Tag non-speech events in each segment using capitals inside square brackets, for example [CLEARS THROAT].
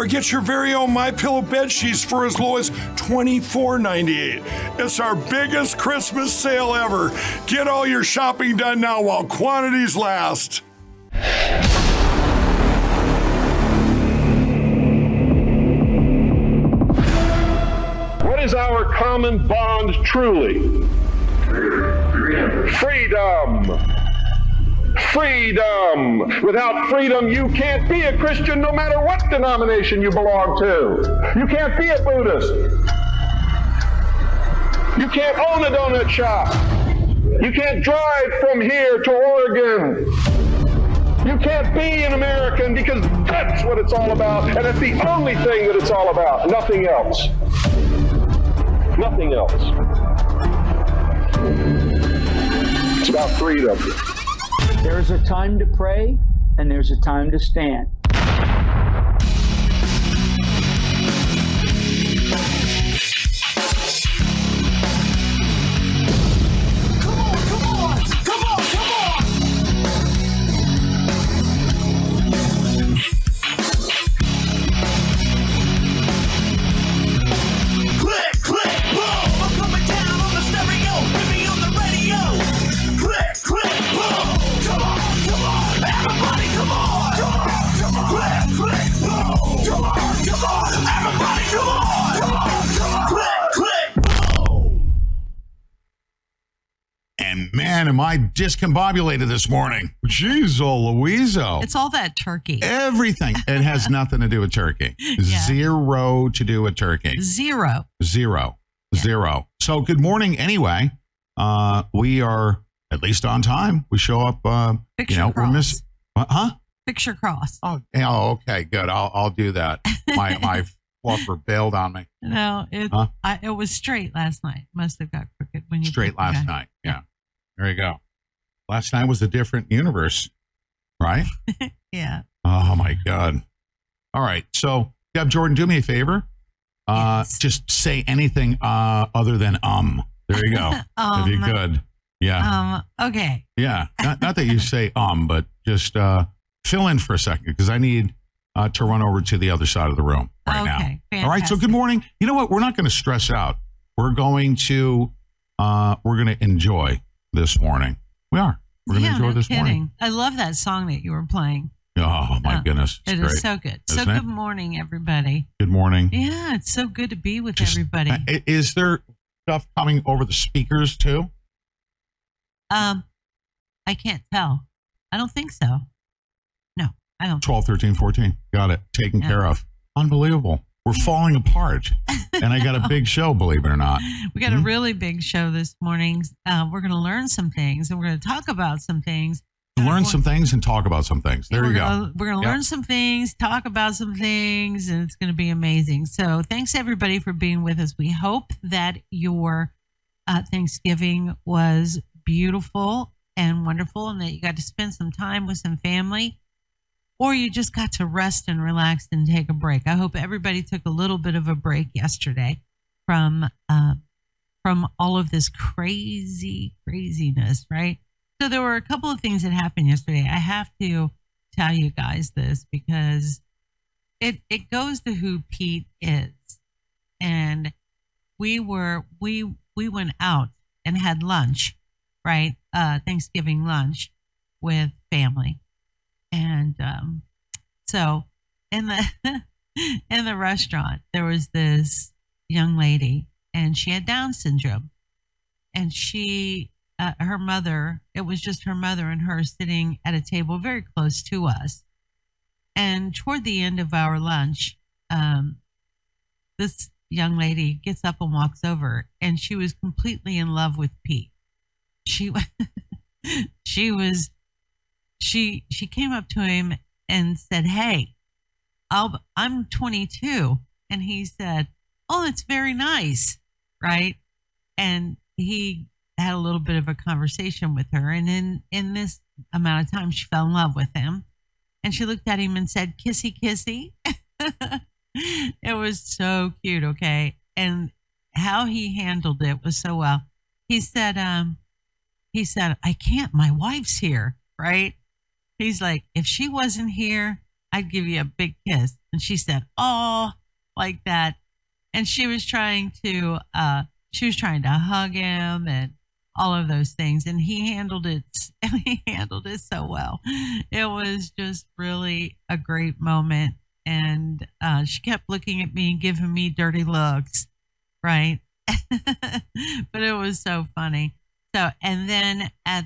or get your very own My Pillow bed sheets for as low as $24.98. It's our biggest Christmas sale ever. Get all your shopping done now while quantities last. What is our common bond truly? Freedom. Freedom. Without freedom, you can't be a Christian no matter what denomination you belong to. You can't be a Buddhist. You can't own a donut shop. You can't drive from here to Oregon. You can't be an American because that's what it's all about, and it's the only thing that it's all about. Nothing else. Nothing else. It's about freedom. There's a time to pray and there's a time to stand. Am I discombobulated this morning. Jeez, oh Louiso. It's all that turkey. Everything. [LAUGHS] It has nothing to do with turkey. Zero to do with turkey. Zero. Zero. Zero. So good morning anyway. Uh we are at least on time. We show up uh Picture you know, we're cross. miss uh, huh? Picture cross. Oh, oh, okay, good. I'll I'll do that. My my [LAUGHS] fluffer bailed on me. No, it Huh? I, it was straight last night. Must have got crooked when you Straight last night. Yeah. There you go. Last night was a different universe, right? [LAUGHS] Yeah. Oh my God. All right. So, Deb Jordan, do me a favor. Uh, Yes. Just say anything uh, other than um. There you go. [LAUGHS] if you Um, could. Yeah. Um. Okay. yeah. Not, not that you [LAUGHS] say um, but just uh, fill in for a second because I need uh, to run over to the other side of the room right now. Okay, All right. So, good morning. You know what? We're not going to stress out. We're going to uh, we're going to enjoy this morning. We are. We're going to yeah, enjoy no this kidding. morning. I love that song that you were playing. Oh my Uh, goodness. It's It is so good. So Isn't it? good morning, everybody. good morning. Yeah, it's so good to be with Just- everybody. Uh, Is there stuff coming over the speakers too? Um, I can't tell. I don't think so. No, I don't. 12, 13, 14. Got it. Taken care of. Unbelievable. We're falling apart. And I got a big show, believe it or not. [LAUGHS] We got Mhm. a really big show this morning. Uh, we're going to learn some things, and we're going to talk about some things. Learn Uh, some things and talk about some things. There you go. We're going to learn some things, talk about some things, and it's going to be amazing. So, thanks everybody for being with us. We hope that your uh, Thanksgiving was beautiful and wonderful, and that you got to spend some time with some family, or you just got to rest and relax and take a break. I hope everybody took a little bit of a break yesterday from uh, from all of this crazy craziness, right? So there were a couple of things that happened yesterday. I have to tell you guys this because it it goes to who Pete is. And we were we we went out and had lunch, right? Uh Thanksgiving lunch with family. And um so in the [LAUGHS] in the restaurant there was this young lady and she had Down syndrome. And she uh, her mother, it was just her mother and her sitting at a table very close to us. And toward the end of our lunch, um, this young lady gets up and walks over, and she was completely in love with Pete. She, [LAUGHS] she was, she she came up to him and said, "Hey, I'll, I'm 22," and he said, "Oh, it's very nice, right?" And he had a little bit of a conversation with her, and in in this amount of time, she fell in love with him, and she looked at him and said, "Kissy, kissy." [LAUGHS] it was so cute, okay, and how he handled it was so well. He said, um, he said, "I can't. My wife's here, right?" He's like, "If she wasn't here, I'd give you a big kiss." And she said, "Oh," like that, and she was trying to, uh, she was trying to hug him and all of those things. And he handled it [LAUGHS] And he handled it so well. It was just really a great moment. And uh, she kept looking at me and giving me dirty looks right? [LAUGHS] But it was so funny. So and then at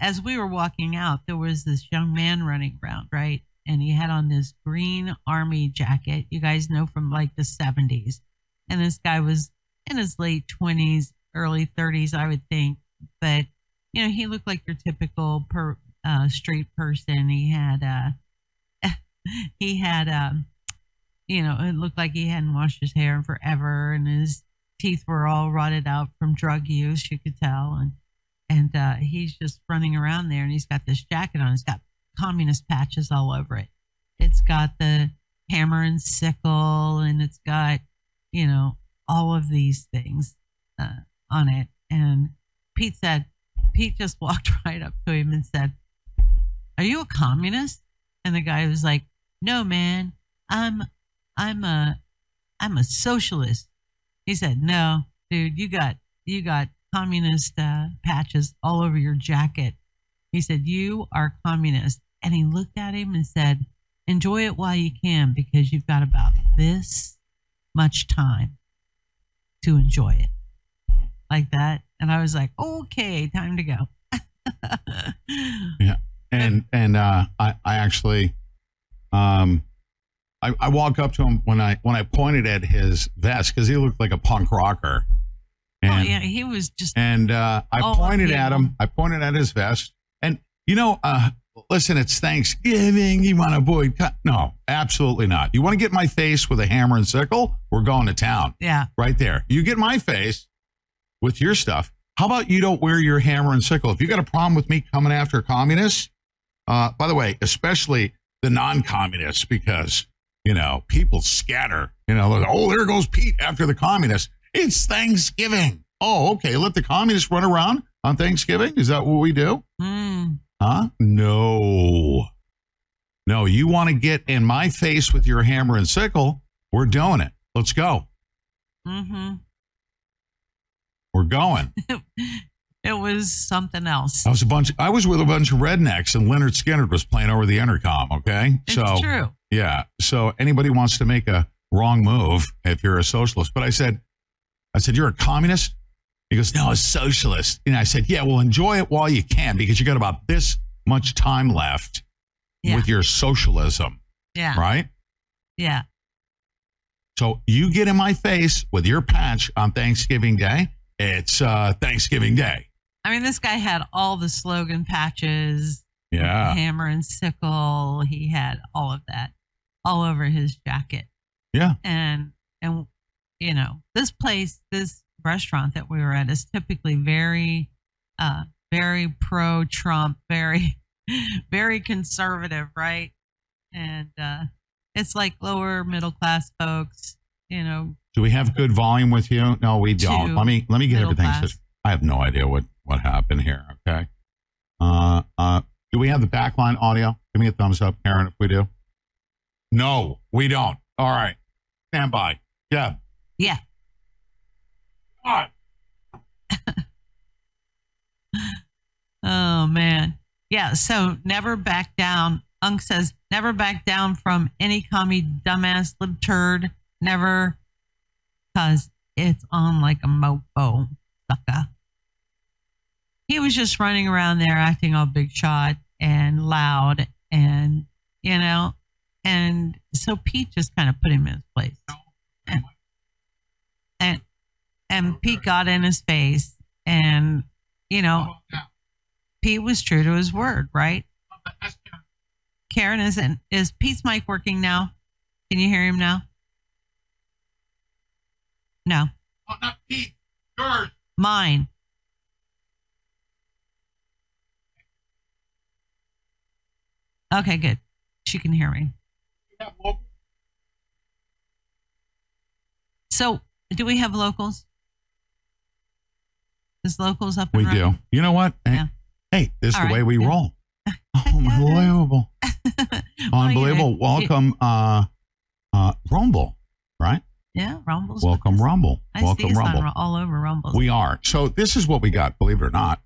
as we were walking out there was this young man running around right? And he had on this green army jacket you guys know from like the 70s and this guy was in his late 20s early 30s i would think. But you know he looked like your typical per uh, street person. He had uh [LAUGHS] he had um you know it looked like he hadn't washed his hair in forever and his teeth were all rotted out from drug use you could tell. And and uh he's just running around there and he's got this jacket on it's got communist patches all over it it's got the hammer and sickle and it's got you know all of these things uh, on it and Pete said, Pete just [LAUGHS] walked right up to him and said, Are you a communist? And the guy was like, No, man, I'm I'm a I'm a socialist. He said, No, dude, you got you got communist uh, patches all over your jacket. He said, You are communist. And he looked at him and said, Enjoy it while you can because you've got about this much time to enjoy it. Like that. And I was like, okay, time to go. Yeah. And and uh I, I actually um I, I walked up to him when I when I pointed at his vest because he looked like a punk rocker. And oh, yeah, he was just and uh I Oh, pointed at him, I pointed at his vest. And you know, uh listen, it's Thanksgiving. You want to boycott? No, absolutely not. You want to get my face with a hammer and sickle? We're going to town yeah. right there. You get my face with your stuff. How about you don't wear your hammer and sickle? If you got a problem with me coming after communists, uh, by the way, especially the non-communists, because you know people scatter. You know, oh, there goes Pete after the communists. It's Thanksgiving. Oh, okay. Let the communists run around on Thanksgiving. Is that what we do? Mm. Huh? No. No, you want to get in my face with your hammer and sickle? We're doing it. Let's go. Mm-hmm. We're going. [LAUGHS] It was something else. I was a bunch. I was with a bunch of rednecks, and Lynyrd Skynyrd was playing over the intercom. Okay, It's so true. yeah, so anybody wants to make a wrong move if you're a socialist. But I said, I said you're a communist. He goes, no, a socialist. And I said, yeah, well, enjoy it while you can because you got about this much time left Yeah. with your socialism, Yeah. right? Yeah. So you get in my face with your patch on Thanksgiving Day. It's uh, Thanksgiving Day. I mean, this guy had all the slogan patches, Yeah, hammer and sickle. He had all of that all over his jacket. yeah. and and you know this place this restaurant that we were at is typically very uh very pro trump [LAUGHS] very very conservative right and uh it's like lower middle class folks you know Do we have good volume with you? No, we don't. Let me let me get everything. I have no idea what what happened here. Okay. Uh, uh, do we have the backline audio? Give me a thumbs up, Karen, if we do. No, we don't. All right. Stand by. Yeah. Yeah. [LAUGHS] Oh man. Yeah so never back down. Unk says never back down from any commie dumbass lib turd. Never. Cause it's on like a mofo sucker. He was just running around there acting all big shot and loud and you know and so pete just kind of put him in his place and pete got in his face and you know pete was true to his word right? Karen. Isn't is pete's mic working now? Can you hear him now? No. Oh, not Pete. Yours. mine. Okay good. She can hear me. So, do we have locals? Is locals up? We do. You know what? Hey, Yeah. hey, this is All the way we Yeah. roll. [LAUGHS] Unbelievable. [LAUGHS] Well, Unbelievable. you- Welcome, uh, uh, Rumble, right? Yeah, Rumble's. Welcome. Rumble. I Welcome, Rumble. all over Rumble. We are. So this is what we got, believe it or not.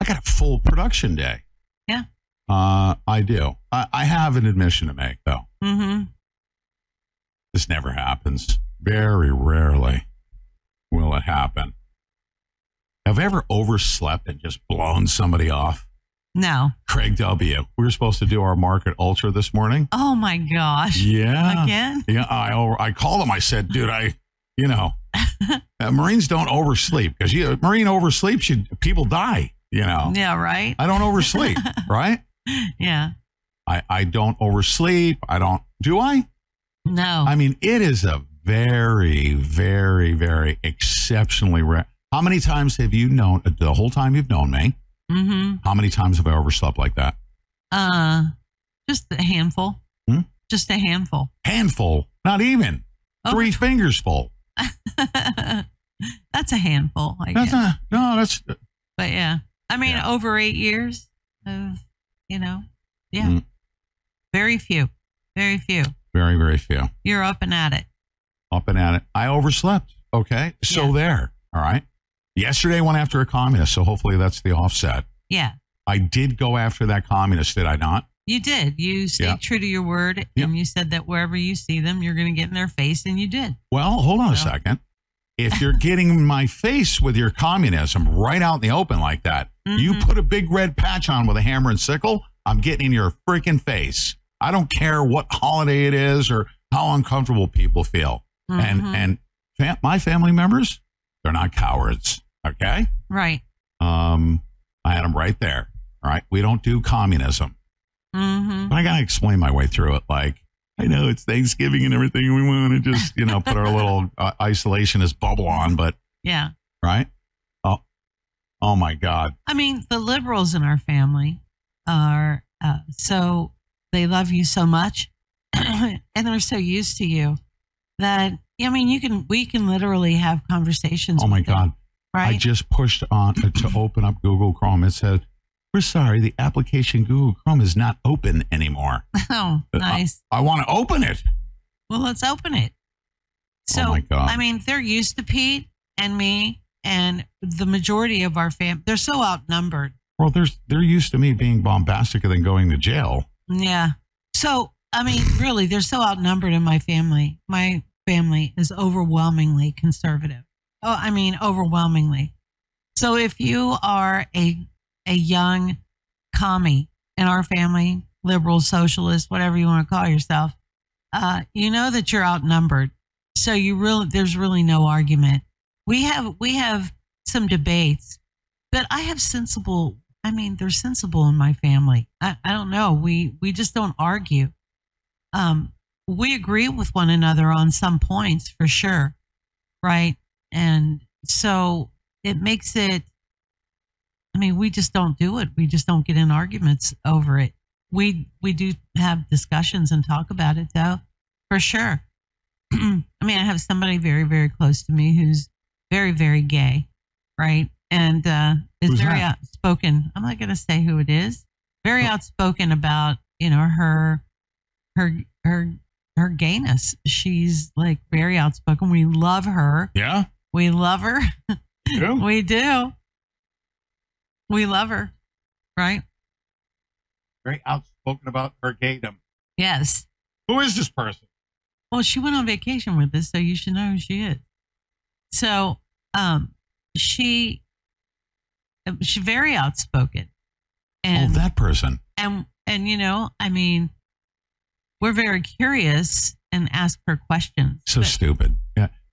I got a full production day. Yeah. Uh, I do. I, I have an admission to make, though. mm-hmm. This never happens. Very rarely will it happen. Have I ever overslept and just blown somebody off? No. Craig W. We were supposed to do our market ultra this morning. Oh my gosh. Yeah. Again? Yeah. I I called him. I said, dude, I, you know, [LAUGHS] uh, Marines don't oversleep because you Marine oversleeps, you people die. You know, Yeah. Right. I don't oversleep, [LAUGHS] right? Yeah. I I don't oversleep. I don't. Do I? No. I mean, it is a very, very, very exceptionally rare. How many times have you known the whole time you've known me? mm-hmm. How many times have I overslept like that? Uh, just a handful. Hmm? Just a handful. Handful, not even Oh. three fingers full. [LAUGHS] That's a handful. I That's guess. not, no, that's but yeah, I mean, Yeah. over eight years of, you know, yeah, Mm. very few, very few. very, very few. You're up and at it. Up and at it. I overslept. Okay, so Yeah. there. All right. Yesterday went after a communist, so hopefully that's the offset. Yeah, I did go after that communist, did I not? you did. You stayed Yeah. true to your word, Yep. and you said that wherever you see them, you're going to get in their face, and you did. Well, hold on a second. If you're [LAUGHS] getting in my face with your communism right out in the open like that, you Mhm. put a big red patch on with a hammer and sickle, I'm getting in your freaking face. I don't care what holiday it is or how uncomfortable people feel. And Mhm. and fa- my family members, they're not cowards. Okay. right. Um, I had them right there. All right. We don't do communism. Mm-hmm. But I gotta explain my way through it. Like, I know it's Thanksgiving and everything, we want to just, you know, put our little uh, isolationist bubble on, but Yeah. right? Oh, oh my God! I mean, the liberals in our family are uh, so they love you so much, [CLEARS THROAT] and they're so used to you that I mean, you can we can literally have conversations. Oh my God! Right? I just pushed on to open up Google Chrome. It said, "We're sorry, the application Google Chrome is not open anymore." [LAUGHS] oh, Uh, nice. I want to open it. Well, let's open it. So, Oh my God. I mean, they're used to Pete and me, and the majority of our fam. They're so outnumbered. Well, there's they're used to me being bombastic and then going to jail. Yeah. So, I mean, really, they're so outnumbered in my family. My family is overwhelmingly conservative. Oh, I mean, overwhelmingly. So, if you are a a young commie in our family, liberal, socialist, whatever you want to call yourself, uh, you know that you're outnumbered. So you really, there's really no argument. We have we have some debates, but I have sensible. I mean, they're sensible in my family. I, I don't know. We we just don't argue. Um, we agree with one another on some points for sure, right? And so it makes it. I mean, we just don't do it. We just don't get in arguments over it. We we do have discussions and talk about it though, for sure. [CLEARS THROAT] I mean, I have somebody very very close to me who's very very gay, right? And uh, is Who's very that? outspoken. I'm not going to say who it is. Very Oh. outspoken about you know her her her her gayness. She's like very outspoken. We love her. Yeah. We love her. Yeah. we do. We love her, right? Very outspoken about her gaydom. Yes. Who is this person? Well, she went on vacation with us, so you should know who she is. So, um, she she's very outspoken. Oh, And that person. and and you know, I mean, we're very curious and ask her questions. So stupid.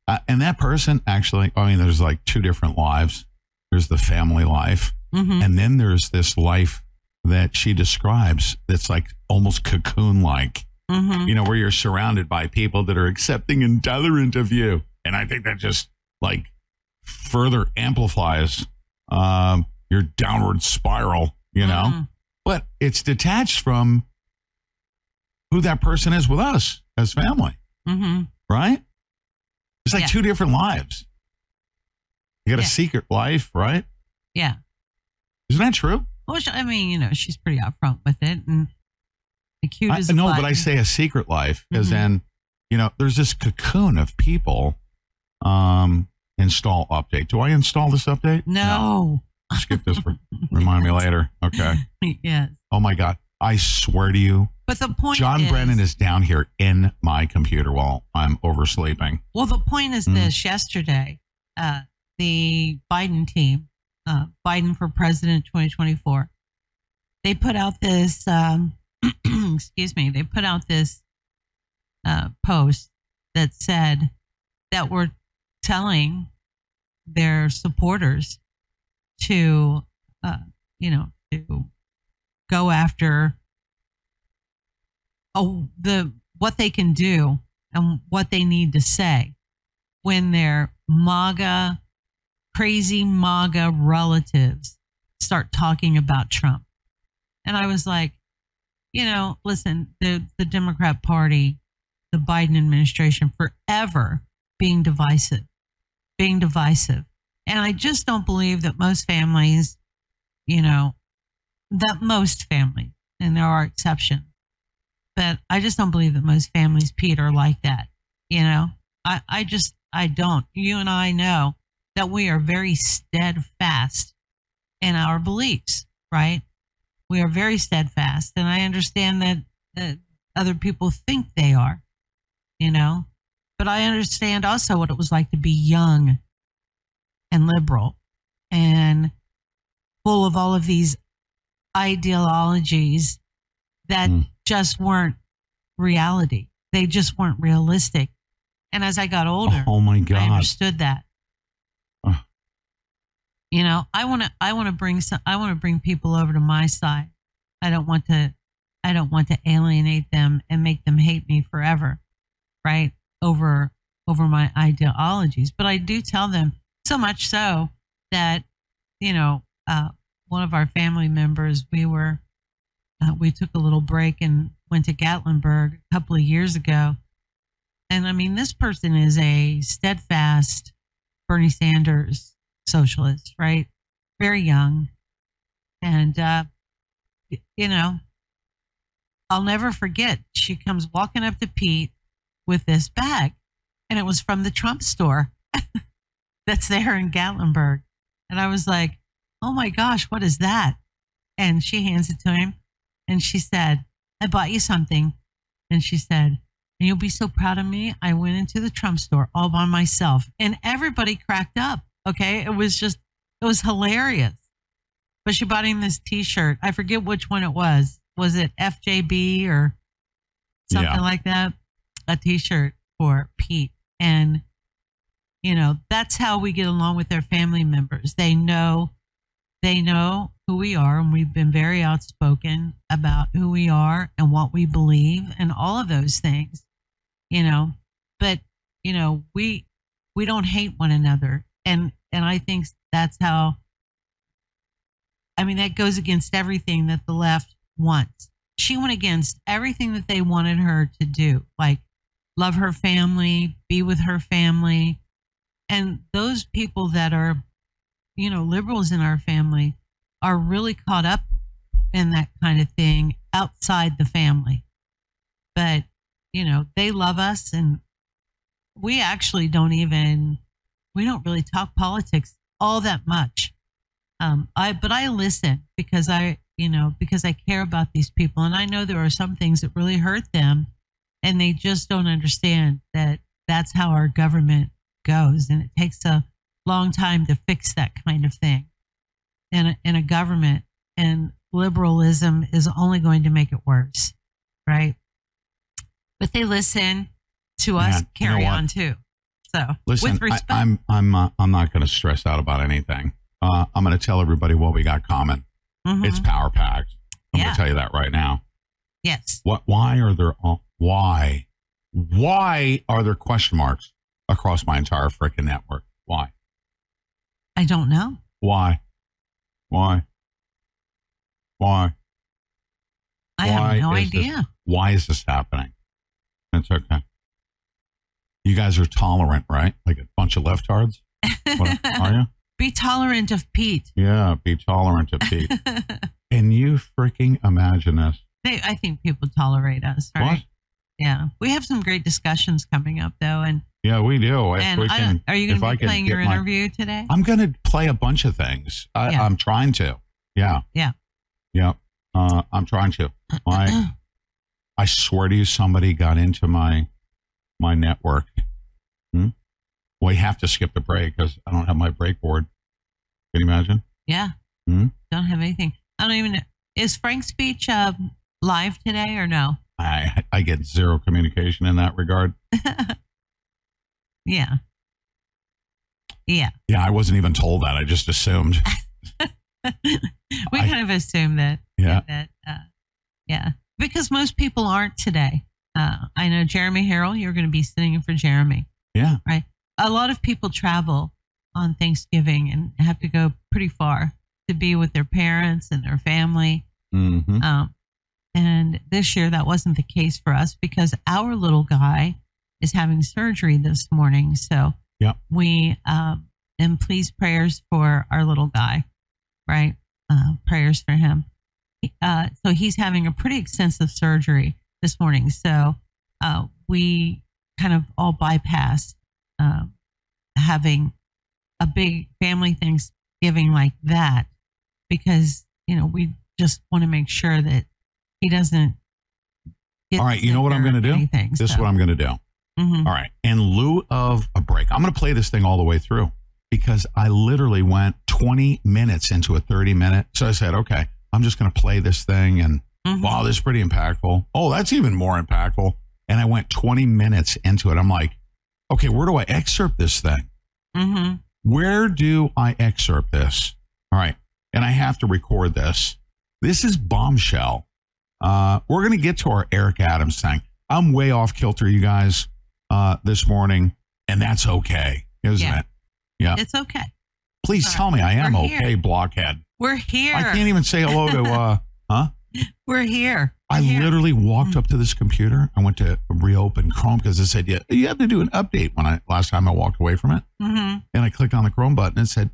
Uh, and that person actually, I mean, there's like two different lives. There's the family life, Mhm. and then there's this life that she describes that's like almost cocoon like, Mhm. you know, where you're surrounded by people that are accepting and tolerant of you. And I think that just like further amplifies um, your downward spiral, you know? Mhm. But it's detached from who that person is with us as family Mhm. right? It's like Yeah. two different lives. You got Yeah. a secret life, right? Yeah. Isn't that true? Well, I mean, you know, she's pretty upfront with it and the cute I, as a no, but I say a secret life, as Mhm. in, you know, there's this cocoon of people. Um, install update. Do I install this update? no. Skip this. For, remind me [LAUGHS] later. Okay. yes. Oh my God. I swear to you, But the point John is, Brennan is down here in my computer while I'm oversleeping. Well, the point is Mm. this: yesterday, uh, the Biden team, uh, Biden for President 2024, they put out this. Um, [CLEARS THROAT] excuse me. They put out this uh, post that said that we're telling their supporters to, uh, you know, to go after oh the what they can do and what they need to say when their MAGA, crazy MAGA relatives start talking about Trump. And I was like, you know, listen, the, the Democrat Party, the Biden administration, forever being divisive, being divisive. And I just don't believe that most families, you know, that most families, and there are exceptions, but I just don't believe that most families, Pete, are like that. You know, I, I just, I don't. You and I know that we are very steadfast in our beliefs, right? We are very steadfast. And I understand that, that other people think they are, you know, but I understand also what it was like to be young and liberal and full of all of these ideologies that Mm. Just weren't reality. They just weren't realistic. And as I got older, Oh my god, I understood that. Ugh. You know, I want to I want to bring some I want to bring people over to my side. I don't want to I don't want to alienate them and make them hate me forever, right? Over over my ideologies, but I do tell them so much so that you know, uh, one of our family members, we were uh, we took a little break and went to Gatlinburg a couple of years ago. And I mean, this person is a steadfast Bernie Sanders socialist, right? Very young. And, uh, you know, I'll never forget. She comes walking up to Pete with this bag, and it was from the Trump store [LAUGHS] that's there in Gatlinburg. And I was like, oh my gosh, what is that? And she hands it to him. And she said, I bought you something. And she said, and you'll be so proud of me. I went into the Trump store all by myself. And everybody cracked up. Okay. It was just, it was hilarious. But she bought him this t shirt. I forget which one it was. Was it FJB or something Yeah. like that? A t shirt for Pete. And, you know, that's how we get along with their family members. They know they know who we are and we've been very outspoken about who we are and what we believe and all of those things you know. But you know we we don't hate one another. And and i think that's how i mean that goes against everything that the left wants. She went against everything that they wanted her to do like love her family be with her family. And those people that are you know, liberals in our family are really caught up in that kind of thing outside the family. But, you know, they love us and we actually don't even we don't really talk politics all that much. Um I but I listen because I, you know, because I care about these people and I know there are some things that really hurt them and they just don't understand that that's how our government goes and it takes a long time to fix that kind of thing. In a, in a government, and liberalism is only going to make it worse, right? But they listen to us Man, you know carry on too. So Listen, with I, respect, I'm I'm uh, I'm not going to stress out about anything. Uh, I'm going to tell everybody what we got common. Mhm. It's power packed. I'm going to tell you that right now. yes, What? Why are there? all- Why? Why are there question marks across my entire freaking network? Why? I don't know. Why? Why? Why? I Why have no is this- idea. Why is this happening? It's okay. You guys are tolerant, right? Like a bunch of leftards? What, [LAUGHS] are you? Be tolerant of Pete. Yeah, be tolerant of Pete. [LAUGHS] Can you freaking imagine this? They, I think people tolerate us, right? What? Yeah, we have some great discussions coming up though, and Yeah, we do. If and we can, are you going to I be can playing your my- interview today? I'm going to play a bunch of things. I, Yeah. I'm trying to. Yeah. Yeah. Yeah. Uh, I'm trying to. My, [CLEARS THROAT] I swear to you, somebody got into my my network. Hmm? You have to skip the break because I don't have my break board. Can you imagine? yeah, Hmm? don't have anything. I don't even. know. Is Frank's speech um, live today or no? I I get zero communication in that regard. [LAUGHS] Yeah, yeah. Yeah, I wasn't even told that. I just assumed. [LAUGHS] we I- kind of assume that. Yeah. That. Uh, yeah, because most people aren't today. Uh, I know Jeremy Harrell. You're going to be sitting in for Jeremy. Yeah. Right. A lot of people travel on Thanksgiving and have to go pretty far to be with their parents and their family. hmm Um, and this year that wasn't the case for us because our little guy is having surgery this morning. So Yep. we um, and please prayers for our little guy, right? Uh, prayers for him. Uh, so he's having a pretty extensive surgery this morning. So uh, we kind of all bypassed um, having a big family Thanksgiving like that because you know we just want to make sure that he doesn't. All right, you know what I'm gonna do? anything, This is what I'm going to do. Mhm. All right. In lieu of a break, I'm going to play this thing all the way through because I literally went 20 minutes into a 30 minute. So I said, okay, I'm just going to play this thing and Mhm. wow, this is pretty impactful. Oh, that's even more impactful. And I went 20 minutes into it. I'm like, okay, where do I excerpt this thing? Mhm. Where do I excerpt this? All right. And I have to record this. This is bombshell. Uh, we're going to get to our Eric Adams thing. I'm way off kilter, you guys, uh, this morning, and that's okay, isn't Yeah. it? Yeah. It's okay. Please tell me I am We're here. okay, blockhead. We're here. I can't even say hello to, uh, [LAUGHS] huh? We're here. I We're here. literally walked up to this computer. I went to reopen Chrome because it said, yeah, you have to do an update when I, last time I walked away from it. Mm-hmm. and I clicked on the Chrome button and it said,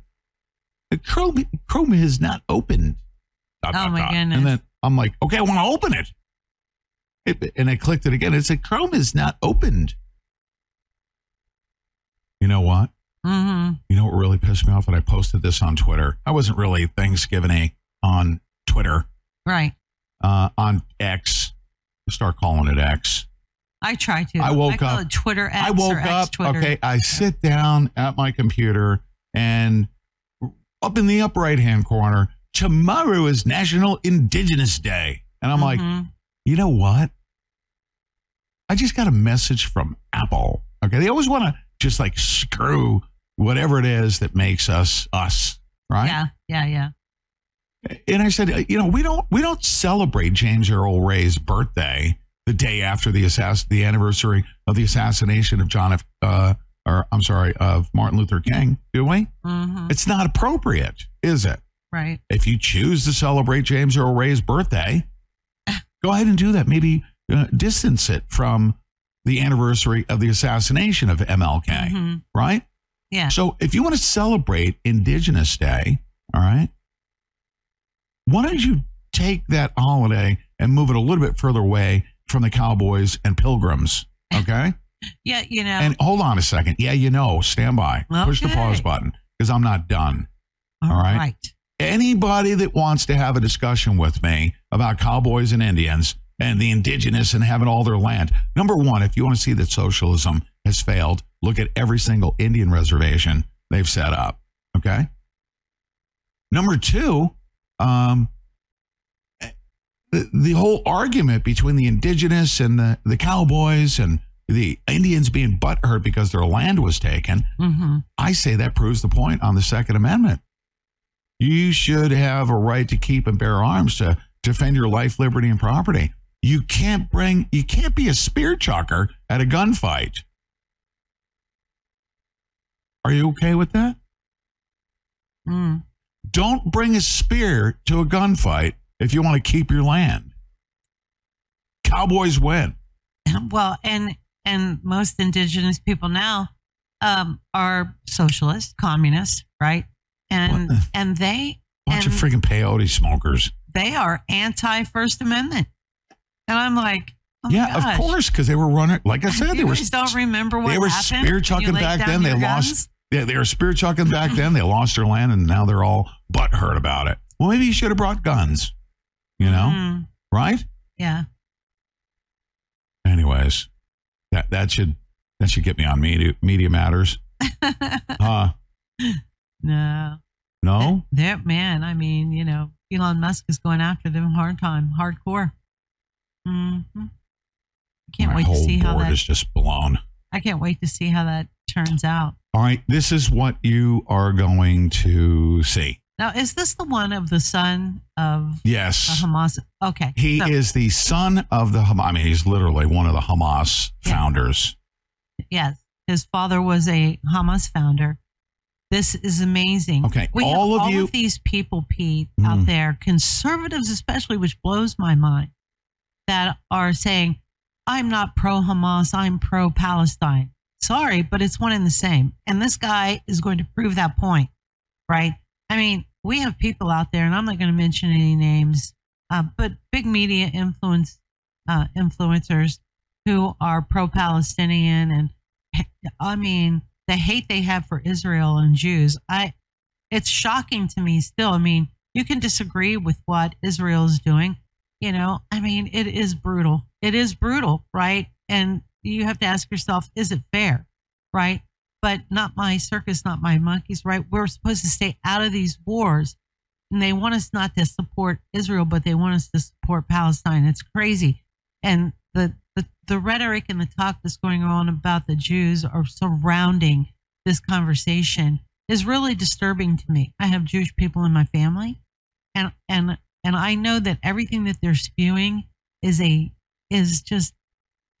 Chrome, Chrome is not opened. Dot, Oh, dot, my dot. goodness. And then I'm like, okay, I want to open it. it. And I clicked it again. It said, Chrome is not opened. You know what? Mhm. You know what really pissed me off? And I posted this on Twitter. I wasn't really Thanksgiving on Twitter, Right. uh, on X. Start calling it X. I try to. I woke call up- It Twitter X I woke up. Twitter. Okay, I sit down at my computer, and up in the up right hand corner, tomorrow is National Indigenous Day, and I'm like, Mhm. you know what? I just got a message from Apple. Okay, they always want to just like screw whatever it is that makes us us, right? Yeah. Yeah. Yeah. And I said, you know, we don't we don't celebrate James Earl Ray's birthday the day after the assass the anniversary of the assassination of John F. Uh, or I'm sorry, of Martin Luther King, do we? hmm It's not appropriate, is it? Right. If you choose to celebrate James Earl Ray's birthday, go ahead and do that. Maybe uh, distance it from the anniversary of the assassination of MLK, Mhm. right? Yeah. So if you want to celebrate Indigenous Day, all right, why don't you take that holiday and move it a little bit further away from the cowboys and pilgrims? [LAUGHS] Okay. Yeah. You know. and hold on a second. Yeah, you know, stand by. Push the pause button because I'm not done. all right. right. Anybody that wants to have a discussion with me about cowboys and Indians and the indigenous and having all their land, number one, if you want to see that socialism has failed, look at every single Indian reservation they've set up. Okay. Number two, um, the, the whole argument between the indigenous and the, the cowboys and the Indians being butthurt because their land was taken, Mm-hmm. I say that proves the point on the Second Amendment. You should have a right to keep and bear arms to defend your life, liberty, and property. You can't bring, you can't be a spear chucker at a gunfight. Are you okay with that? Mm. Don't bring a spear to a gunfight if you want to keep your land. Cowboys win. [LAUGHS] Well, and and most indigenous people now um, are socialists, communists, right? And What? and they Bunch and of freaking peyote smokers. they are anti First Amendment. And I'm like, oh my yeah, of course, because they were running. Like I said, they were don't remember what they were spear chucking back then. They your lost. Yeah, they were spear chucking back then. They lost their land, and now they're all butthurt about it. Well, maybe you should have brought guns. You know, Mm, right? yeah. Anyways, that that should that should get me on media media matters. [LAUGHS] Uh no. No. That man, I mean, you know, Elon Musk is going after them hard time, hardcore. hmm I can't My wait to see how board that. is just blown. I can't wait to see how that turns out. All right, this is what you are going to see. Now, is this the one of the son of Yes. the Hamas? Okay, He so- is the son of the Hamas. I mean, he's literally one of the Hamas Yeah. founders. Yes, his father was a Hamas founder. This is amazing. Okay, we all of all you- of these people, Pete, Mm. out there, conservatives especially, which blows my mind, that are saying, "I'm not pro Hamas, I'm pro Palestine." Sorry, but it's one and the same. And this guy is going to prove that point, right? I mean, we have people out there, and I'm not going to mention any names, uh, but big media influence uh, influencers who are pro-Palestinian, and I mean, the hate they have for Israel and Jews. I, it's shocking to me still. I mean, you can disagree with what Israel is doing. You know, I mean, it is brutal. It is brutal, right? And you have to ask yourself, is it fair, right? But not my circus, not my monkeys, right? We're supposed to stay out of these wars. And they want us not to support Israel, but they want us to support Palestine. It's crazy. And the, the, the rhetoric and the talk that's going on about the Jews are surrounding this conversation is really disturbing to me. I have Jewish people in my family, and and and I know that everything that they're spewing is a is just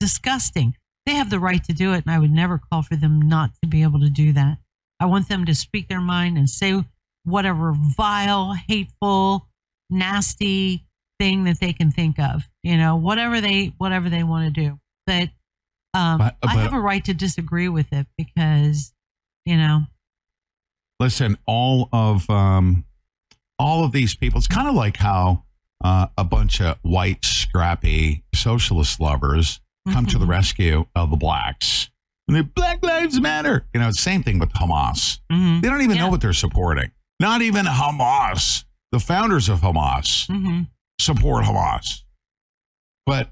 disgusting. They have the right to do it, and I would never call for them not to be able to do that. I want them to speak their mind and say whatever vile, hateful, nasty thing that they can think of. You know, whatever they whatever they want to do. But um, But- I have a right to disagree with it because, you know, Listen, all of um, all of these people. It's kind of like how uh, a bunch of white, scrappy socialist lovers come to the Mhm. rescue of the blacks. And they Black Lives Matter. You know, same thing with Hamas. mhm, They don't even know what they're supporting. Not even Hamas. The founders of Hamas mhm. Support Hamas. But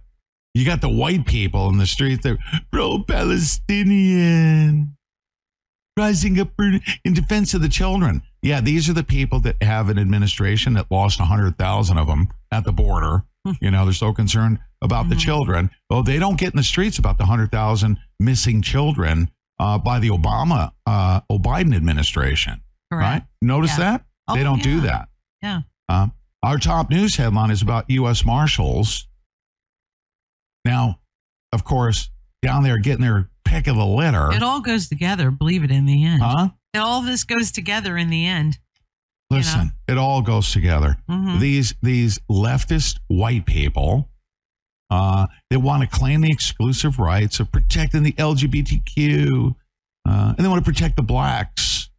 you got the white people in the streets that pro Palestinian, rising up in defense of the children. Yeah, these are the people that have an administration that lost 100,000 of them at the border. You know, they're so concerned about the Mhm. children. Oh, they don't get in the streets about the 100,000 missing children uh, by the Obama, uh, Biden administration. Correct. Right? Notice Yeah. that? Oh, they don't do that. Yeah. Uh, our top news headline is about U.S. Marshals. Now, of course, down there getting their pick of the litter. It all goes together, believe it, in the end. huh? All this goes together in the end. you know? Listen, it all goes together. Mhm. These these leftist white people, uh, they want to claim the exclusive rights of protecting the LGBTQ, uh, and they want to protect the blacks,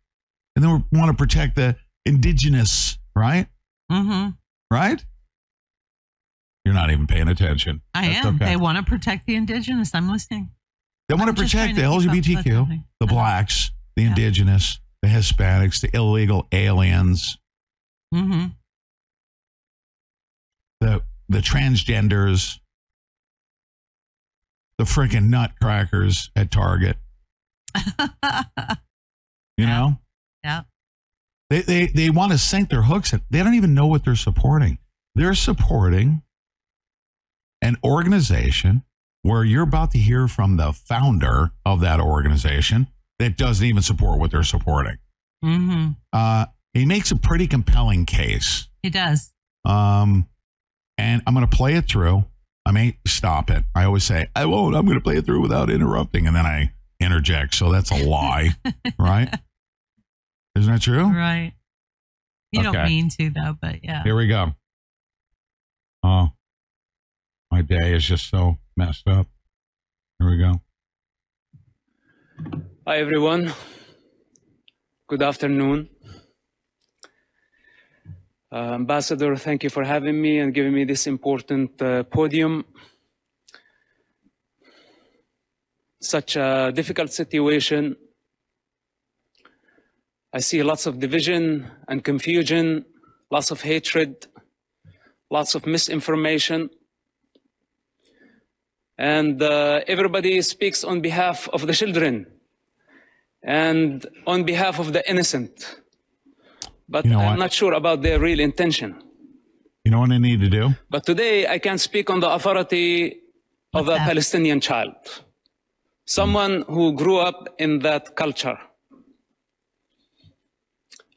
and they want to protect the indigenous, right? Mm-hmm. Right? You're not even paying attention. I That's am. okay. They want to protect the indigenous. I'm listening. They want to protect the to keep up with LGBTQ, the Uh-huh. blacks, the Yeah. indigenous, the Hispanics, the illegal aliens, Mm-hmm. the the transgenders, the freaking nutcrackers at Target. [LAUGHS] You Yeah. know, yeah. They they they want to sink their hooks in. They don't even know what they're supporting. They're supporting an organization where you're about to hear from the founder of that organization that doesn't even support what they're supporting. Mm-hmm. Uh, he makes a pretty compelling case. He does. Um, and I'm going to play it through. I may stop it. I always say, I won't. I'm going to play it through without interrupting. And then I interject. So that's a lie, [LAUGHS] right? Isn't that true? Right. You don't mean to though, but yeah. Here we go. Oh, my day is just so messed up. Here we go. Hi, everyone. Good afternoon. Uh, Ambassador, thank you for having me and giving me this important uh, podium. Such a difficult situation. I see lots of division and confusion, lots of hatred, lots of misinformation. And uh, everybody speaks on behalf of the children and on behalf of the innocent. But You know I'm what? not sure about their real intention. You know what I need to do? But today I can speak on the authority of a that? Palestinian child, someone who grew up in that culture.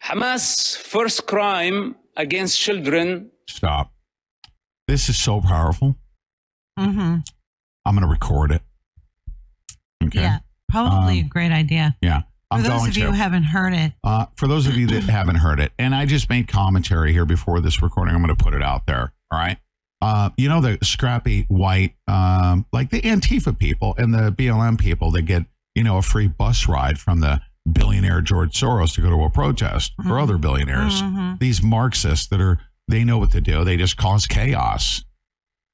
Hamas' first crime against children Stop. This is so powerful. Mm-hmm. I'm going to record it. Okay. Yeah. Probably Um, a great idea. Yeah. For I'm those going of you to. who haven't heard it, Uh, for those of you that [CLEARS THROAT] haven't heard it, and I just made commentary here before this recording, I'm going to put it out there. All right. Uh, you know, the scrappy white, um, like the Antifa people and the BLM people that get, you know, a free bus ride from the billionaire George Soros to go to a protest or other billionaires. Mhm. These Marxists that are, they know what to do. They just cause chaos.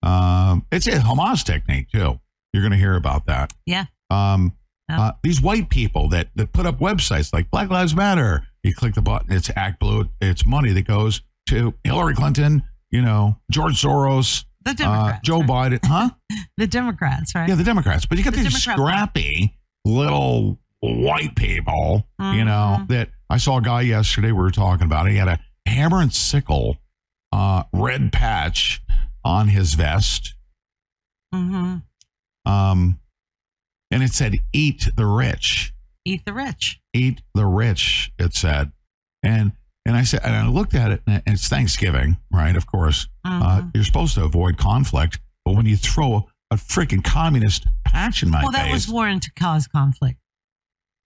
Um, it's a Hamas technique, too. You're going to hear about that. yeah. Um, uh, these white people that that put up websites like Black Lives Matter. You click the button, it's ActBlue. It's money that goes to Hillary Clinton, you know, George Soros, The uh, Democrats. Joe right? Biden, huh? [LAUGHS] The Democrats, right? yeah, the Democrats. But you got The these Democrat scrappy little white people, you know, Mhm. that I saw a guy yesterday. We were talking about it. He had a hammer and sickle, uh, red patch on his vest. Mm-hmm. Um, and it said, "Eat the rich." Eat the rich. eat the rich it said and and i said and i looked at it and it's thanksgiving right of course uh, Mhm. you're supposed to avoid conflict but when you throw a freaking communist patch in my well, that face was warned to cause conflict.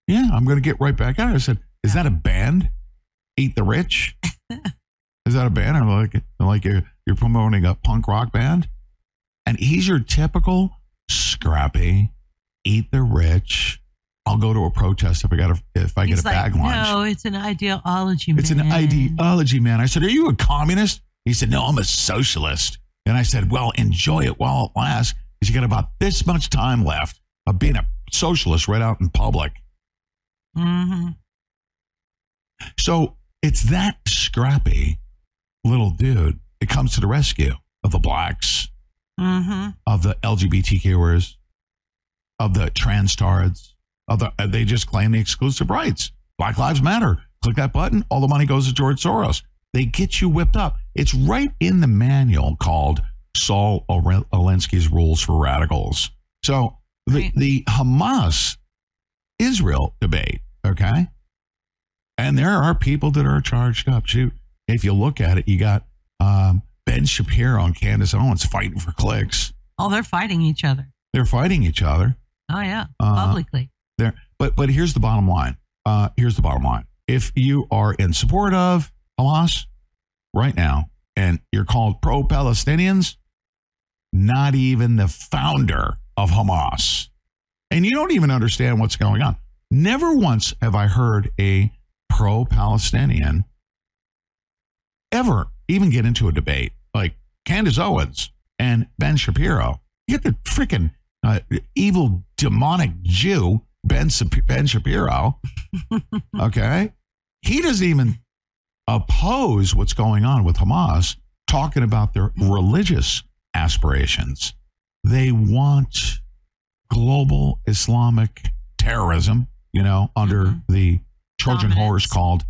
Yeah i'm going to get right back at it i said is that a band eat the rich [LAUGHS] is that a band i'm like like you're, you're promoting a punk rock band and he's your typical scrappy eat the rich i'll go to a protest if i got a if i He's get a like, bag lunch no, it's an ideology. It's an ideology, man. I said, Are you a communist? He said, No, I'm a socialist. And I said, Well, enjoy it while it lasts, because you got about this much time left of being a socialist right out in public. Mhm. So it's that scrappy little dude that comes to the rescue of the blacks, Mhm. of the LGBTQers, of the trans tards, of the, they just claim the exclusive rights. Black Lives Matter. Click that button, all the money goes to George Soros. They get you whipped up. It's right in the manual called Saul Alinsky's Rules for Radicals. So the, Right. the Hamas Israel debate, okay? And there are people that are charged up. Shoot, if you look at it, you got um, Ben Shapiro and Candace Owens fighting for clicks. Oh, they're fighting each other. They're fighting each other. Oh yeah, Uh, publicly. There, but but here's the bottom line. Uh, here's the bottom line. If you are in support of Hamas right now, and you're called pro-Palestinians, not even the founder of Hamas, and you don't even understand what's going on. Never once have I heard a pro-Palestinian ever even get into a debate like Candace Owens and Ben Shapiro. You get the freaking uh, evil demonic Jew Ben Ben Shapiro. [LAUGHS] okay, he doesn't even oppose what's going on with Hamas, talking about their religious aspirations. They want global Islamic terrorism, you know, under Mhm. the Trojan horse called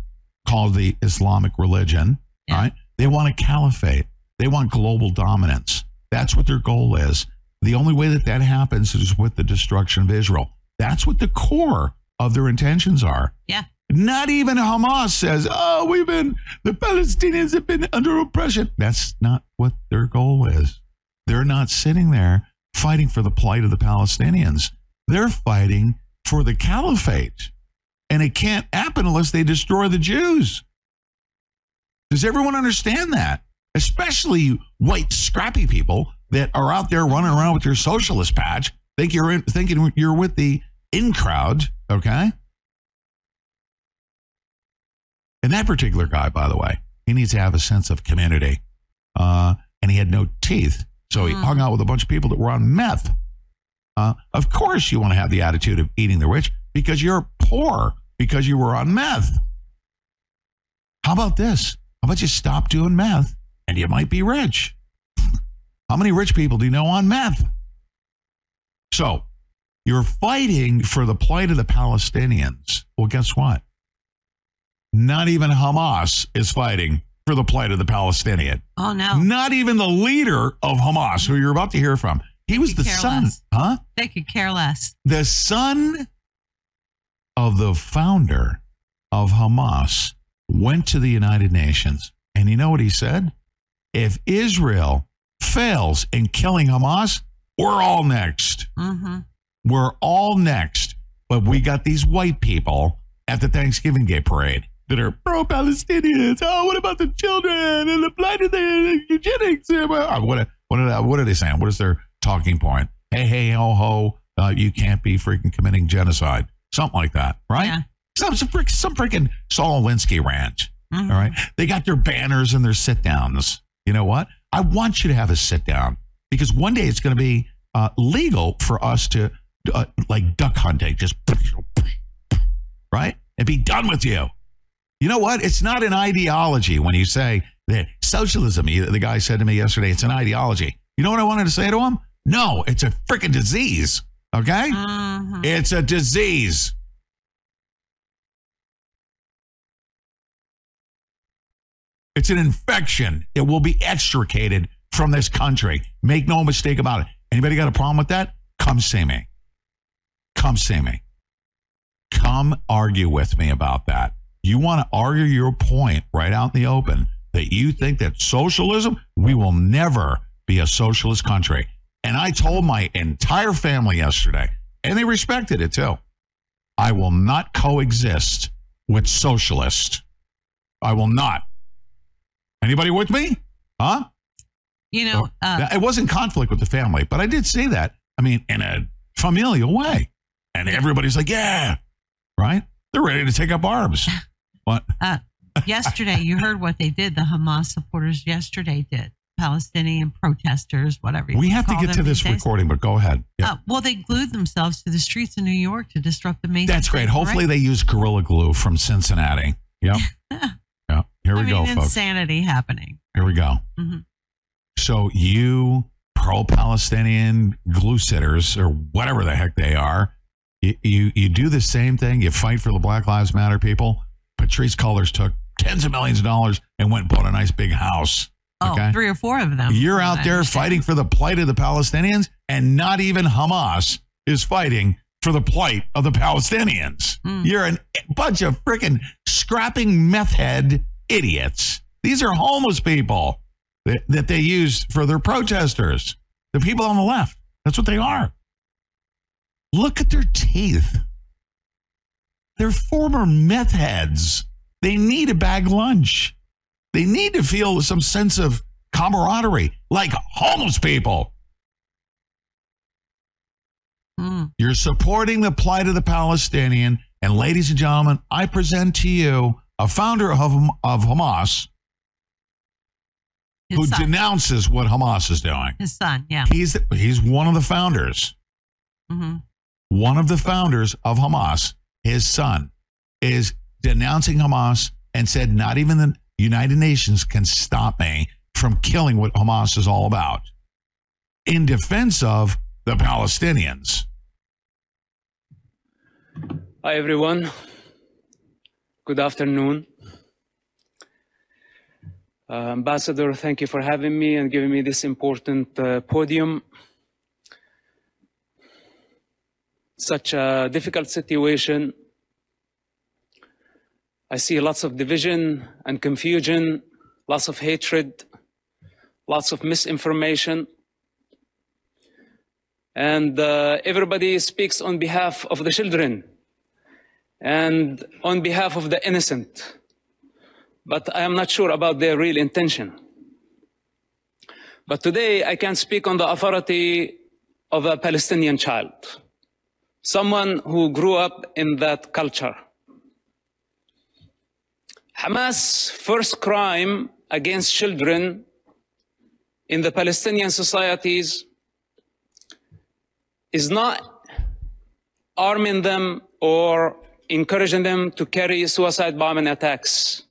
called the Islamic religion, Yeah. right? They want a caliphate. They want global dominance. That's what their goal is. The only way that that happens is with the destruction of Israel. That's what the core of their intentions are. Yeah. Not even Hamas says, oh, we've been, the Palestinians have been under oppression. That's not what their goal is. They're not sitting there fighting for the plight of the Palestinians. They're fighting for the caliphate. And it can't happen unless they destroy the Jews. Does everyone understand that? Especially white, scrappy people that are out there running around with your socialist patch, think you're in, thinking you're with the in crowd, okay? And that particular guy, by the way, he needs to have a sense of community. Uh, and he had no teeth. So he Mm. hung out with a bunch of people that were on meth. Uh, of course, you want to have the attitude of eating the rich because you're poor because you were on meth. How about this? How about you stop doing meth and you might be rich? [LAUGHS] How many rich people do you know on meth? So you're fighting for the plight of the Palestinians. Well, guess what? Not even Hamas is fighting for the plight of the Palestinian. Oh no, Not even the leader of Hamas, who you're about to hear from. He was the son, less. huh? they could care less. The son of the founder of Hamas went to the United Nations. And you know what he said? If Israel fails in killing Hamas, we're all next. hmm We're all next. But we got these white people at the Thanksgiving Day parade that are pro Palestinians. Oh, what about the children and the blight of the eugenics? Uh, What, what, what are they saying? What is their talking point? Hey, hey, ho, ho. Uh, you can't be freaking committing genocide. Something like that, right? Yeah. Some, some, some freaking Saul Alinsky rant. Mhm. All right. They got their banners and their sit downs. You know what? I want you to have a sit down because one day it's going to be uh, legal for us to uh, like duck hunting, just right, and be done with you. You know what? It's not an ideology when you say that socialism. The guy said to me yesterday, it's an ideology. You know what I wanted to say to him? No, it's a freaking disease. Okay, Mhm. it's a disease. It's an infection. It will be extricated from this country. Make no mistake about it. Anybody got a problem with that? Come see me. Come see me. Come argue with me about that. You want to argue your point right out in the open that you think that socialism, we will never be a socialist country. And I told my entire family yesterday, and they respected it too. I will not coexist with socialists. I will not. Anybody with me? Huh? You know, uh, it wasn't conflict with the family, but I did say that. I mean, in a familial way. And everybody's like, yeah, right? They're ready to take up arms. [LAUGHS] What? uh, yesterday you heard what they did. The Hamas supporters yesterday did. Palestinian protesters, whatever. you We have to get to this days. recording, but go ahead. Yeah. Uh, well, they glued themselves to the streets of New York to disrupt the main. That's great. Hopefully Parade. they use Gorilla Glue from Cincinnati. Yep. [LAUGHS] yeah. Here we I mean, go, folks. insanity happening. Here we go. Mhm. So you pro-Palestinian glue sitters or whatever the heck they are, you, you you do the same thing. You fight for the Black Lives Matter people. Patrisse Cullors took tens of millions of dollars and went and bought a nice big house. Oh, Okay. three or four of them. You're out there fighting for the plight of the Palestinians, and not even Hamas is fighting for the plight of the Palestinians. Mm. You're a bunch of freaking scrapping meth head idiots. These are homeless people that, that they use for their protesters. The people on the left. That's what they are. Look at their teeth. They're former meth heads. They need a bag lunch. They need to feel some sense of camaraderie, like homeless people. Mm. You're supporting the plight of the Palestinian. And ladies and gentlemen, I present to you a founder of, of Hamas His who son. denounces what Hamas is doing. His son. Yeah. He's he's one of the founders. hmm One of the founders of Hamas, his son, is denouncing Hamas and said, not even the United Nations can stop me from killing what Hamas is all about in defense of the Palestinians. Hi, everyone. Good afternoon. Uh, Ambassador, thank you for having me and giving me this important uh, podium. Such a difficult situation. I see lots of division and confusion, lots of hatred, lots of misinformation. And uh, everybody speaks on behalf of the children and on behalf of the innocent but I am not sure about their real intention. But today I can speak on the authority of a Palestinian child, someone who grew up in that culture. Hamas' first crime against children in the Palestinian societies is not arming them or encouraging them to carry suicide bombing attacks.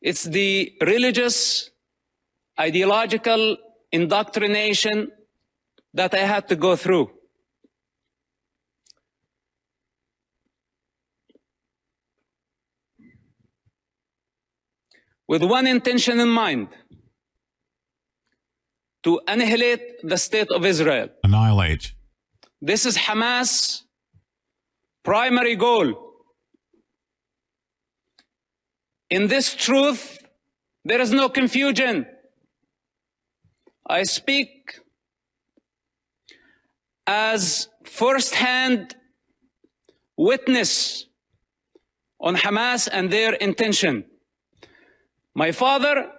It's the religious, ideological indoctrination that I had to go through. With one intention in mind to annihilate the state of Israel. Annihilate. This is Hamas' primary goal. In this truth, there is no confusion. I speak as first-hand witness on Hamas and their intention. My father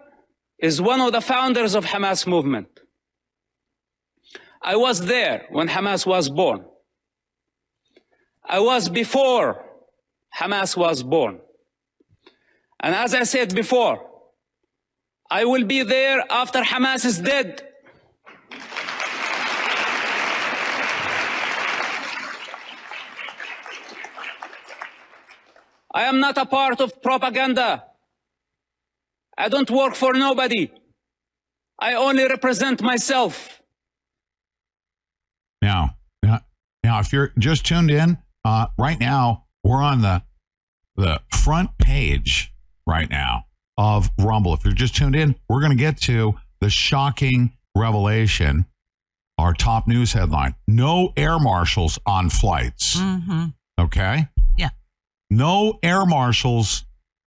is one of the founders of Hamas movement. I was there when Hamas was born. I was before Hamas was born. And as I said before, I will be there after Hamas is dead. I am not a part of propaganda. I don't work for nobody. I only represent myself. Now, now, now, if you're just tuned in, uh, right now we're on the the front page right now of Rumble. If you're just tuned in, we're going to get to the shocking revelation. Our top news headline: No air marshals on flights. Mm-hmm. Okay. Yeah. No air marshals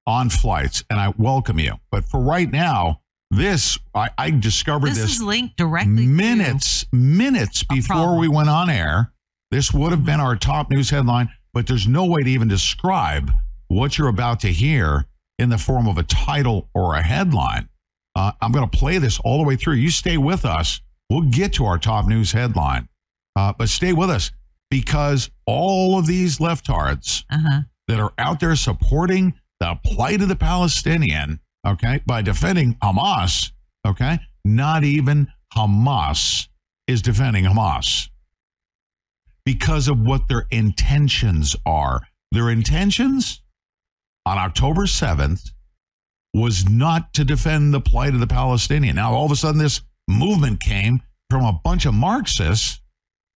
on flights, and I welcome you. But for right now, this I, I discovered This, this, is linked directly minutes minutes before we went on air. This would have been our top news headline, but there's no way to even describe what you're about to hear in the form of a title or a headline. Uh, I'm going to play this all the way through. You stay with us. We'll get to our top news headline, uh, but stay with us because all of these leftards. Uh-huh. that are out there supporting the plight of the Palestinian, okay, by defending Hamas, okay, not even Hamas is defending Hamas because of what their intentions are. Their intentions on October 7th was not to defend the plight of the Palestinian. Now, all of a sudden, this movement came from a bunch of Marxists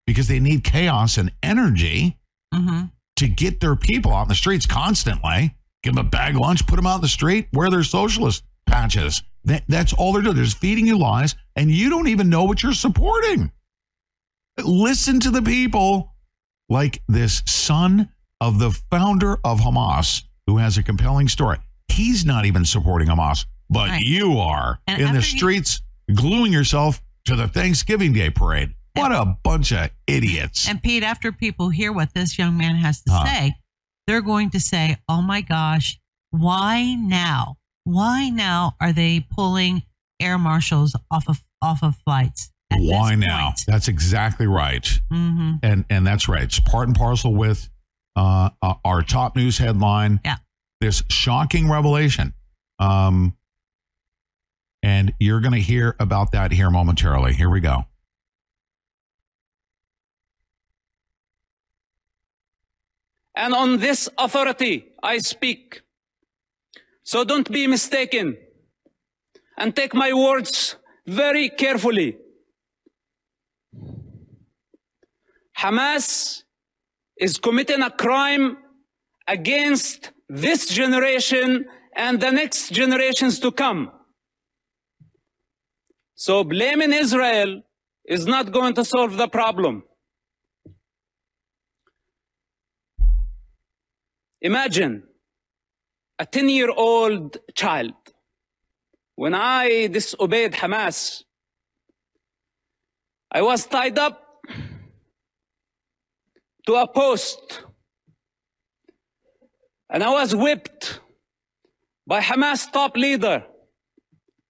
because they need chaos and energy Mm-hmm. to get their people out in the streets constantly. Give them a bag of lunch, put them out in the street, wear their socialist patches. That, that's all they're doing. They're just feeding you lies, and you don't even know what you're supporting. Listen to the people like this son of the founder of Hamas, who has a compelling story. He's not even supporting Hamas, but Right. you are And in the you- streets, gluing yourself to the Thanksgiving Day parade. What a bunch of idiots. And Pete, after people hear what this young man has to Huh. say, they're going to say, "Oh my gosh, why now? Why now are they pulling air marshals off of off of flights?" Why now? point?" That's exactly right. Mm-hmm. and and that's right. It's part and parcel with uh, uh, our top news headline. Yeah. This shocking revelation. Um, and you're going to hear about that here momentarily. Here we go. And on this authority I speak. So don't be mistaken and take my words very carefully. Hamas is committing a crime against this generation and the next generations to come. So blaming Israel is not going to solve the problem. Imagine a 10 year old child. When I disobeyed Hamas, I was tied up to a post and I was whipped by Hamas top leader.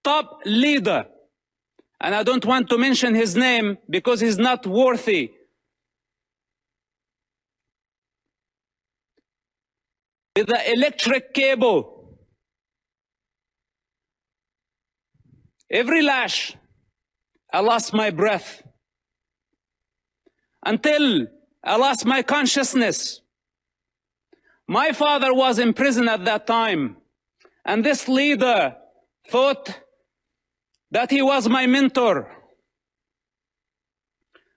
Top leader. And I don't want to mention his name because he's not worthy. The electric cable. Every lash, I lost my breath. Until I lost my consciousness. My father was in prison at that time. And this leader thought that he was my mentor.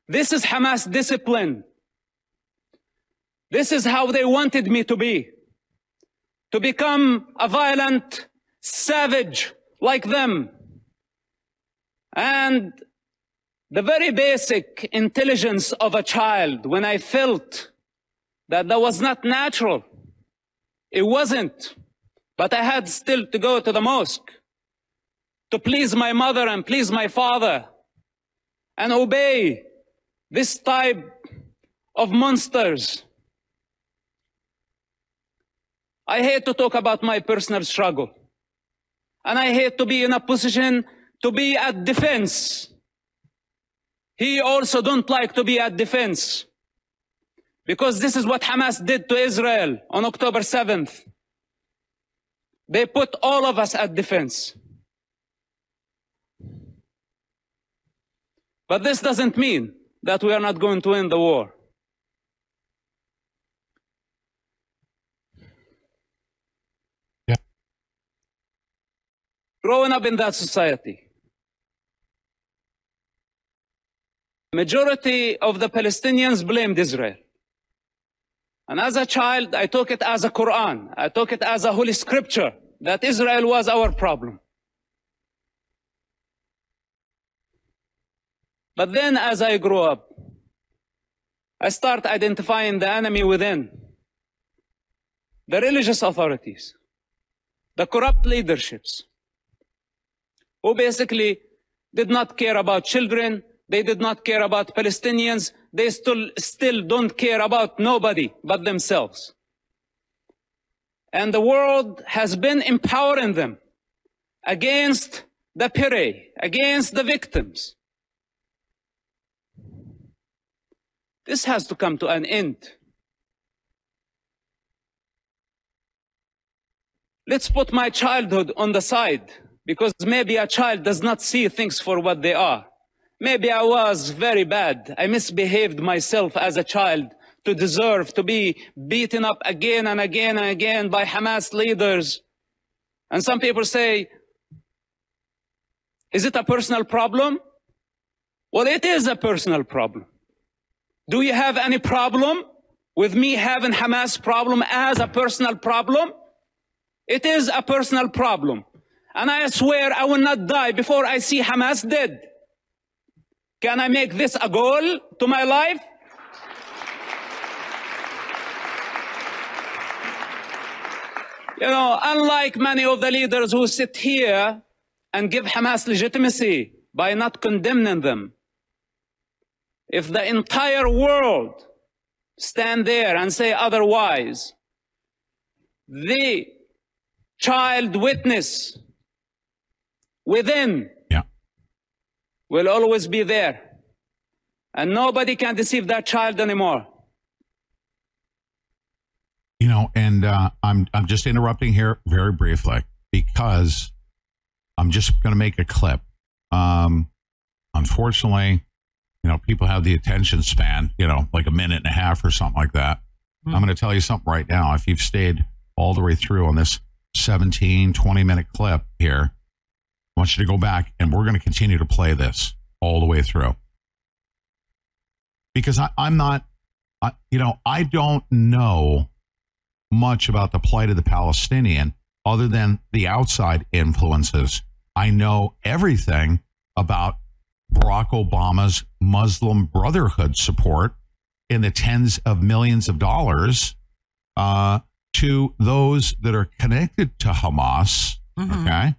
This is Hamas discipline. This is how they wanted me to be. To become a violent savage like them. And the very basic intelligence of a child, when I felt that that was not natural, it wasn't. But I had still to go to the mosque to please my mother and please my father and obey this type of monsters. I hate to talk about my personal struggle. And I hate to be in a position to be at defense. He also don't like to be at defense. Because this is what Hamas did to Israel on October 7th. They put all of us at defense. But this doesn't mean that we are not going to win the war. Growing up in that society, majority of the Palestinians blamed Israel. And as a child, I took it as a Quran. I took it as a holy scripture that Israel was our problem. But then as I grew up, I start identifying the enemy within. The religious authorities, the corrupt leaderships, who basically did not care about children, they did not care about Palestinians, they still, still don't care about nobody but themselves. And the world has been empowering them against the prey, against the victims. This has to come to an end. Let's put my childhood on the side because maybe a child does not see things for what they are. Maybe I was very bad. I misbehaved myself as a child to deserve to be beaten up again and again and again by Hamas leaders. And some people say, is it a personal problem? Well, it is a personal problem. Do you have any problem with me having Hamas problem as a personal problem? It is a personal problem. And I swear I will not die before I see Hamas dead. Can I make this a goal to my life? You know, unlike many of the leaders who sit here and give Hamas legitimacy by not condemning them, if the entire world stand there and say otherwise, the child witness within Yeah. will always be there. And nobody can deceive that child anymore. You know, and uh, I'm I'm just interrupting here very briefly because I'm just going to make a clip. Um, unfortunately, you know, people have the attention span, you know, like a minute and a half or something like that. I'm going to tell you something right now. If you've stayed all the way through on this 17, 20 minute clip here, I want you to go back and we're going to continue to play this all the way through. Because I, I'm not, I, you know, I don't know much about the plight of the Palestinian other than the outside influences. I know everything about Barack Obama's Muslim Brotherhood support in the tens of millions of dollars uh, to those that are connected to Hamas. Mhm. Okay.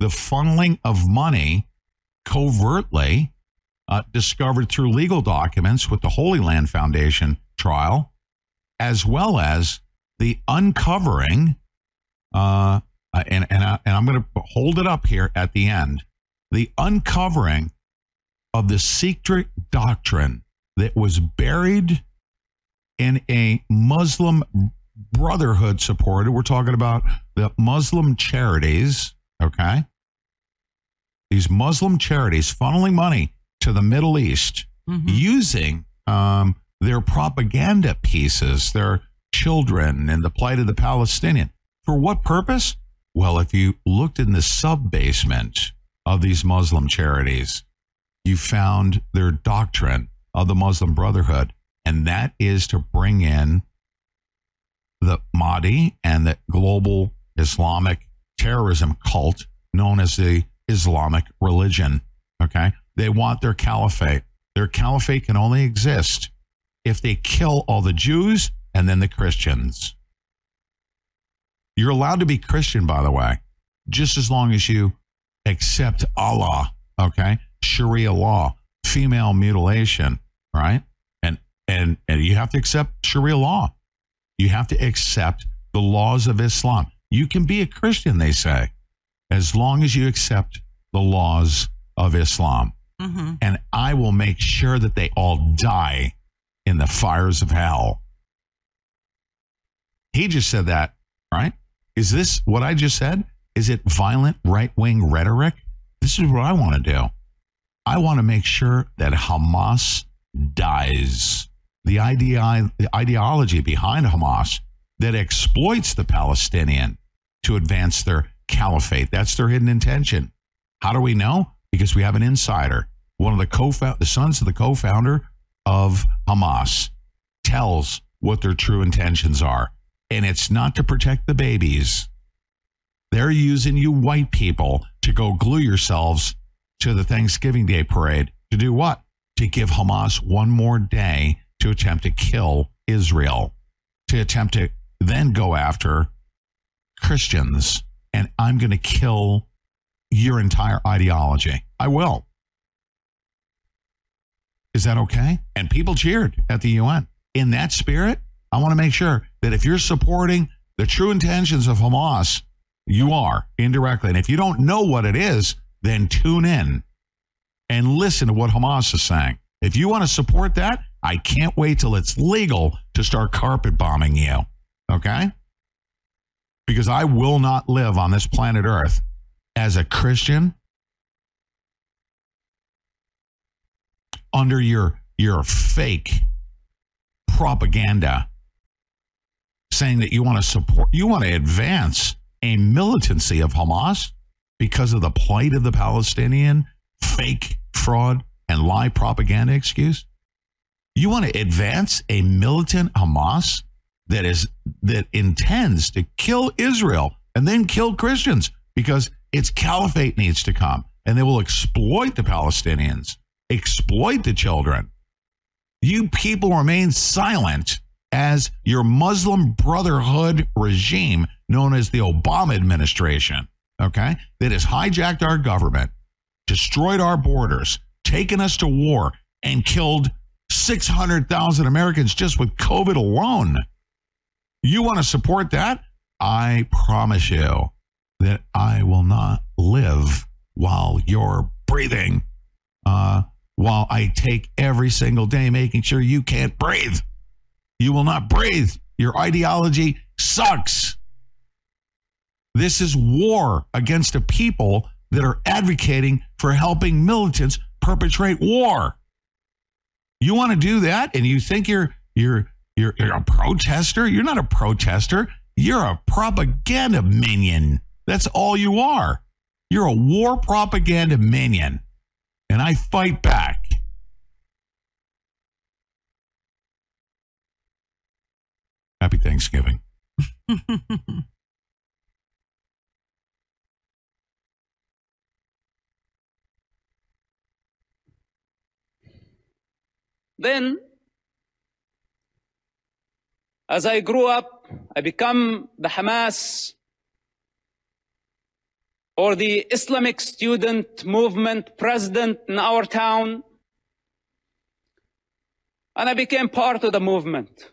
The funneling of money covertly uh, discovered through legal documents with the Holy Land Foundation trial, as well as the uncovering, uh, uh, and, and, I, and I'm going to hold it up here at the end the uncovering of the secret doctrine that was buried in a Muslim Brotherhood supported. We're talking about the Muslim charities, okay? These Muslim charities funneling money to the Middle East Mhm. using um, their propaganda pieces, their children, and the plight of the Palestinian. For what purpose? Well, if you looked in the sub basement of these Muslim charities, you found their doctrine of the Muslim Brotherhood, and that is to bring in the Mahdi and the global Islamic terrorism cult known as the Islamic religion. Okay. They want their caliphate. Their caliphate can only exist if they kill all the Jews and then the Christians. You're allowed to be Christian, by the way, just as long as you accept Allah. Okay. Sharia law, female mutilation, right? And and and you have to accept Sharia law. You have to accept the laws of Islam. You can be a Christian, they say, as long as you accept the laws of Islam. Mhm. And I will make sure that they all die in the fires of hell. He just said that, right? Is this what I just said? Is it violent right wing rhetoric? This is what I want to do. I want to make sure that Hamas dies. The, idea, the ideology behind Hamas that exploits the Palestinian to advance their caliphate. That's their hidden intention. How do we know? Because we have an insider. One of the co the sons of the co-founder of Hamas tells what their true intentions are. And it's not to protect the babies. They're using you white people to go glue yourselves to the Thanksgiving Day parade to do what? To give Hamas one more day to attempt to kill Israel, to attempt to then go after Christians. And I'm going to kill your entire ideology. I will. Is that okay? And people cheered at the UN. In that spirit, I want to make sure that if you're supporting the true intentions of Hamas, you are indirectly. And if you don't know what it is, then tune in and listen to what Hamas is saying. If you want to support that, I can't wait till it's legal to start carpet bombing you. Okay? Because I will not live on this planet Earth as a Christian under your your fake propaganda saying that you want to support you want to advance a militancy of Hamas because of the plight of the Palestinian fake fraud and lie propaganda excuse? You want to advance a militant Hamas that is that intends to kill Israel and then kill Christians because its caliphate needs to come and they will exploit the Palestinians exploit the children you people remain silent as your Muslim Brotherhood regime, known as the Obama administration, okay, that has hijacked our government, destroyed our borders, taken us to war, and killed 600,000 Americans just with COVID alone. You want to support that? I promise you that I will not live while you're breathing. Uh, while I take every single day making sure you can't breathe. You will not breathe. Your ideology sucks. This is war against a people that are advocating for helping militants perpetrate war. You want to do that and you think you're you're you're, you're a protester? You're not a protester. You're a propaganda minion. That's all you are. You're a war propaganda minion. And I fight back. Happy Thanksgiving. [LAUGHS] then as I grew up, I become the Hamas or the Islamic student movement president in our town. And I became part of the movement.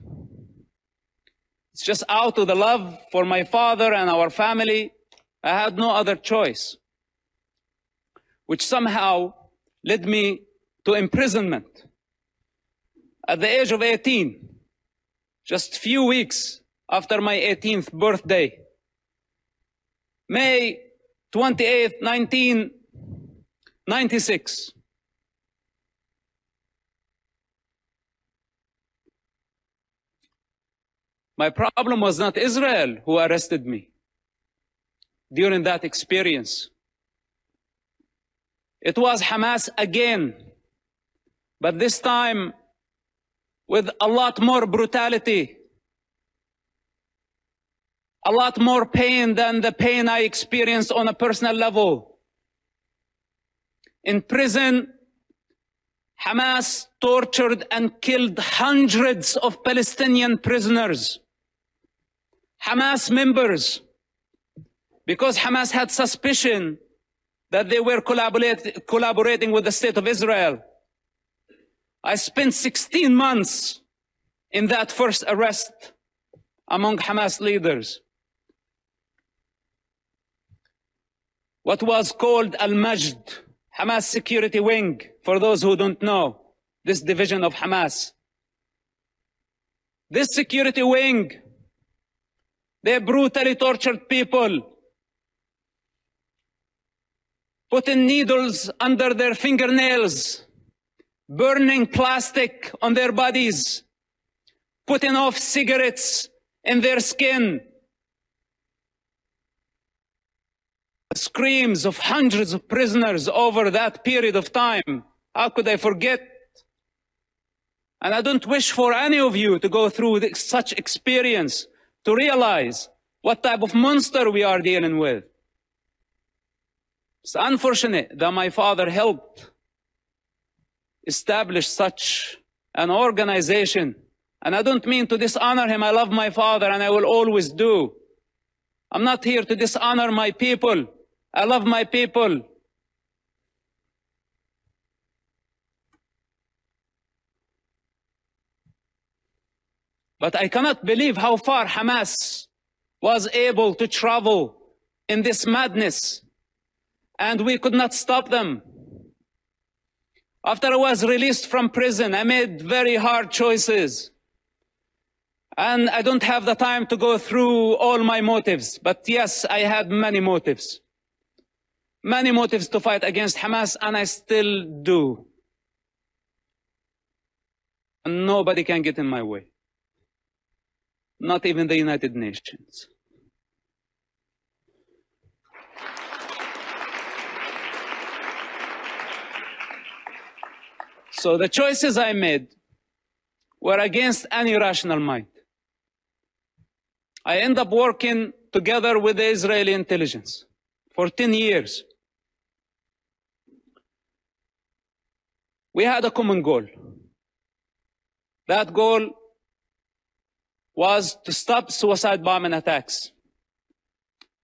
It's just out of the love for my father and our family. I had no other choice, which somehow led me to imprisonment at the age of 18, just a few weeks after my 18th birthday. May 28, 1996. My problem was not Israel who arrested me during that experience. It was Hamas again, but this time with a lot more brutality, a lot more pain than the pain I experienced on a personal level. In prison, Hamas tortured and killed hundreds of Palestinian prisoners. Hamas members, because Hamas had suspicion that they were collaborating with the state of Israel. I spent 16 months in that first arrest among Hamas leaders. What was called Al Majd, Hamas security wing, for those who don't know, this division of Hamas. This security wing, they brutally tortured people, putting needles under their fingernails, burning plastic on their bodies, putting off cigarettes in their skin. Screams of hundreds of prisoners over that period of time. How could I forget? And I don't wish for any of you to go through such experience to realize what type of monster we are dealing with. It's unfortunate that my father helped establish such an organization. And I don't mean to dishonor him. I love my father and I will always do. I'm not here to dishonor my people. I love my people. But I cannot believe how far Hamas was able to travel in this madness. And we could not stop them. After I was released from prison, I made very hard choices. And I don't have the time to go through all my motives. But yes, I had many motives. Many motives to fight against Hamas, and I still do. And nobody can get in my way. Not even the United Nations. So the choices I made were against any rational mind. I end up working together with the Israeli intelligence for 10 years. We had a common goal. That goal was to stop suicide bombing attacks.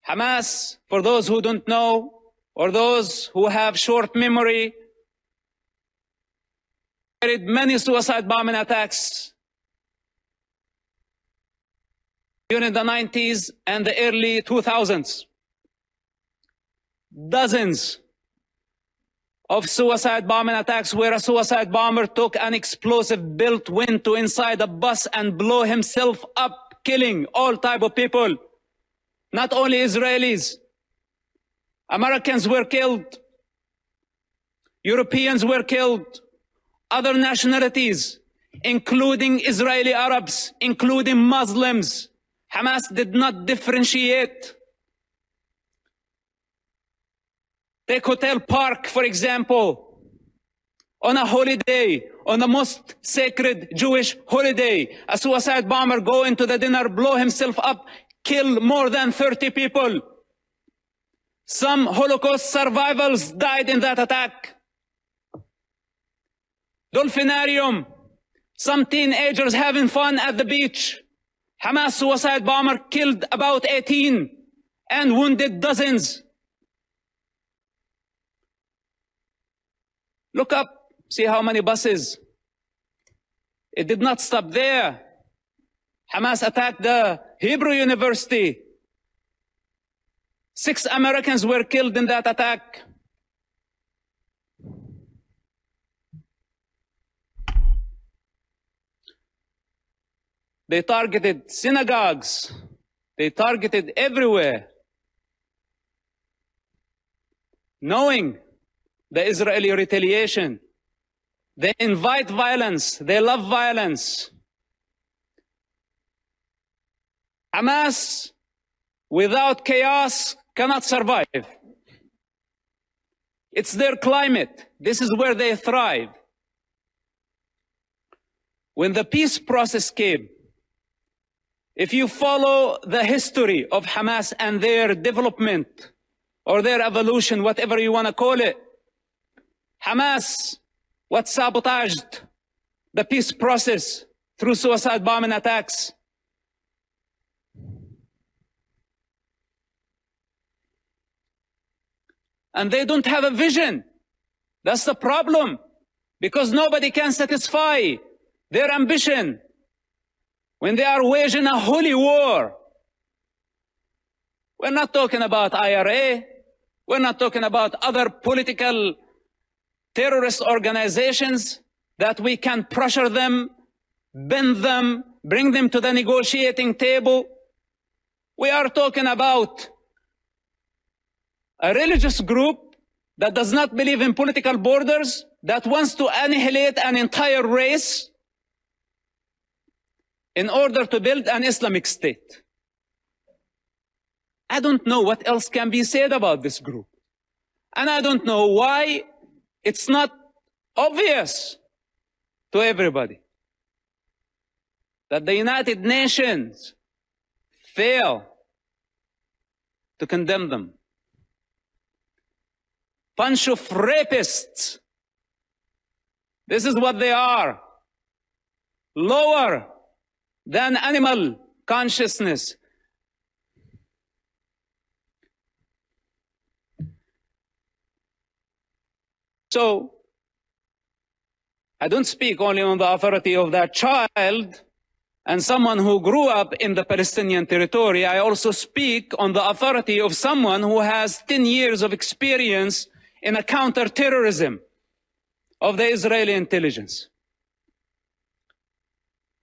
Hamas, for those who don't know, or those who have short memory, carried many suicide bombing attacks during the 90s and the early 2000s. Dozens of suicide bombing attacks where a suicide bomber took an explosive built window inside a bus and blew himself up, killing all type of people. Not only Israelis. Americans were killed. Europeans were killed. Other nationalities, including Israeli Arabs, including Muslims. Hamas did not differentiate. Take Hotel Park, for example. On a holiday, on the most sacred Jewish holiday, a suicide bomber go into the dinner, blow himself up, kill more than 30 people. Some Holocaust survivors died in that attack. Dolphinarium Some teenagers having fun at the beach. Hamas suicide bomber killed about 18 and wounded dozens. Look up, see how many buses. It did not stop there. Hamas attacked the Hebrew University. Six Americans were killed in that attack. They targeted synagogues. They targeted everywhere. Knowing the Israeli retaliation, they invite violence. They love violence. Hamas, without chaos, cannot survive. It's their climate. This is where they thrive. When the peace process came, if you follow the history of Hamas and their development or their evolution, whatever you want to call it, Hamas, what sabotaged the peace process through suicide bombing attacks. And they don't have a vision. That's the problem. Because nobody can satisfy their ambition when they are waging a holy war. We're not talking about IRA. We're not talking about other political terrorist organizations that we can pressure them, bend them, bring them to the negotiating table. We are talking about a religious group that does not believe in political borders, that wants to annihilate an entire race in order to build an Islamic state. I don't know what else can be said about this group. And I don't know why it's not obvious to everybody that the United Nations fail to condemn them. Bunch of rapists. This is what they are. Lower than animal consciousness. So, I don't speak only on the authority of that child and someone who grew up in the Palestinian territory. I also speak on the authority of someone who has 10 years of experience in a counterterrorism of the Israeli intelligence.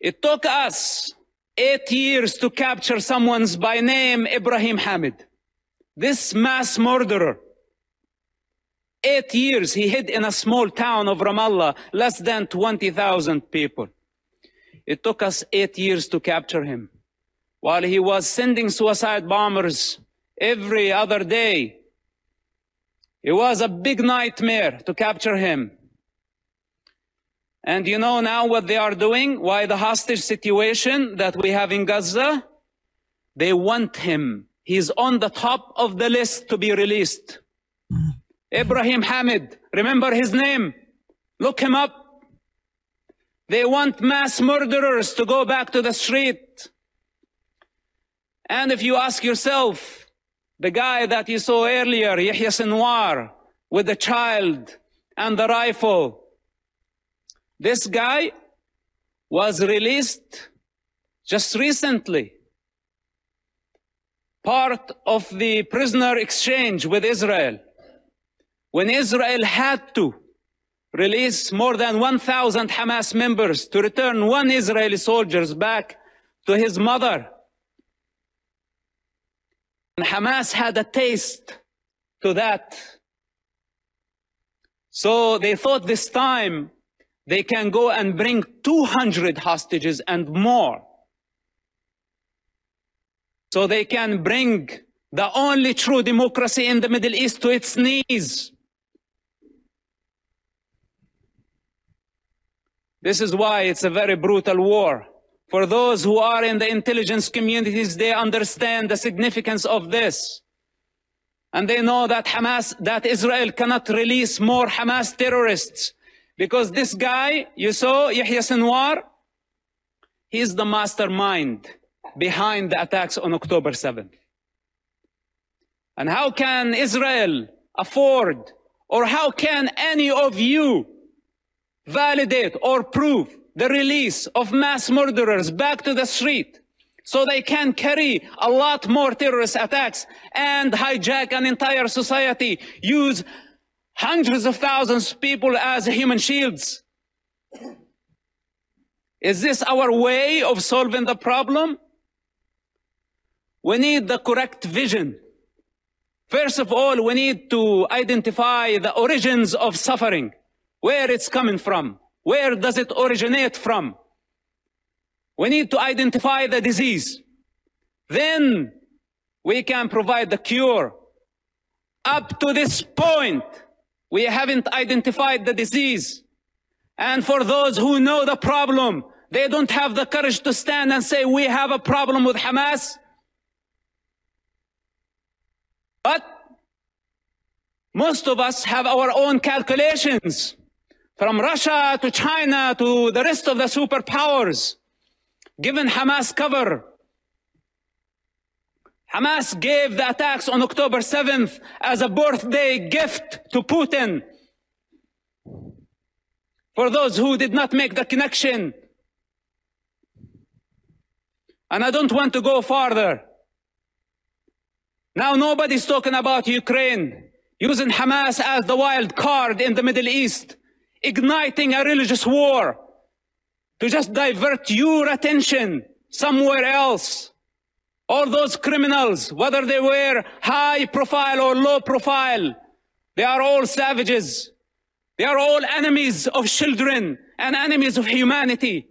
It took us eight years to capture someone's by name Ibrahim Hamid. This mass murderer. Eight years he hid in a small town of Ramallah, less than 20,000 people. It took us eight years to capture him. While he was sending suicide bombers every other day, it was a big nightmare to capture him. And you know now what they are doing? Why the hostage situation that we have in Gaza? They want him. He's on the top of the list to be released. Ibrahim Hamid, remember his name? Look him up. They want mass murderers to go back to the street. And if you ask yourself, the guy that you saw earlier, Yahya Sinwar, with the child and the rifle, this guy was released just recently. Part of the prisoner exchange with Israel. When Israel had to release more than 1,000 Hamas members to return one Israeli soldiers back to his mother. And Hamas had a taste to that. So they thought this time they can go and bring 200 hostages and more. So they can bring the only true democracy in the Middle East to its knees. This is why it's a very brutal war. For those who are in the intelligence communities, they understand the significance of this. And they know that Hamas, that Israel cannot release more Hamas terrorists Because this guy, you saw, Yahya Sinwar, he's the mastermind behind the attacks on October 7th. And how can Israel afford, or how can any of you validate or prove the release of mass murderers back to the street so they can carry a lot more terrorist attacks and hijack an entire society, use hundreds of thousands of people as human shields? Is this our way of solving the problem? We need the correct vision. First of all, we need to identify the origins of suffering, where it's coming from, where does it originate from. We need to identify the disease. Then we can provide the cure. Up to this point, we haven't identified the disease. And for those who know the problem, they don't have the courage to stand and say, we have a problem with Hamas. But most of us have our own calculations from Russia to China to the rest of the superpowers, given Hamas cover. Hamas gave the attacks on October 7th as a birthday gift to Putin. For those who did not make the connection, and I don't want to go farther. Now nobody's talking about Ukraine using Hamas as the wild card in the Middle East, igniting a religious war to just divert your attention somewhere else. All those criminals, whether they were high profile or low profile, they are all savages. They are all enemies of children and enemies of humanity.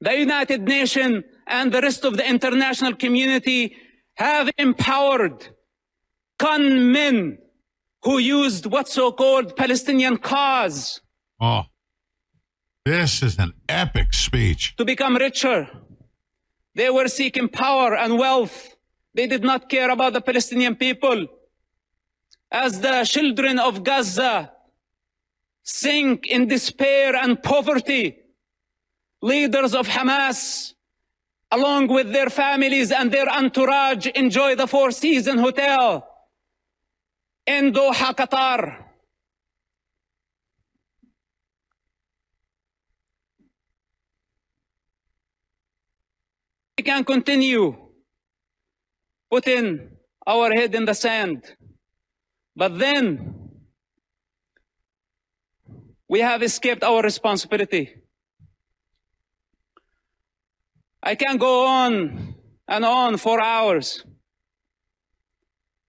The United Nations and the rest of the international community have empowered con men who used what so-called Palestinian cause Oh, this is an epic speech. to become richer. They were seeking power and wealth. They did not care about the Palestinian people. As the children of Gaza sink in despair and poverty, leaders of Hamas, along with their families and their entourage, enjoy the Four Seasons Hotel in Doha, Qatar. We can continue putting our head in the sand. But then we have escaped our responsibility. I can go on and on for hours.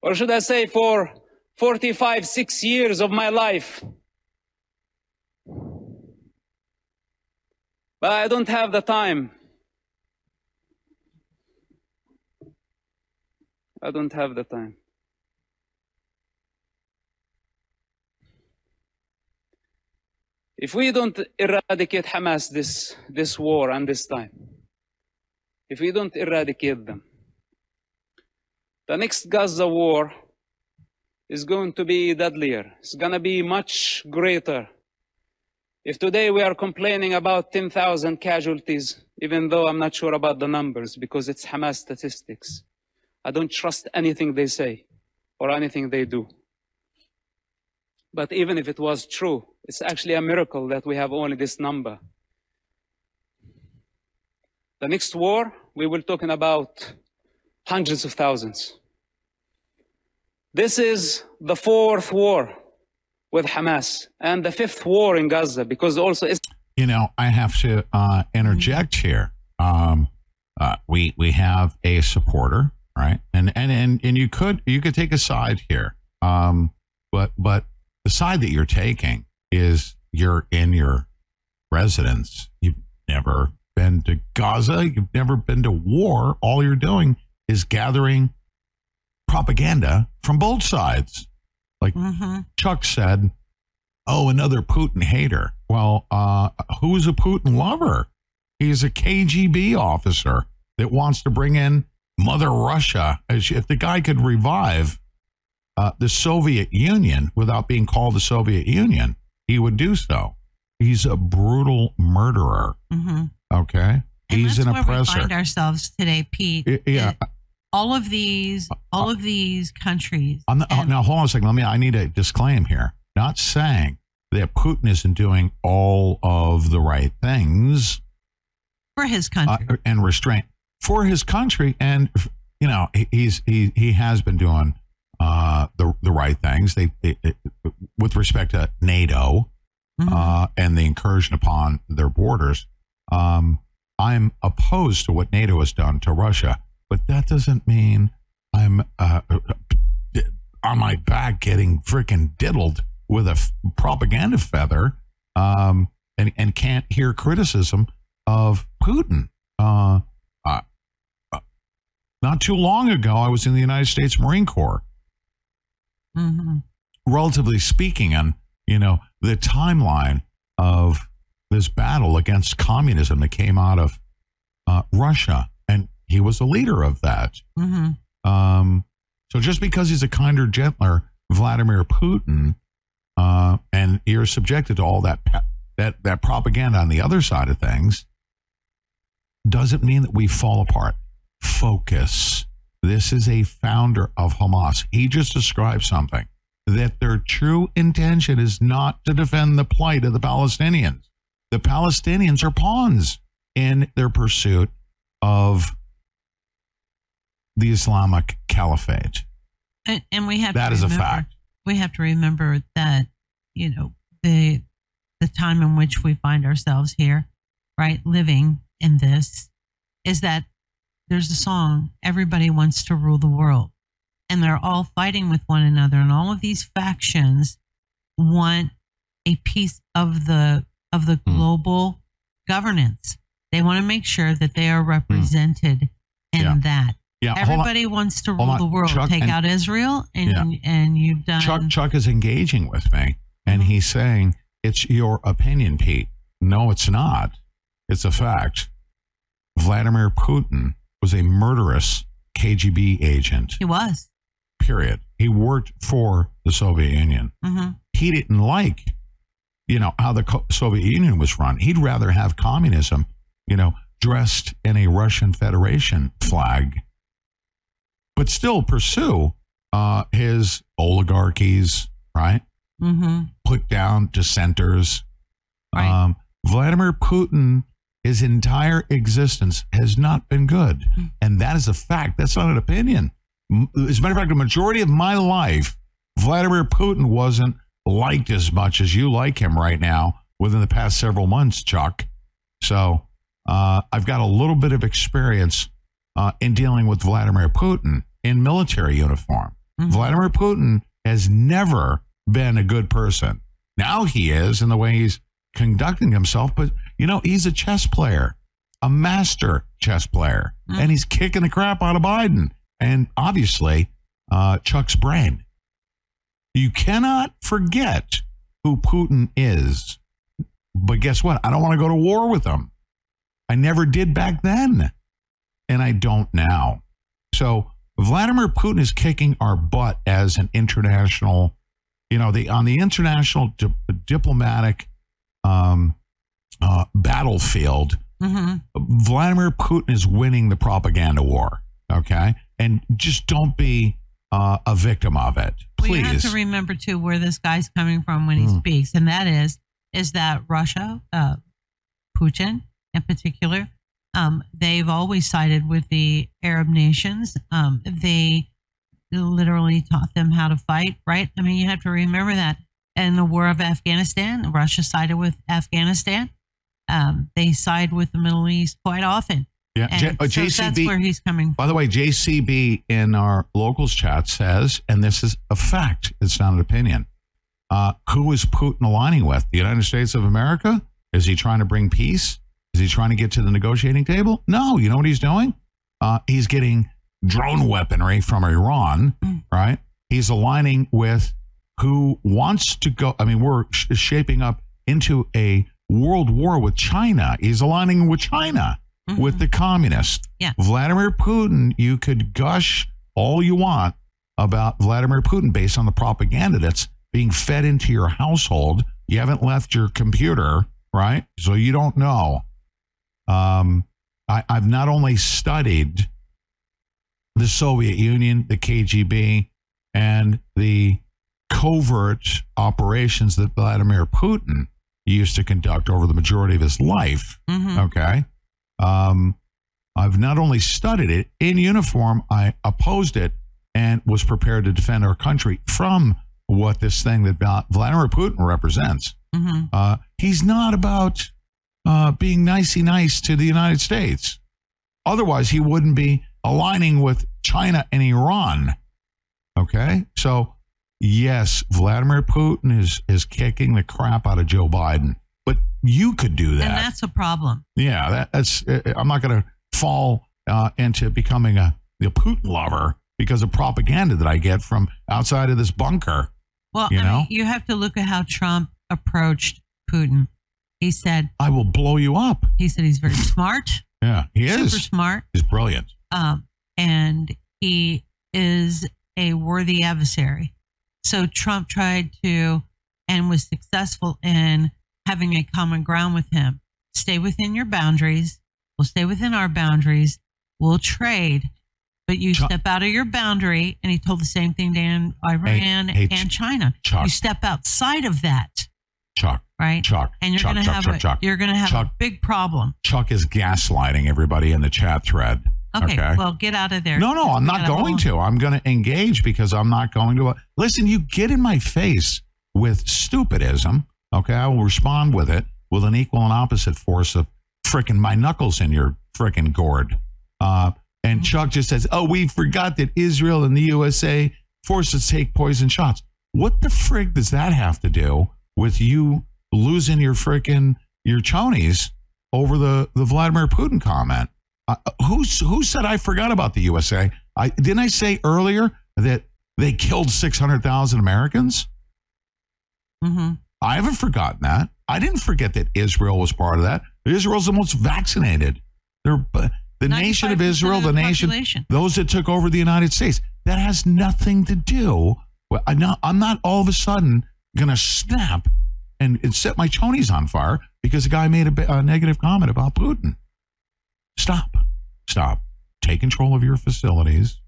Or should I say for 45, six years of my life. But I don't have the time. I don't have the time. If we don't eradicate Hamas this, this war and this time, if we don't eradicate them, the next Gaza war is going to be deadlier. It's going to be much greater. If today we are complaining about 10,000 casualties, even though I'm not sure about the numbers because it's Hamas statistics, I don't trust anything they say or anything they do. But even if it was true, it's actually a miracle that we have only this number. The next war, we will talking about hundreds of thousands. This is the fourth war with Hamas and the fifth war in Gaza because also You know, I have to uh, interject here. Um, uh, we we have a supporter, right? And and and and you could you could take a side here. Um, but but the side that you're taking is you're in your residence. You've never been to Gaza. You've never been to war. All you're doing is gathering propaganda from both sides. Like Mhm. Chuck said, "Oh, another Putin hater." Well, uh, who's a Putin lover? He's a KGB officer that wants to bring in Mother Russia. If the guy could revive uh, the Soviet Union without being called the Soviet Union, he would do so. He's a brutal murderer. hmm Okay, And he's that's an where we find ourselves today, Pete. Y- yeah. It- all of these, all of these countries. I'm not, and- now, hold on a second. Let me. I need a disclaim here. Not saying that Putin isn't doing all of the right things for his uh, country. and restraint for his country, and you know he, he's he he has been doing uh, the the right things. They, they, they- with respect to NATO Mhm. uh, and the incursion upon their borders. Um, I'm opposed to what NATO has done to Russia, but that doesn't mean I'm uh, on my back getting freaking diddled with a f- propaganda feather um, and, and can't hear criticism of Putin. Uh, uh, uh, not too long ago, I was in the United States Marine Corps Mhm. relatively speaking, on you know the timeline of this battle against communism that came out of uh, Russia, and he was the leader of that. Mhm. Um, so just because he's a kinder, gentler Vladimir Putin, uh, and you're subjected to all that that that propaganda on the other side of things, doesn't mean that we fall apart. Focus. This is a founder of Hamas. He just described something that their true intention is not to defend the plight of the Palestinians. The Palestinians are pawns in their pursuit of the Islamic Caliphate. And, and we have That to is a fact. We have to remember that you know the the time in which we find ourselves here, right, living in this, is that there's a song. Everybody wants to rule the world, and they're all fighting with one another, and all of these factions want a piece of the of the Hmm. global governance. They want to make sure that they are represented in Hmm. Yeah. that. Yeah. Everybody wants to rule the world. Chuck, Take and- out Israel, and Yeah. and you've done. Chuck Chuck is engaging with me, and Mhm. he's saying it's your opinion, Pete. No, it's not. It's a fact. Vladimir Putin was a murderous KGB agent. he was. Period. He worked for the Soviet Union. hmm He didn't like, you know, how the Soviet Union was run. He'd rather have communism, you know, dressed in a Russian Federation flag, but still pursue uh, his oligarchies, right? Mm-hmm. put down dissenters. Right. Um, Vladimir Putin, his entire existence has not been good. Mm. And that is a fact. That's not an opinion. As a matter of fact, the majority of my life, Vladimir Putin wasn't liked as much as you like him right now within the past several months, Chuck. So uh, I've got a little bit of experience uh, in dealing with Vladimir Putin in military uniform. Mhm. Vladimir Putin has never been a good person. Now he is in the way he's conducting himself, but you know, he's a chess player, a master chess player, Mm. and he's kicking the crap out of Biden and obviously uh, Chuck's brain. You cannot forget who Putin is. But guess what? I don't want to go to war with him. I never did back then, and I don't now. So Vladimir Putin is kicking our butt as an international, you know, the on the international di- diplomatic um, uh, battlefield. hmm Vladimir Putin is winning the propaganda war. Okay, and just don't be uh, a victim of it, Well, you have to remember too where this guy's coming from when he Mm. speaks, and that is is that Russia, uh, Putin in particular, um, they've always sided with the Arab nations. Um, they literally taught them how to fight. Right? I mean, you have to remember that. In the war of Afghanistan, Russia sided with Afghanistan. Um, they side with the Middle East quite often. yeah, And J- uh, so that's where he's coming from. By the way, JCB in our locals chat says, and this is a fact, it's not an opinion. Uh, who is Putin aligning with? The United States of America? Is he trying to bring peace? Is he trying to get to the negotiating table? No. You know what he's doing? Uh, he's getting drone weaponry from Iran, right? He's aligning with who wants to go. I mean, we're sh- shaping up into a world war with China. He's aligning with China Mhm. with the communists. Yeah. Vladimir Putin, you could gush all you want about Vladimir Putin based on the propaganda that's being fed into your household. You haven't left your computer, right? So you don't know. Um, I, I've not only studied the Soviet Union, the KGB, and the covert operations that Vladimir Putin used to conduct over the majority of his life. Mhm. Okay. Um, I've not only studied it in uniform, I opposed it and was prepared to defend our country from what this thing that Vladimir Putin represents. Mhm. Uh, he's not about uh, being nicey nice to the United States. Otherwise, he wouldn't be aligning with China and Iran. Okay, so yes, Vladimir Putin is is kicking the crap out of Joe Biden, but you could do that. And that's a problem. Yeah, that, that's. uh, I'm not going to fall uh, into becoming a, a Putin lover because of propaganda that I get from outside of this bunker. Well, You I know? mean, you have to look at how Trump approached Putin. He said I will blow you up. he said he's very smart, Yeah, he super is. Super smart, He's brilliant. um, and he is a worthy adversary. So Trump tried to and was successful in having a common ground with him. Stay within your boundaries. We'll stay within our boundaries. We'll trade. But you Chuck- step out of your boundary, and he told the same thing to Iran hey, Ch- and China. Chuck. You step outside of that, Chuck, right? Chuck, and you're going to have Chuck, a, Chuck. you're going to have a big problem. Chuck is gaslighting everybody in the chat thread. Okay, well, get out of there. No, no, I'm not going to. I'm going to engage because I'm not going to. Listen, you get in my face with stupidism. Okay, I will respond with it with an equal and opposite force of frickin' my knuckles in your frickin' gourd. Uh, and Chuck just says, "Oh, we forgot that Israel and the USA forced us to take poison shots." What the frig does that have to do with you losing your frickin' your chonies over the the Vladimir Putin comment? Uh, who's who said I forgot about the USA? I didn't I say earlier that they killed six hundred thousand Americans. Mhm. I haven't forgotten that. I didn't forget that Israel was part of that. Israel's the most vaccinated. They're uh, the nation of 95% Israel, the, nation, population. those that took over the United States. That has nothing to do. Well, I'm not. I'm not all of a sudden going to snap and, and set my chonies on fire because a guy made a, a negative comment about Putin. Stop. Stop. Take control of your facilities.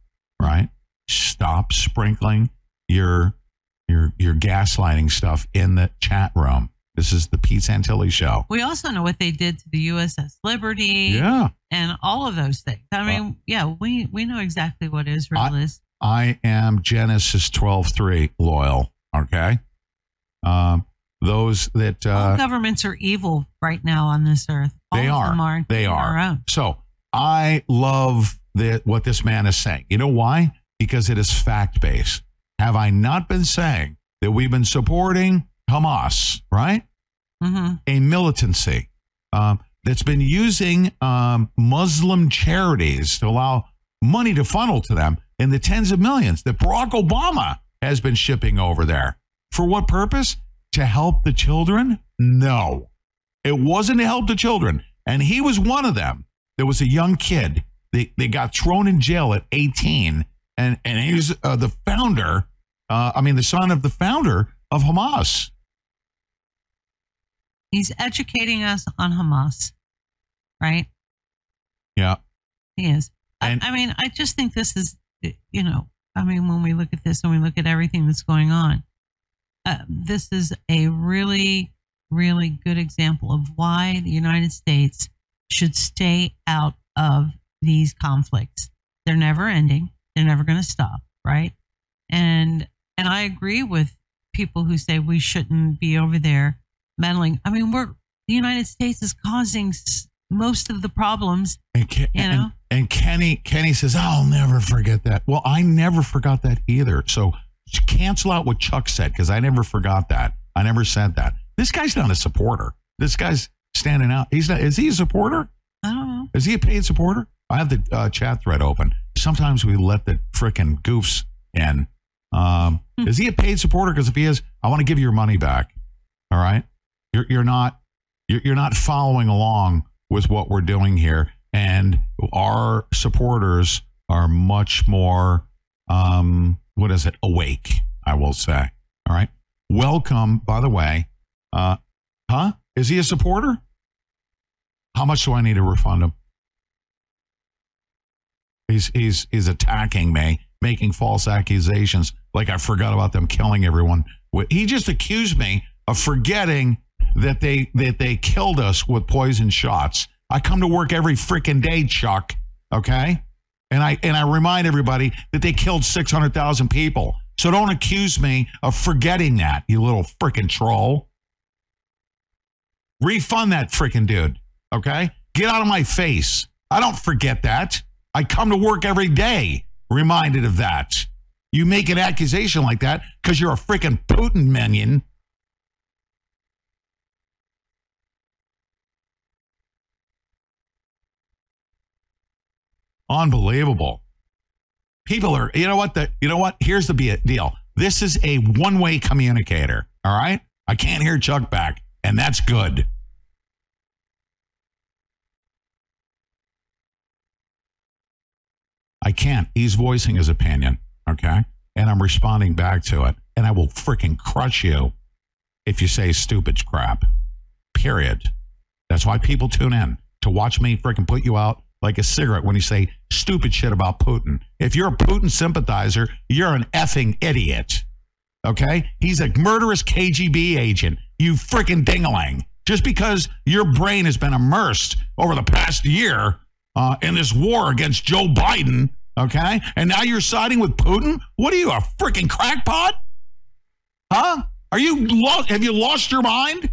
Right. Stop sprinkling your your your gaslighting stuff in the chat room. This is the Pete Santilli show. We also know what they did to the USS Liberty Yeah. and all of those things. I mean, yeah, we we know exactly what Israel I- is. I am Genesis 12:3 loyal. Okay. Um, those that all uh, governments are evil right now on this earth. All they are, are. they are. So I love that what this man is saying. You know why? Because it is fact based. Have I not been saying that we've been supporting Hamas? Right. hmm a militancy um, that's been using um, Muslim charities to allow money to funnel to them in the tens of millions that Barack Obama has been shipping over there. For what purpose? To help the children? No. It wasn't to help the children. And he was one of them. There was a young kid. They, they got thrown in jail at 18. And, and he was uh, the founder, uh, I mean, the son of the founder of Hamas. He's educating us on Hamas, right? Yeah. He is. And- I, I mean, I just think this is, you know, I mean, when we look at this and we look at everything that's going on, uh, this is a really, really good example of why the United States should stay out of these conflicts. They're never ending. They're never going to stop, right? And and I agree with people who say we shouldn't be over there meddling. I mean, we're the United States is causing most of the problems. And, You and, know? and Kenny Kenny says, "I'll never forget that." Well, I never forgot that either. So cancel out what Chuck said because I never forgot that. I never said that. This guy's not a supporter. This guy's standing out. He's not. Is he a supporter? I don't know. Is he a paid supporter? I have the uh, chat thread open. Sometimes we let the frickin' goofs in. Um, Hmm. is he a paid supporter? Because if he is, I want to give you your money back. All right, you're you're not you're, you're not following along with what we're doing here, and our supporters are much more um, what is it? Awake, I will say. All right. Welcome, by the way. Uh, huh? Is he a supporter? How much do I need to refund him? He's he's he's attacking me, making false accusations, like I forgot about them killing everyone. He just accused me of forgetting that they that they killed us with poison shots. I come to work every freaking day, Chuck. Okay, and I and I remind everybody that they killed six hundred thousand people. So don't accuse me of forgetting that, you little freaking troll. Refund that freaking dude. Okay, get out of my face. I don't forget that. I come to work every day reminded of that. You make an accusation like that because you're a freaking Putin minion. Unbelievable. People are, you know what? The, you know what? Here's the deal. This is a one-way communicator. All right. I can't hear Chuck back, and that's good. I can't. He's voicing his opinion. Okay. And I'm responding back to it. And I will freaking crush you if you say stupid crap. Period. That's why people tune in to watch me freaking put you out like a cigarette when you say stupid shit about Putin. If you're a Putin sympathizer, you're an effing idiot. Okay? He's a murderous KGB agent. You freaking dingaling. Just because your brain has been immersed over the past year uh, in this war against Joe Biden, okay? And now you're siding with Putin? What are you, a freaking crackpot? Huh? Are you lost? Have you lost your mind?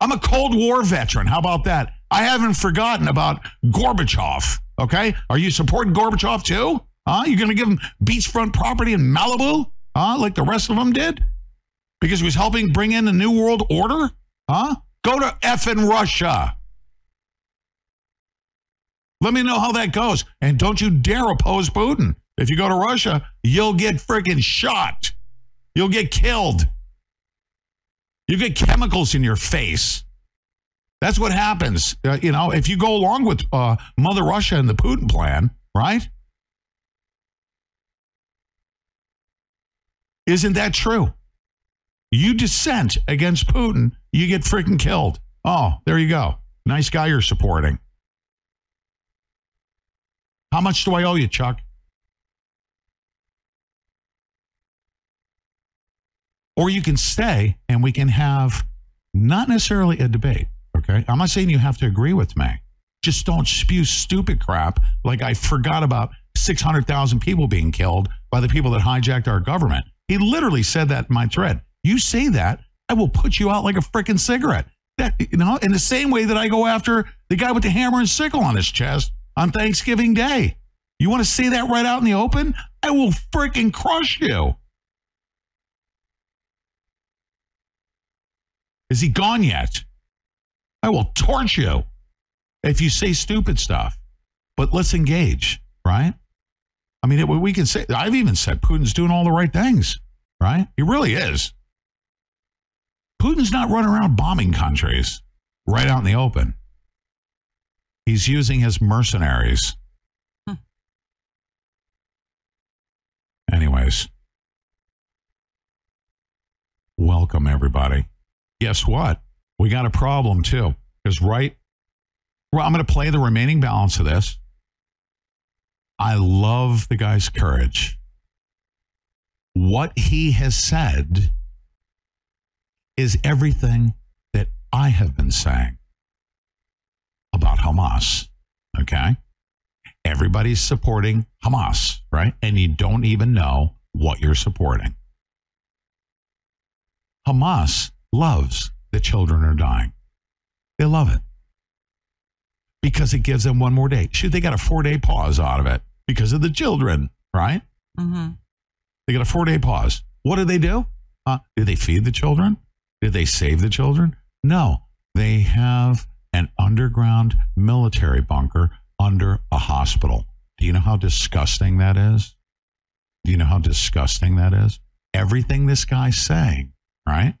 I'm a Cold War veteran. How about that? I haven't forgotten about Gorbachev. Okay, are you supporting Gorbachev too? Huh? You going to give him beachfront property in Malibu? Huh? Like the rest of them did? Because he was helping bring in a new world order? Huh? Go to effing Russia. Let me know how that goes. And don't you dare oppose Putin. If you go to Russia, you'll get friggin' shot. You'll get killed. You get chemicals in your face. That's what happens. Uh, you know, if you go along with uh, Mother Russia and the Putin plan, right? Isn't that true? You dissent against Putin, you get freaking killed. Oh, there you go. Nice guy you're supporting. How much do I owe you, Chuck? Or you can stay and we can have not necessarily a debate. Okay. I'm not saying you have to agree with me. Just don't spew stupid crap like I forgot about 600,000 people being killed by the people that hijacked our government. He literally said that in my thread. You say that, I will put you out like a freaking cigarette. That, you know, in the same way that I go after the guy with the hammer and sickle on his chest on Thanksgiving Day. You want to say that right out in the open? I will freaking crush you. Is he gone yet? I will torch you if you say stupid stuff. But let's engage, right? I mean, it, we can say, I've even said Putin's doing all the right things, right? He really is. Putin's not running around bombing countries right out in the open. He's using his mercenaries. Hmm. Anyways, welcome everybody. Guess what? We got a problem too. Because right, well, I'm going to play the remaining balance of this. I love the guy's courage. What he has said is everything that I have been saying about Hamas. Okay. Everybody's supporting Hamas, right? And you don't even know what you're supporting. Hamas loves that children are dying. They love it because it gives them one more day. Shoot, they got a four day pause out of it because of the children, right? Mm-hmm. They got a four day pause. What did they do? Uh, did they feed the children? Did they save the children? No. They have an underground military bunker under a hospital. Do you know how disgusting that is? Do you know how disgusting that is? Everything this guy's saying, right?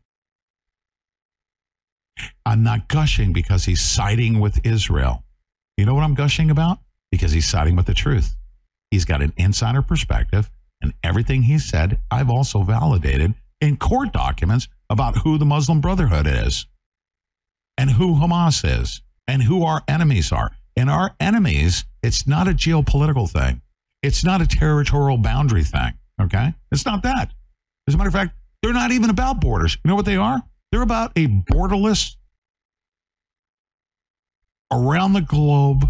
I'm not gushing because he's siding with Israel. You know what I'm gushing about? Because he's siding with the truth. He's got an insider perspective, And everything he said, I've also validated in court documents about who the Muslim Brotherhood is and who Hamas is and who our enemies are. And our enemies, it's not a geopolitical thing. It's not a territorial boundary thing. Okay. It's not that. As a matter of fact, they're not even about borders. You know what they are? They're about a borderless, around the globe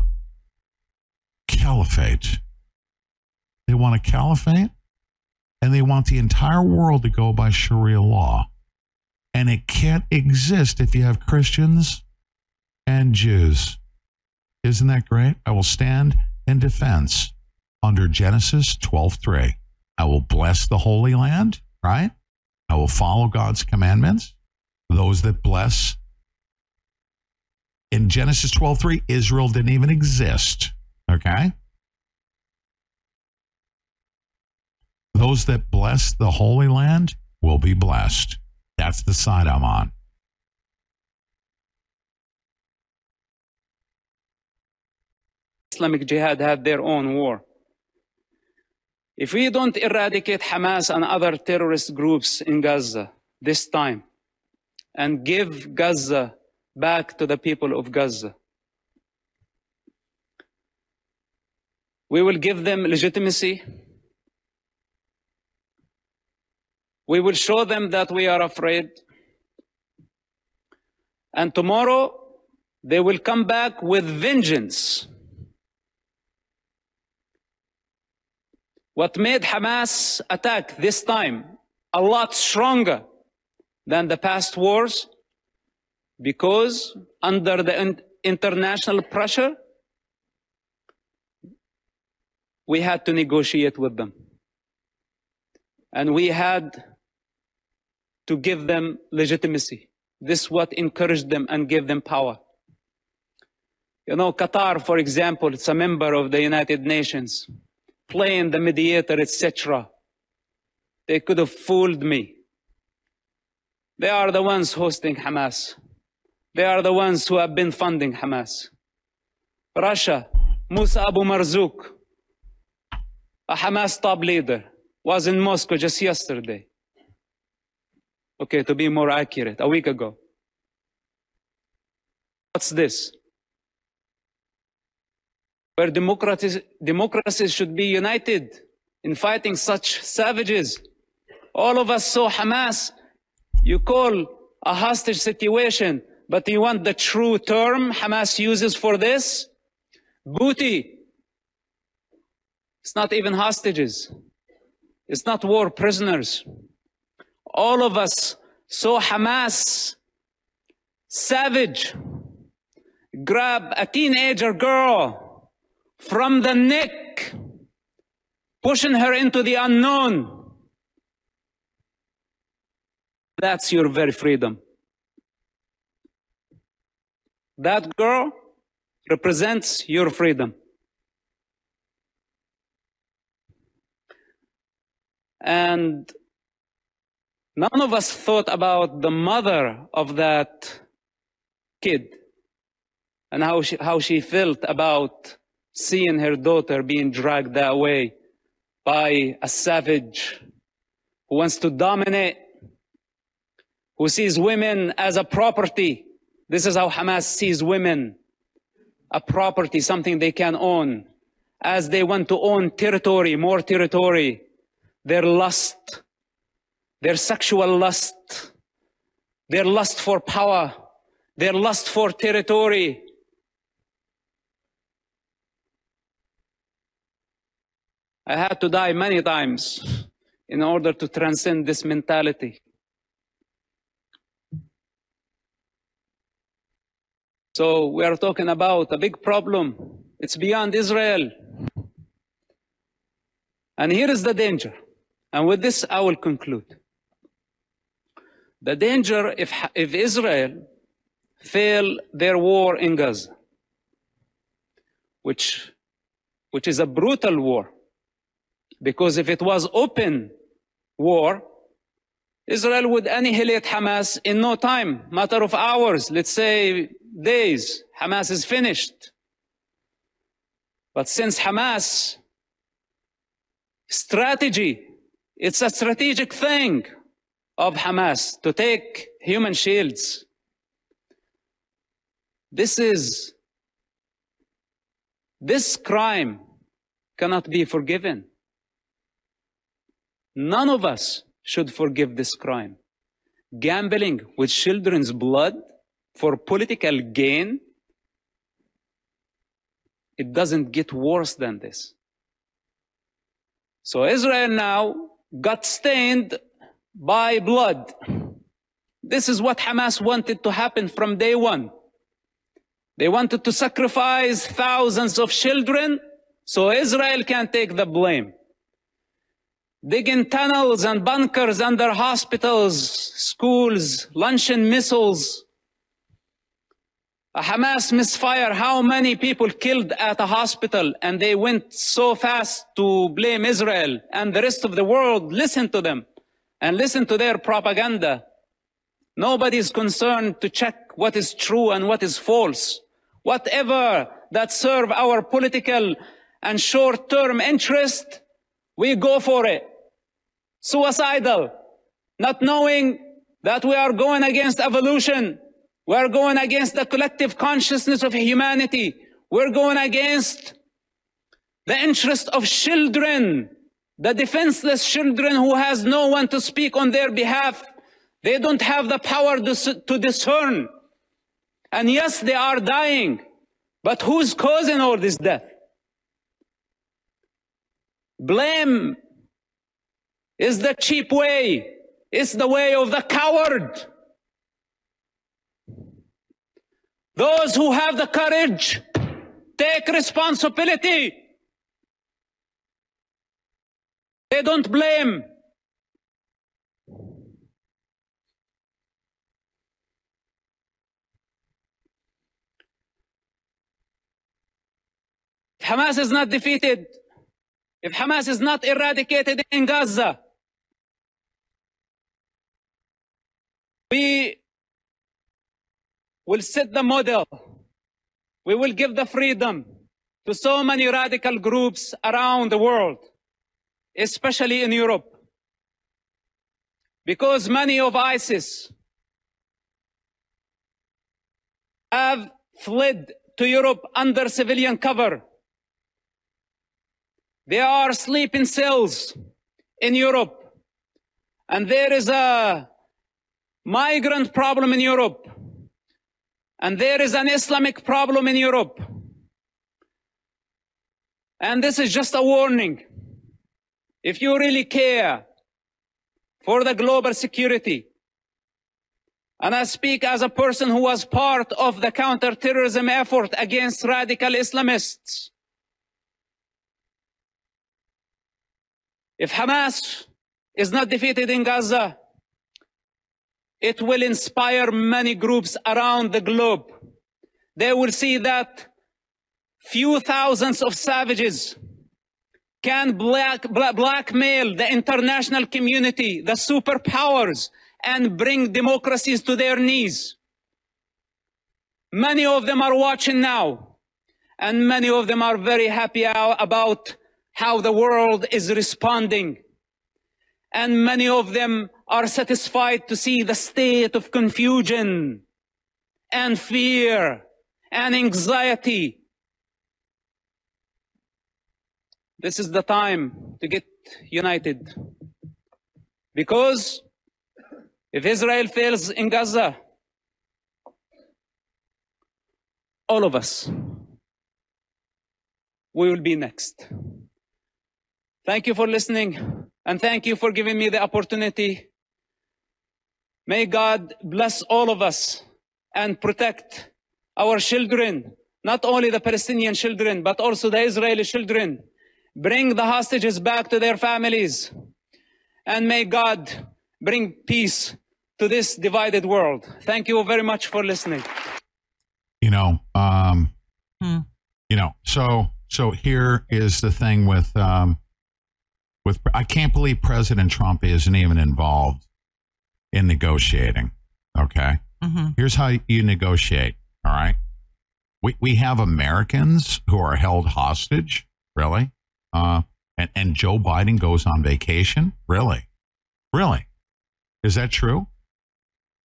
caliphate. They want a caliphate and they want the entire world to go by Sharia law. And it can't exist if you have Christians and Jews. Isn't that great? I will stand in defense under Genesis 12:3. I will bless the Holy Land, right? I will follow God's commandments. Those that bless in Genesis 12:3, Israel didn't even exist. Okay? Those that bless the Holy Land will be blessed. That's the side I'm on. Islamic Jihad had their own war. If we don't eradicate Hamas and other terrorist groups in Gaza this time and give Gaza back to the people of Gaza, we will give them legitimacy. We will show them that we are afraid. And tomorrow, they will come back with vengeance. What made Hamas attack this time a lot stronger than the past wars? Because under the international pressure, we had to negotiate with them. And we had to give them legitimacy. This what encouraged them and gave them power. You know, Qatar, for example, it's a member of the United Nations, playing the mediator, etc. They could have fooled me. They are the ones hosting Hamas. They are the ones who have been funding Hamas. Russia, Musa Abu Marzouk, a Hamas top leader, was in Moscow just yesterday. Okay, to be more accurate, a week ago. What's this? Where democracies, democracies should be united in fighting such savages. All of us saw Hamas. You call a hostage situation, but you want the true term Hamas uses for this? Booty. It's not even hostages. It's not war prisoners. All of us saw Hamas savage grab a teenager girl from the neck, pushing her into the unknown. That's your very freedom. That girl represents your freedom. And none of us thought about the mother of that kid and how she, how she felt about seeing her daughter being dragged that way by a savage who wants to dominate, who sees women as a property. This is how Hamas sees women a property, something they can own. As they want to own territory, more territory, their lust, their sexual lust, their lust for power, their lust for territory. I had to die many times in order to transcend this mentality. So we are talking about a big problem. It's beyond Israel. And here is the danger. And with this, I will conclude. The danger if, if Israel fail their war in Gaza, which, which is a brutal war, because if it was open war, Israel would annihilate Hamas in no time, matter of hours, let's say days. Hamas is finished. But since Hamas strategy. It's a strategic thing of Hamas to take human shields. This is, this crime cannot be forgiven. None of us should forgive this crime. Gambling with children's blood for political gain, it doesn't get worse than this. So Israel now got stained by blood. This is what Hamas wanted to happen from day one. They wanted to sacrifice thousands of children so Israel can take the blame. Digging tunnels and bunkers under hospitals, schools, launching missiles. A Hamas misfire, how many people killed at a hospital and they went so fast to blame Israel and the rest of the world listen to them and listen to their propaganda. Nobody is concerned to check what is true and what is false. Whatever that serve our political and short-term interest, we go for it. Suicidal, not knowing that we are going against evolution. We are going against the collective consciousness of humanity. We're going against the interest of children, the defenseless children who has no one to speak on their behalf. They don't have the power to discern. And yes, they are dying. But who's causing all this death? Blame is the cheap way. It's the way of the coward. Those who have the courage take responsibility. They don't blame. If Hamas is not defeated, if Hamas is not eradicated in Gaza, we will set the model. We will give the freedom to so many radical groups around the world, especially in Europe. Because many of ISIS have fled to Europe under civilian cover. They are sleeping cells in Europe. And there is a migrant problem in Europe. And there is an Islamic problem in Europe. And this is just a warning. If you really care for the global security, and I speak as a person who was part of the counterterrorism effort against radical Islamists. If Hamas is not defeated in Gaza, it will inspire many groups around the globe. They will see that few thousands of savages can black, bla- blackmail the international community, the superpowers, and bring democracies to their knees. Many of them are watching now, and many of them are very happy about how the world is responding. And many of them are satisfied to see the state of confusion and fear and anxiety. This is the time to get united. Because if Israel fails in Gaza, all of us, we will be next. Thank you for listening and thank you for giving me the opportunity. May God bless all of us and protect our children, not only the Palestinian children, but also the Israeli children. Bring the hostages back to their families. And may God bring peace to this divided world. Thank you very much for listening. You know, um, Hmm. you know, so so here is the thing with um, with I can't believe President Trump isn't even involved in negotiating. Okay, hmm here's how you negotiate. All right, we we have Americans who are held hostage. Really, uh, and, and Joe Biden goes on vacation? Really? Really? Is that true?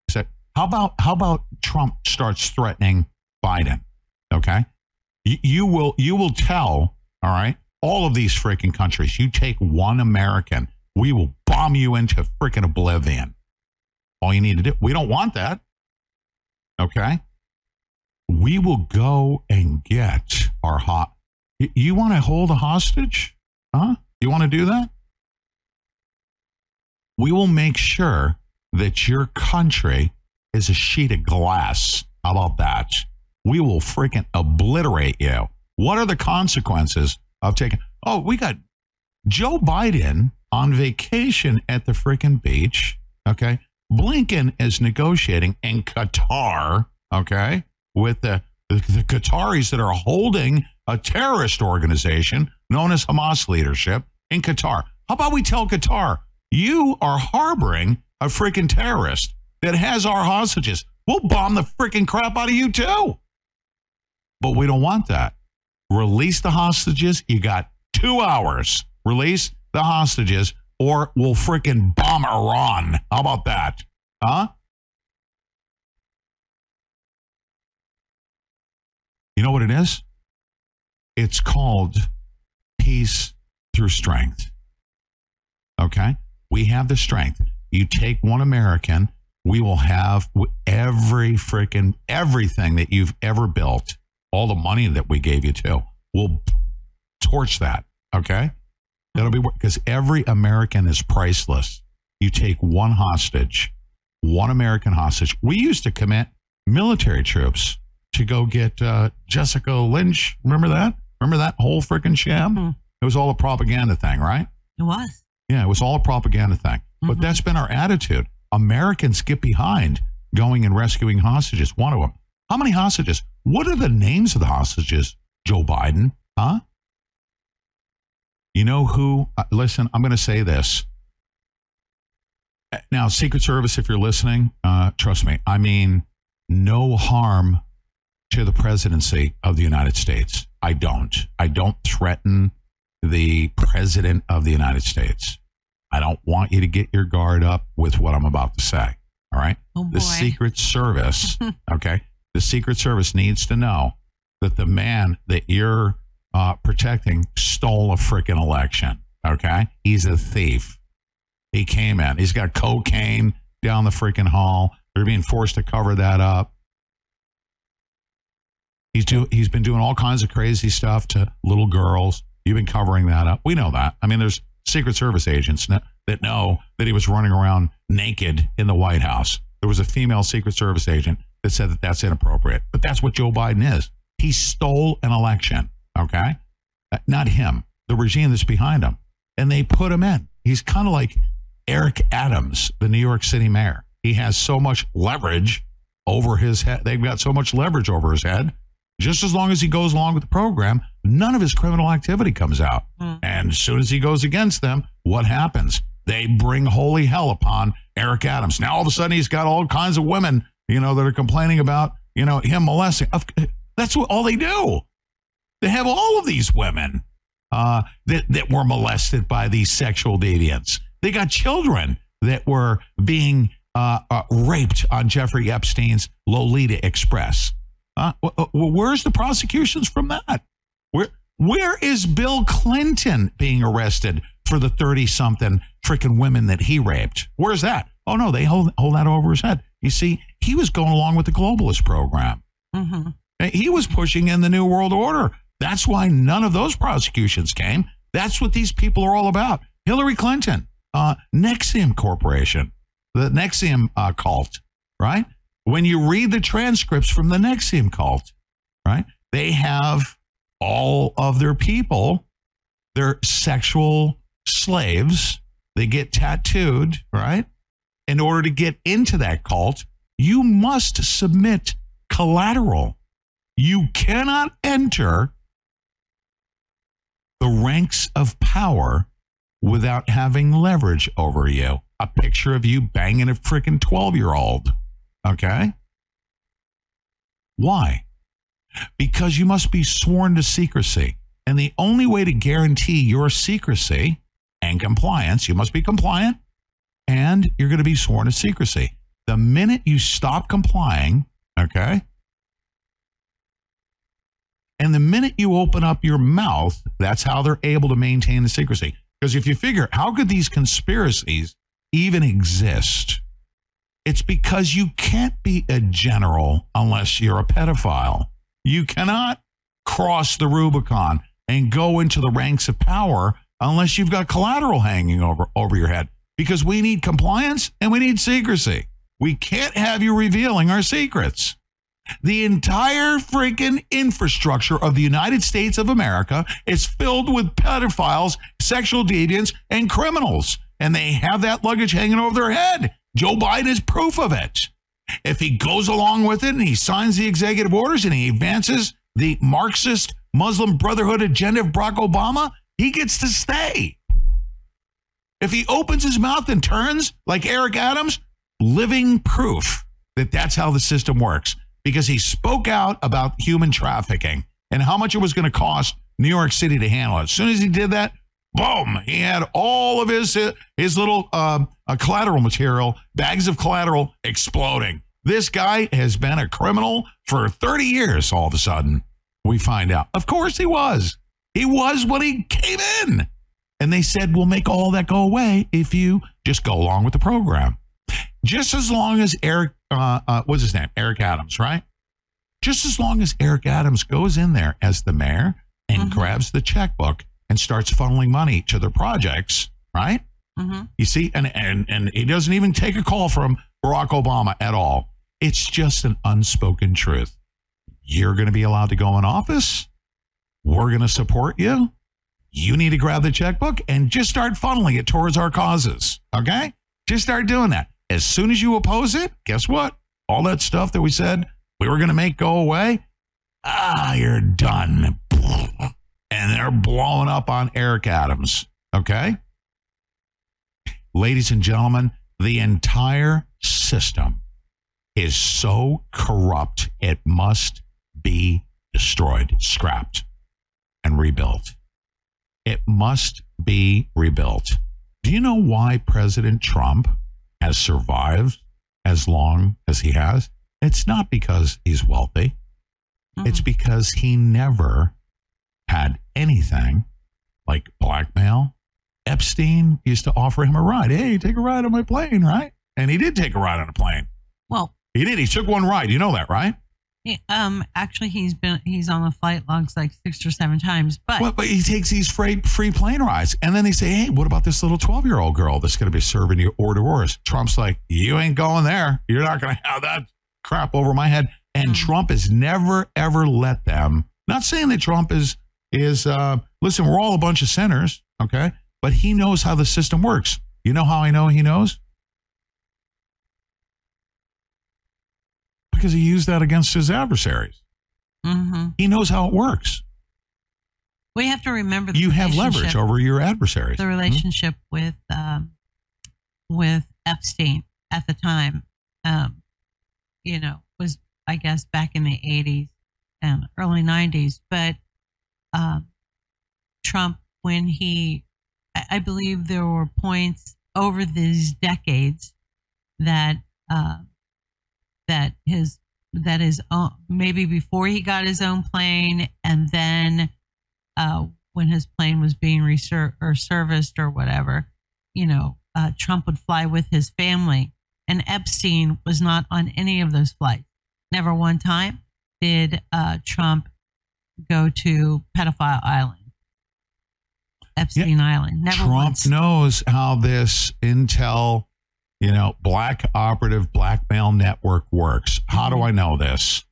Is that how about how about Trump starts threatening Biden? Okay. You, you will you will tell, all right, all of these freaking countries, you take one American, we will bomb you into freaking oblivion. All you need to do. We don't want that. Okay. We will go and get our hot. You want to hold a hostage? Huh? You want to do that? We will make sure that your country is a sheet of glass. How about that? We will freaking obliterate you. What are the consequences of taking? Oh, we got Joe Biden on vacation at the freaking beach. Okay. Blinken is negotiating in Qatar. Okay. With the, the, the Qataris that are holding a terrorist organization known as Hamas leadership in Qatar. How about we tell Qatar, you are harboring a freaking terrorist that has our hostages? We'll bomb the freaking crap out of you too. But we don't want that. Release the hostages. You got two hours. Release the hostages, or we'll freaking bomb Iran. How about that? Huh? You know what it is? It's called peace through strength. Okay? We have the strength. You take one American, we will have every freaking everything that you've ever built, all the money that we gave you to. We'll torch that. Okay? That'll be because every American is priceless. You take one hostage, one American hostage. We used to commit military troops to go get uh, Jessica Lynch. Remember that? Remember that whole freaking sham? Mhm. It was all a propaganda thing, right? It was. Yeah, it was all a propaganda thing. But Mhm. that's been our attitude. Americans get behind going and rescuing hostages. One of them. How many hostages? What are the names of the hostages? Joe Biden, huh? You know who? Uh, listen, I'm going to say this. Now, Secret Service, if you're listening, uh, trust me, I mean no harm to the presidency of the United States. I don't. I don't threaten the president of the United States. I don't want you to get your guard up with what I'm about to say. All right. Oh. The Secret Service, [LAUGHS] okay? The Secret Service needs to know that the man that you're uh, protecting stole a freaking election, okay? He's a thief. He came in. He's got cocaine down the freaking hall. They're being forced to cover that up. He's do, he's been doing all kinds of crazy stuff to little girls. You've been covering that up. We know that. I mean, there's Secret Service agents that know that he was running around naked in the White House. There was a female Secret Service agent that said that that's inappropriate. But that's what Joe Biden is. He stole an election. Okay, Uh, not him. The regime that's behind him, and they put him in. He's kind of like Eric Adams, the New York City mayor. He has so much leverage over his head. They've got so much leverage over his head. Just as long as he goes along with the program, none of his criminal activity comes out. Hmm. And as soon as he goes against them, what happens? They bring holy hell upon Eric Adams. Now all of a sudden he's got all kinds of women, you know, that are complaining about, you know, him molesting. That's what all they do. They have all of these women uh, that that were molested by these sexual deviants. They got children that were being uh, uh, raped on Jeffrey Epstein's Lolita Express. Uh, wh- wh- where's the prosecutions from that? Where where is Bill Clinton being arrested for the thirty something freaking women that he raped? Where's that? Oh no, they hold hold that over his head. You see, he was going along with the globalist program. hmm He was pushing in the New World Order. That's why none of those prosecutions came. That's what these people are all about. Hillary Clinton, uh, NXIVM Corporation, the NXIVM uh, cult, right? When you read the transcripts from the NXIVM cult, right, they have all of their people, they're sexual slaves. They get tattooed, right? In order to get into that cult, you must submit collateral. You cannot enter the ranks of power without having leverage over you. A picture of you banging a freaking 12 year old. Okay? Why? Because you must be sworn to secrecy. And the only way to guarantee your secrecy and compliance, you must be compliant and you're going to be sworn to secrecy. The minute you stop complying, okay, and the minute you open up your mouth, that's how they're able to maintain the secrecy. Because if you figure, how could these conspiracies even exist? It's because you can't be a general unless you're a pedophile. You cannot cross the Rubicon and go into the ranks of power unless you've got collateral hanging over, over your head. Because we need compliance and we need secrecy. We can't have you revealing our secrets. The entire freaking infrastructure of the United States of America is filled with pedophiles, sexual deviants, and criminals. And they have that luggage hanging over their head. Joe Biden is proof of it. If he goes along with it and he signs the executive orders and he advances the Marxist Muslim Brotherhood agenda of Barack Obama, he gets to stay. If he opens his mouth and turns like Eric Adams, living proof that that's how the system works because he spoke out about human trafficking and how much it was going to cost New York City to handle it. As soon as he did that, boom, he had all of his his little um, uh, collateral material, bags of collateral exploding. This guy has been a criminal for 30 years. All of a sudden, we find out. Of course, he was. He was when he came in. And they said, we'll make all that go away if you just go along with the program. Just as long as Eric, uh, uh, what's his name? Eric Adams, right? Just as long as Eric Adams goes in there as the mayor and Mhm. grabs the checkbook and starts funneling money to their projects, right? hmm You see, and, and and he doesn't even take a call from Barack Obama at all. It's just an unspoken truth. You're going to be allowed to go in office. We're going to support you. You need to grab the checkbook and just start funneling it towards our causes. Okay? Just start doing that. As soon as you oppose it, guess what? All that stuff that we said we were going to make go away, ah, you're done. And they're blowing up on Eric Adams. Okay? ladies and gentlemen, the entire system is so corrupt, it must be destroyed, scrapped, and rebuilt. It must be rebuilt. Do you know why President Trump has survived as long as he has? It's not because he's wealthy. Mm-hmm. It's because he never had anything like blackmail. Epstein used to offer him a ride. Hey, take a ride on my plane, right? And he did take a ride on a plane. Well, He did. He took one ride. You know that, right? He- um, actually, he's been he's on the flight logs like six or seven times. But Well, but he takes these free, free plane rides. And then they say, hey, what about this little 12 year old girl that's going to be serving you hors d'oeuvres? Trump's like, you ain't going there. You're not going to have that crap over my head. And Mm. Trump has never, ever let them. Not saying that Trump is, is uh, listen, we're all a bunch of sinners, okay? But he knows how the system works. You know how I know he knows? Because he used that against his adversaries. hmm He knows how it works. we have to remember You have leverage over your adversaries. the relationship with um, with Epstein at the time. Um, you know, was I guess back in the '80s and early '90s, but um, Trump, when he, I, I believe there were points over these decades that uh, that his that his own maybe before he got his own plane and then uh, when his plane was being reser- or serviced or whatever, you know, uh, Trump would fly with his family, and Epstein was not on any of those flights. Never one time did uh, Trump go to Pedophile Island, Epstein Island. Never Trump once. knows how this intel, you know, black operative blackmail network works. How do I know this?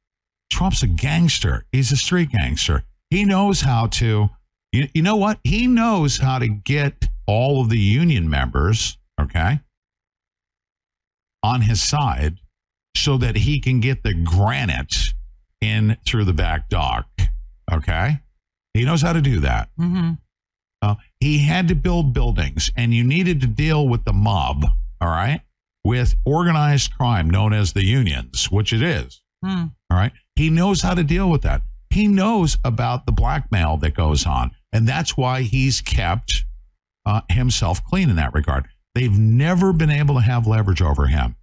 Trump's a gangster. He's a street gangster. He knows how to, you, you know what? He knows how to get all of the union members, okay, on his side so that he can get the granite in through the back dock, okay? He knows how to do that. hmm Uh, he had to build buildings, and you needed to deal with the mob, all right, with organized crime known as the unions, which it is. Mm. All right. He knows how to deal with that. He He knows about the blackmail that goes on. And that's why he's kept uh, himself clean in that regard. They've never been able to have leverage over him.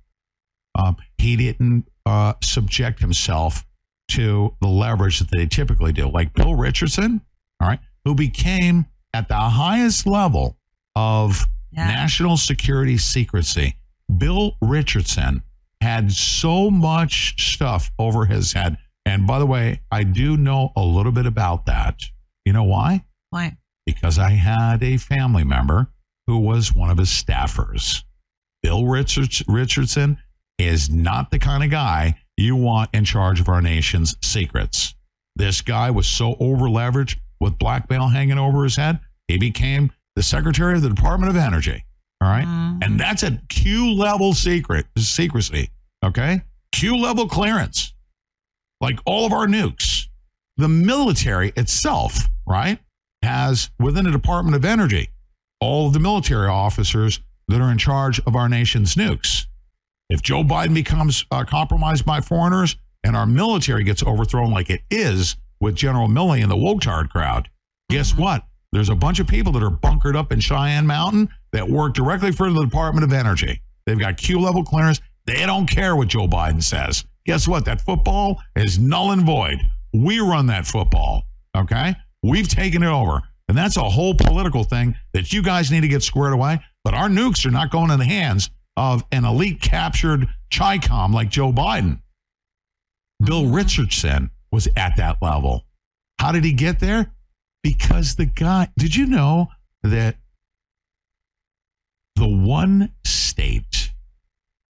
Um, he didn't uh, subject himself to the leverage that they typically do, like Bill Richardson, all right, who became at the highest level of Yeah. national security secrecy. Bill Richardson had so much stuff over his head. And by the way, I do know a little bit about that. You know why? Why? because I had a family member who was one of his staffers. Bill Richards, Richardson is not the kind of guy you want in charge of our nation's secrets. This guy was so over leveraged with blackmail hanging over his head, he became the Secretary of the Department of Energy. All right? Mhm. And that's a Q level secret secrecy. Okay? Q level clearance. Like all of our nukes. The military itself, right, has within the Department of Energy all of the military officers that are in charge of our nation's nukes. If Joe Biden becomes uh, compromised by foreigners and our military gets overthrown like it is with General Milley and the Wotard crowd, guess what? There's a bunch of people that are bunkered up in Cheyenne Mountain that work directly for the Department of Energy. They've got Q level clearance. They don't care what Joe Biden says. Guess what? That football is null and void. We run that football. Okay? We've taken it over. And that's a whole political thing that you guys need to get squared away. But our nukes are not going in the hands of an elite captured CHICOM like Joe Biden. Bill Richardson was at that level. How did he get there? Because the guy, did you know that the one state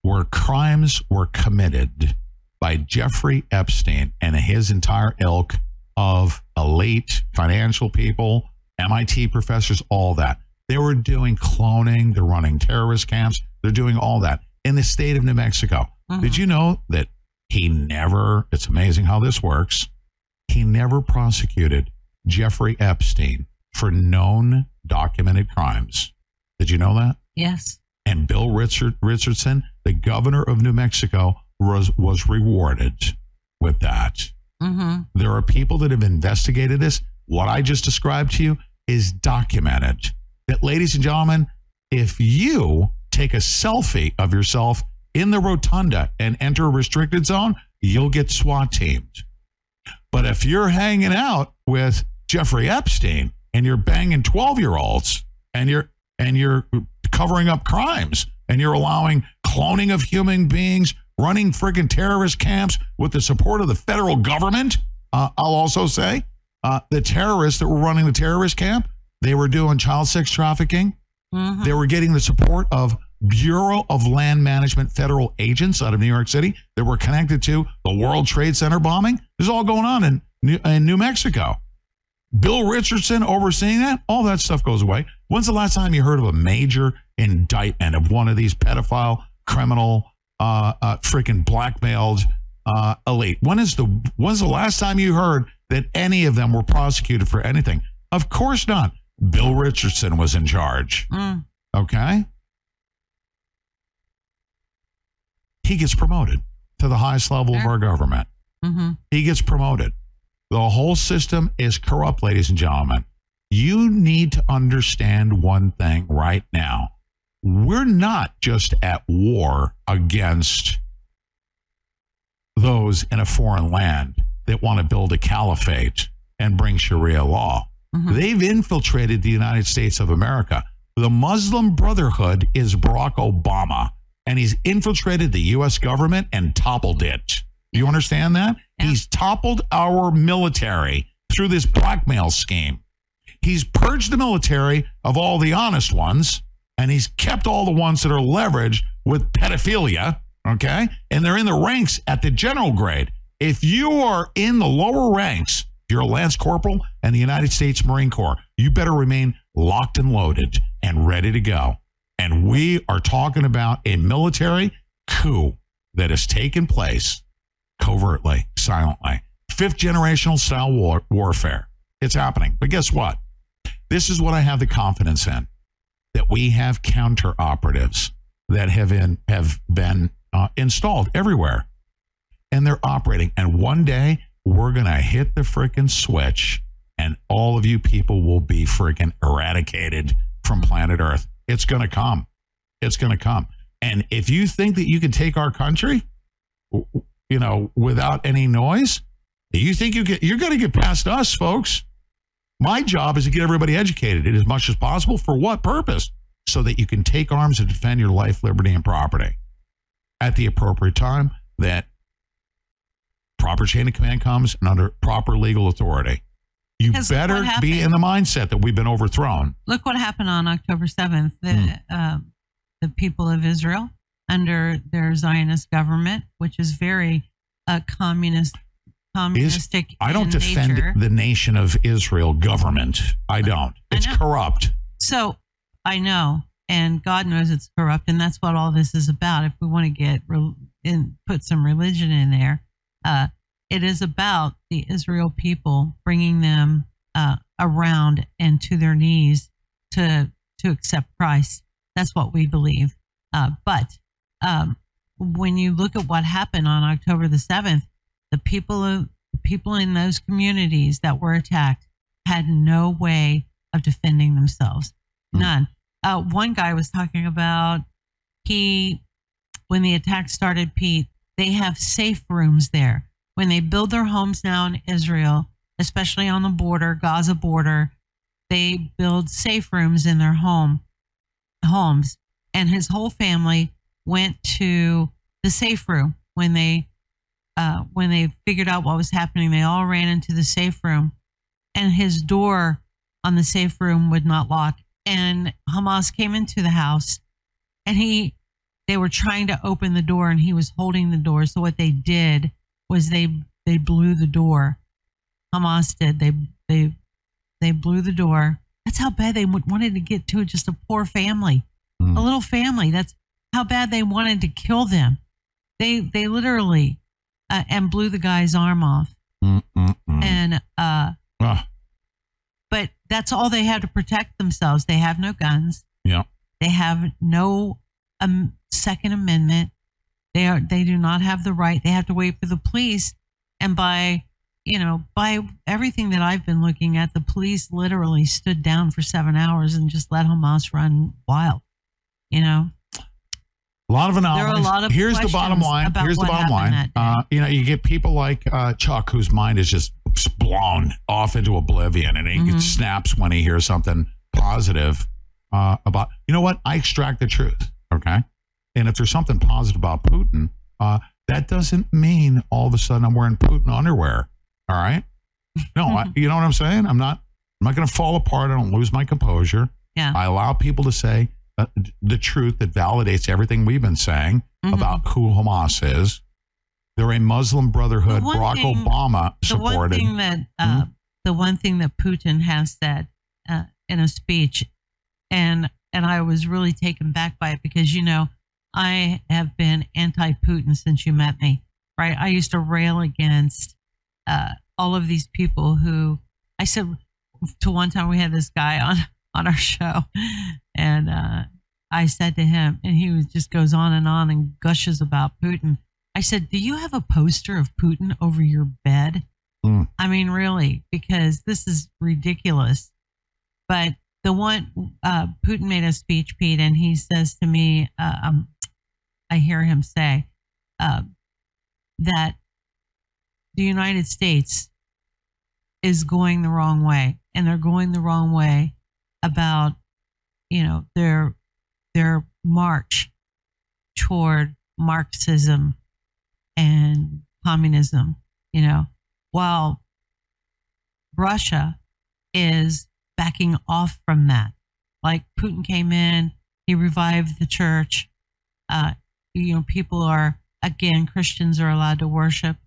where crimes were committed by Jeffrey Epstein and his entire ilk of elite financial people, MIT professors, all that. They were doing cloning, they're running terrorist camps, they're doing all that in the state of New Mexico. Mm-hmm. Did you know that he never, it's amazing how this works, he never prosecuted Jeffrey Epstein for known documented crimes? Did you know that? Yes. and Bill Richard, Richardson, the governor of New Mexico, was was rewarded with that. Mm-hmm. There are people that have investigated this. What I just described to you is documented. That, ladies and gentlemen, if you take a selfie of yourself in the rotunda and enter a restricted zone, you'll get SWAT teamed. But if you're hanging out with Jeffrey Epstein and you're banging 12 year olds and you're and you're covering up crimes and you're allowing cloning of human beings, running friggin' terrorist camps with the support of the federal government, uh, I'll also say uh, the terrorists that were running the terrorist camp, they were doing child sex trafficking. Mm-hmm. They were getting the support of Bureau of Land Management federal agents out of New York City that were connected to the World Trade Center bombing. This is all going on in New, in New Mexico. Bill Richardson overseeing that, all that stuff goes away. When's the last time you heard of a major indictment of one of these pedophile, criminal, uh, uh, freaking blackmailed uh, elite? When is the when's the last time you heard that any of them were prosecuted for anything? Of course not. Bill Richardson was in charge. Mm. Okay. He gets promoted to the highest level of our government. Mm-hmm. He gets promoted. The whole system is corrupt, ladies and gentlemen. You need to understand one thing right now. We're not just at war against those in a foreign land that want to build a caliphate and bring Sharia law. Mhm. They've infiltrated the United States of America. The Muslim Brotherhood is Barack Obama, and he's infiltrated the U.S. government and toppled it. Do you understand that? Yeah. He's toppled our military through this blackmail scheme. He's purged the military of all the honest ones, and he's kept all the ones that are leveraged with pedophilia. Okay. And they're in the ranks at the general grade. If you are in the lower ranks, you're a Lance Corporal and the United States Marine Corps, you better remain locked and loaded and ready to go. And we are talking about a military coup that has taken place covertly, silently. Fifth generational style war- warfare. It's happening. But guess what? This is what I have the confidence in that we have counter operatives that have in, have been uh, installed everywhere, and they're operating. And one day we're going to hit the freaking switch and all of you people will be freaking eradicated from planet Earth. It's going to come. It's going to come. And if you think that you can take our country, you know, without any noise, you think you get, you're going to get past us, folks. My job is to get everybody educated as much as possible. For what purpose? So that you can take arms and defend your life, liberty, and property at the appropriate time. That proper chain of command comes and under proper legal authority. You better be in the mindset that we've been overthrown. Look what happened on October 7th. The, um, the people of Israel, under their Zionist government, which is very uh, communist, communistic. I don't defend nature. the nation of Israel government. I don't. It's know. corrupt. So I know, and God knows it's corrupt, and that's what all this is about. If we want to get re- in, put some religion in there, uh, it is about the Israel people bringing them uh, around and to their knees to to accept Christ. That's what we believe. Uh, but um, when you look at what happened on October the seventh, the people of the people in those communities that were attacked had no way of defending themselves. None. Uh, one guy was talking about he, when the attack started, Pete, they have safe rooms there. When they build their homes now in Israel, especially on the border, Gaza border, they build safe rooms in their home homes. And his whole family went to the safe room when they uh, when they figured out what was happening. They all ran into the safe room, and his door on the safe room would not lock. And Hamas came into the house, and he they were trying to open the door, and he was holding the door. So what they did was they they blew the door. Hamas did. They they they blew the door. That's how bad they wanted to get to just a poor family, Mm. a little family. That's how bad they wanted to kill them. They they literally uh, and blew the guy's arm off. Mm-mm-mm. And uh, Ah, but that's all they had to protect themselves. They have no guns. yeah. They have no um, Second Amendment. They are they do not have the right. They have to wait for the police. And by you know by everything that I've been looking at, the police literally stood down for seven hours and just let Hamas run wild. You know, lot of anomalies. There are a lot of Here's the bottom line. Here's the bottom line. Uh, you know, you get people like uh, Chuck, whose mind is just blown off into oblivion, and he Mhm. snaps when he hears something positive uh, about. You know what? I extract the truth. Okay, and if there's something positive about Putin, uh, that doesn't mean all of a sudden I'm wearing Putin underwear. All right. No, I, [LAUGHS] you know what I'm saying. I'm not. I'm not going to fall apart. I don't lose my composure. Yeah. I allow people to say uh, the truth that validates everything we've been saying Mhm. about who Hamas is. They're a Muslim Brotherhood. Barack thing- Obama the one supported. thing that uh, the one thing that Putin has said uh, in a speech, and and I was really taken back by it because you know I have been anti-Putin since you met me, right? I used to rail against uh, all of these people who I said to one time we had this guy on on our [LAUGHS] show, and uh, I said to him, and he was, just goes on and on and gushes about Putin. I said, "Do you have a poster of Putin over your bed?" Mm. I mean, really, because this is ridiculous. But the one uh, Putin made a speech, Pete, and he says to me, uh, um, I hear him say uh, that the United States is going the wrong way, and they're going the wrong way about, you know, their their march toward Marxism and communism. You know, while Russia is backing off from that. Like Putin came in, he revived the church. Uh, you know, people are again Christians are allowed to worship,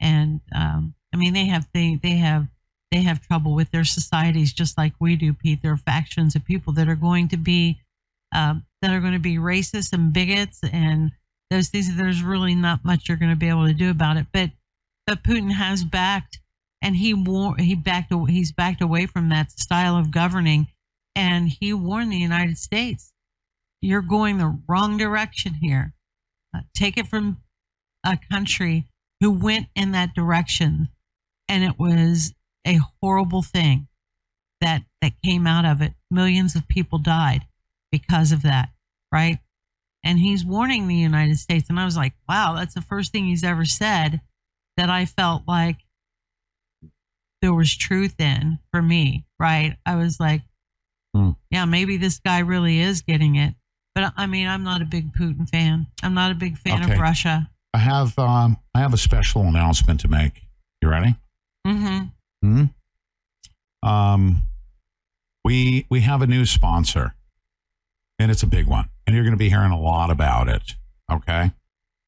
and um, I mean they have they they have they have trouble with their societies just like we do, Pete. There are factions of people that are going to be um, that are going to be racist and bigots and those things. There's really not much you're going to be able to do about it. But but Putin has backed and he war- he backed he's backed away from that style of governing and he warned the United States you're going the wrong direction here uh, take it from a country who went in that direction and it was a horrible thing that that came out of it millions of people died because of that right and he's warning the united states and i was like wow that's the first thing he's ever said that i felt like there was truth in for me right i was like Hmm. yeah maybe this guy really is getting it but i mean i'm not a big putin fan i'm not a big fan Okay. of russia I have um, I have a special announcement to make. You ready? hmm Hmm? Um, we we have a new sponsor, and it's a big one, and you're going to be hearing a lot about it. Okay.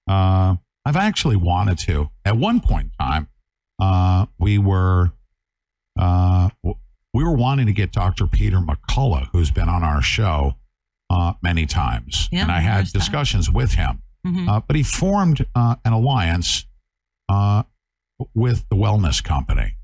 Uh, I've actually wanted to. At one point in time, uh, we were uh, we were wanting to get Dr. Peter McCullough, who's been on our show uh, many times, Yeah, and I had numerous times. discussions with him. hmm Uh, but he formed uh, an alliance uh, with the Wellness Company.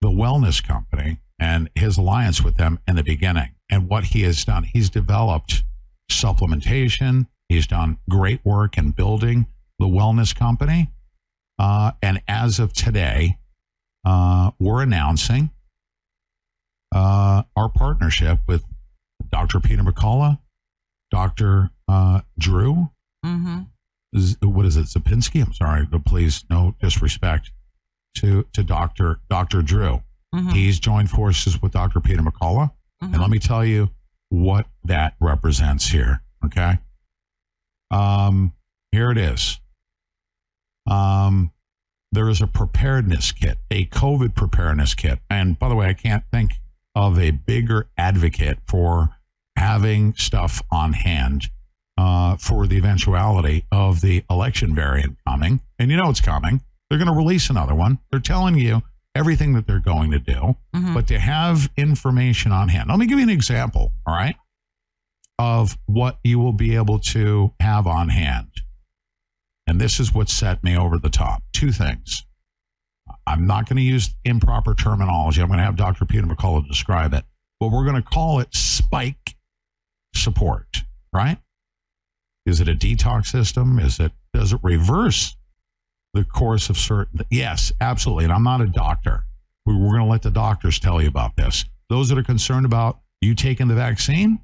The Wellness Company and his alliance with them in the beginning. And what he has done, he's developed supplementation. He's done great work in building the Wellness Company. Uh, and as of today, uh, we're announcing uh, our partnership with Dr. Peter McCullough, Dr. Uh, Drew, hmm Z- what is it, Zapinski? I'm sorry, but please, no disrespect to to Dr. Dr. Drew. hmm He's joined forces with Dr. Peter McCullough. And let me tell you what that represents here. Okay. Um, here it is. Um, there is a preparedness kit, a COVID preparedness kit. And by the way, I can't think of a bigger advocate for having stuff on hand uh, for the eventuality of the election variant coming. And you know it's coming. They're going to release another one. They're telling you everything that they're going to do Mhm. but to have information on hand. Let me give you an example, all right, of what you will be able to have on hand. And this is what set me over the top. Two things. I'm not going to use improper terminology. I'm going to have Dr. Peter McCullough describe it, but we're going to call it spike support, right? Is it a detox system? Is it does it reverse the course of certain yes absolutely and i'm not a doctor. We- we're going to let the doctors tell you about this. Those that are concerned about you taking the vaccine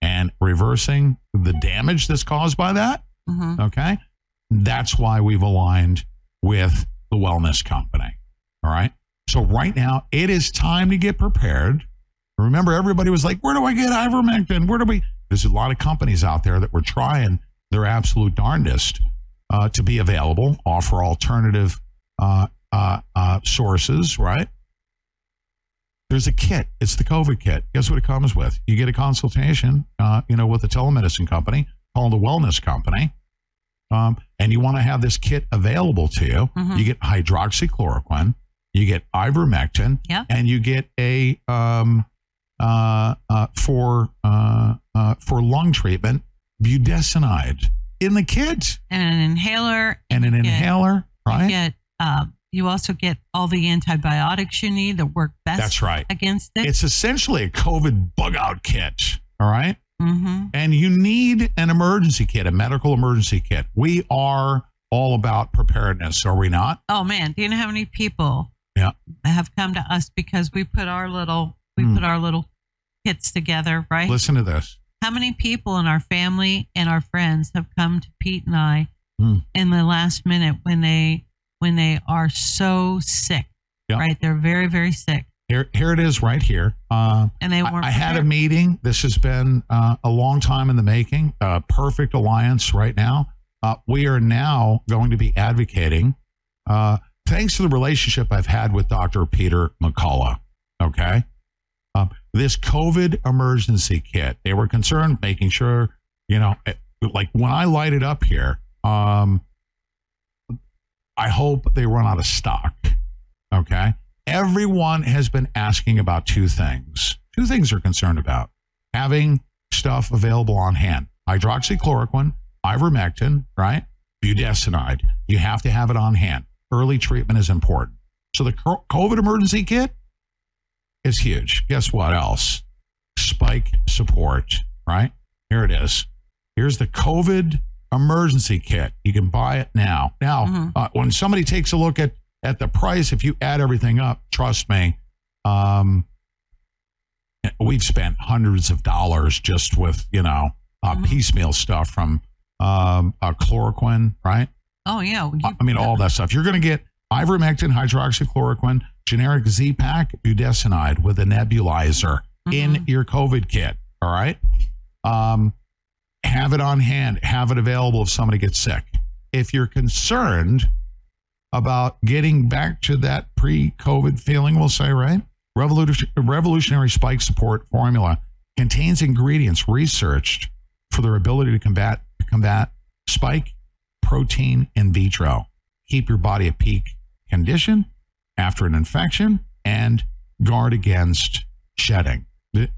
and reversing the damage that's caused by that hmm okay that's why we've aligned with the wellness company all right? So right now it is time to get prepared. Remember everybody was like where do i get ivermectin? Where do we there's a lot of companies out there that were trying their absolute darndest uh, to be available offer alternative uh, uh, uh, sources right? There's a kit. It's the covid kit. Guess what it comes with? You get a consultation uh, you know with a telemedicine company called the wellness company um, and you want to have this kit available to you, Mhm. you get hydroxychloroquine, you get ivermectin, Yeah. and you get a um, uh, uh, for uh, uh, for lung treatment budesonide in the kit and an inhaler and an you get- inhaler, you get um, you also get all the antibiotics you need that work best That's right. against it It's essentially a COVID bug out kit. All right. mm-hmm. and you need an emergency kit, a medical emergency kit. We are all about preparedness, are we not? oh man do you know how many people Yeah. have come to us because we put our little we Hmm. put our little kits together right Listen to this. How many people in our family and our friends have come to Pete and I Hmm. in the last minute when they when they are so sick, Yeah. right? They're very very sick, Here, here it is, right here. Uh, and they I, weren't. I had a meeting. This has been uh, a long time in the making. Uh, perfect alliance right now. Uh, we are now going to be advocating, uh, thanks to the relationship I've had with Dr. Peter McCullough. Okay. Um, this COVID emergency kit, they were concerned making sure, you know, eh, like when I light it up here, um, I hope they run out of stock. Okay. Everyone has been asking about two things. Two things they're concerned about having stuff available on hand hydroxychloroquine, ivermectin, right? Budesonide. You have to have it on hand. Early treatment is important. So the COVID emergency kit is huge. Guess what else? Spike support, right? Here it is. Here's the COVID emergency kit. You can buy it now. Now, Mhm. uh, when somebody takes a look at at the price, if you add everything up, trust me, um, we've spent hundreds of dollars just with you know uh, Mhm. piecemeal stuff from um, uh, chloroquine, right? Oh yeah. you- I I mean, all that stuff. You're going to get ivermectin, hydroxychloroquine, generic Z-Pack, budesonide with a nebulizer in Mhm. your COVID kit. All right. Um, have it on hand. Have it available if somebody gets sick. If you're concerned about getting back to that pre-COVID feeling, we'll say, right? Revolution, revolutionary spike support formula contains ingredients researched for their ability to combat combat spike protein in vitro. Keep your body at peak condition after an infection and guard against shedding.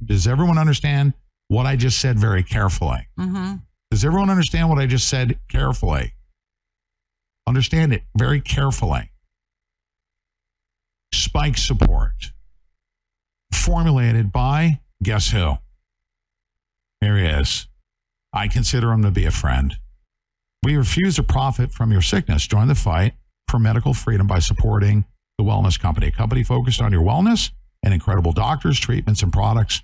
Does everyone understand what I just said very carefully? Mhm. Does everyone understand what I just said carefully? Understand it very carefully. Spike support. Formulated by guess who? Here he is. I consider him to be a friend. We refuse to profit from your sickness. Join the fight for medical freedom by supporting the Wellness Company, a company focused on your wellness and incredible doctors, treatments, and products,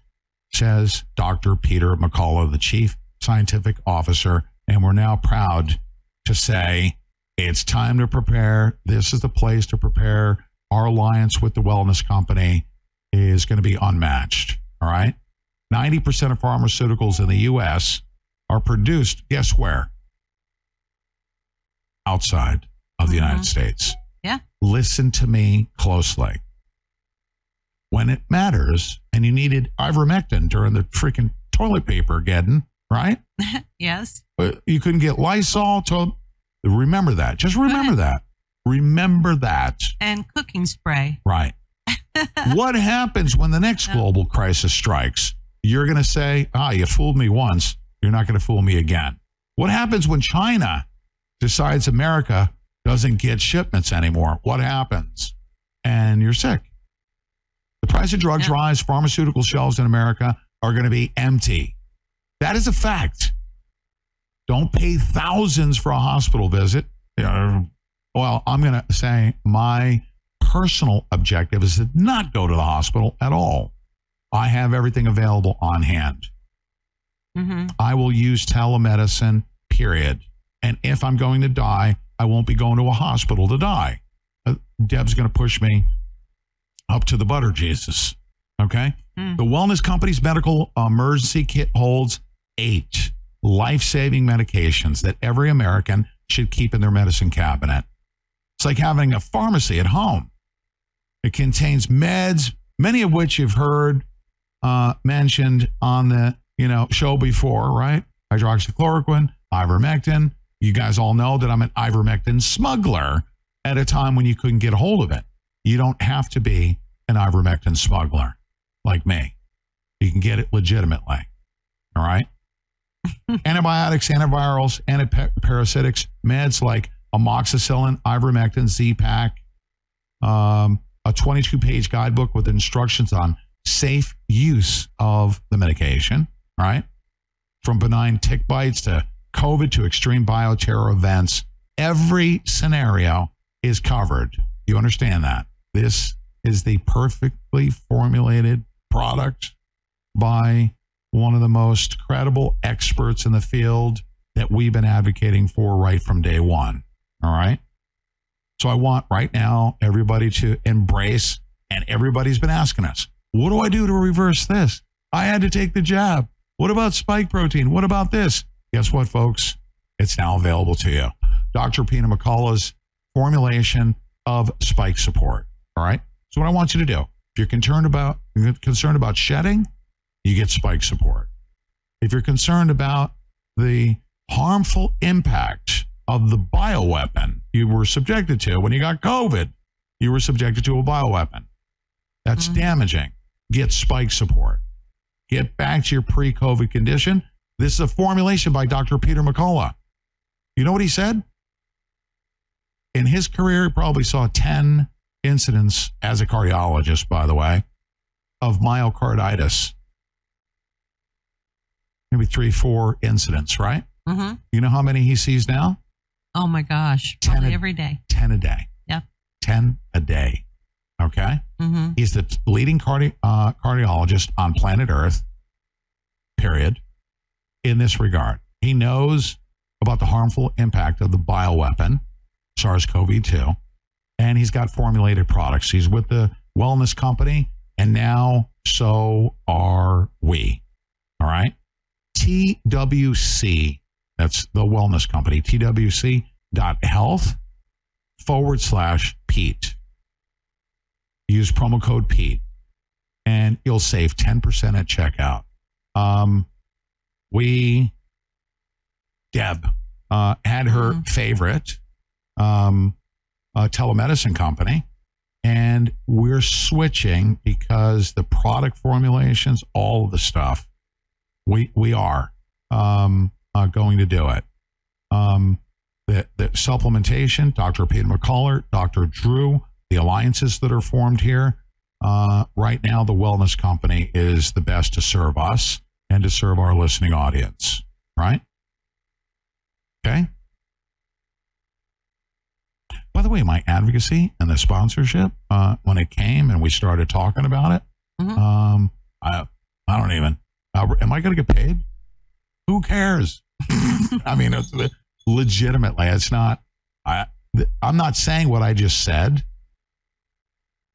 says Dr. Peter McCullough, the Chief Scientific Officer. And we're now proud to say it's time to prepare. This is the place to prepare. Our alliance with the Wellness Company is going to be unmatched. All right. 90% of pharmaceuticals in the U.S. are produced, guess where? Outside of the United Mhm. States. Listen to me closely. When it matters, and you needed ivermectin during the freaking toilet paper getting, right? [LAUGHS] Yes. You couldn't get Lysol. To, remember that. Just remember that. Remember that. And cooking spray. Right. [LAUGHS] what happens when the next global crisis strikes? You're going to say, ah, you fooled me once. You're not going to fool me again. What happens when China decides America doesn't get shipments anymore? What happens? And you're sick. The price of drugs Yeah. rise. Pharmaceutical shelves in America are going to be empty. That is a fact. Don't pay thousands for a hospital visit. Well, I'm going to say my personal objective is to not go to the hospital at all. I have everything available on hand. hmm I will use telemedicine, period. And if I'm going to die, I won't be going to a hospital to die. Uh, Deb's going to push me up to the butter, Jesus. Okay? Mm. The Wellness Company's medical emergency kit holds eight life saving medications that every American should keep in their medicine cabinet. It's like having a pharmacy at home. It contains meds, many of which you've heard uh, mentioned on the you know show before, right? Hydroxychloroquine, ivermectin. You guys all know that I'm an ivermectin smuggler at a time when you couldn't get a hold of it. You don't have to be an ivermectin smuggler like me. You can get it legitimately. All right. [LAUGHS] Antibiotics, antivirals, antiparasitics, meds like amoxicillin, ivermectin, Z-Pack, um, a 22 page guidebook with instructions on safe use of the medication, right? From benign tick bites to COVID to extreme bioterror events, every scenario is covered. You understand that? This is the perfectly formulated product by one of the most credible experts in the field that we've been advocating for right from day one. All right. So I want right now everybody to embrace, and everybody's been asking us, what do I do to reverse this? I had to take the jab. What about spike protein? What about this? Guess what, folks? It's now available to you. Dr. Peter McCullough's formulation of spike support. All right. So what I want you to do, if you're concerned about concerned about shedding, you get spike support. If you're concerned about the harmful impact of the bioweapon you were subjected to when you got COVID, you were subjected to a bioweapon. That's Mhm. damaging. Get spike support. Get back to your pre COVID condition. This is a formulation by Dr. Peter McCullough. You know what he said? In his career, he probably saw 10 incidents as a cardiologist, by the way, of myocarditis. Maybe three, four incidents, right? Mm-hmm. You know how many he sees now? Oh my gosh. Ten Probably a- every day. 10 a day. Yep. 10 a day. Okay. Mm-hmm. He's the leading cardi- uh, cardiologist on planet Earth, period, in this regard. He knows about the harmful impact of the bioweapon, SARS CoV 2, and he's got formulated products. He's with the wellness company, and now so are we. All right. TWC, that's the wellness company, TWC.health forward slash Pete use promo code Pete, and you'll save 10% at checkout. Um, we, Deb, uh, had her Mhm. favorite um, uh, telemedicine company, and we're switching because the product formulations, all of the stuff, we we are um, uh, going to do it. Um, the, the supplementation, Dr. Peter McCullough, Dr. Drew, the alliances that are formed here. Uh, right now, the wellness company is the best to serve us and to serve our listening audience, right? Okay. By the way, my advocacy and the sponsorship, uh, when it came and we started talking about it, Mhm. um, I, I don't even, uh, am I going to get paid? Who cares? [LAUGHS] I mean, it's, legitimately, it's not, I, th- I'm not saying what I just said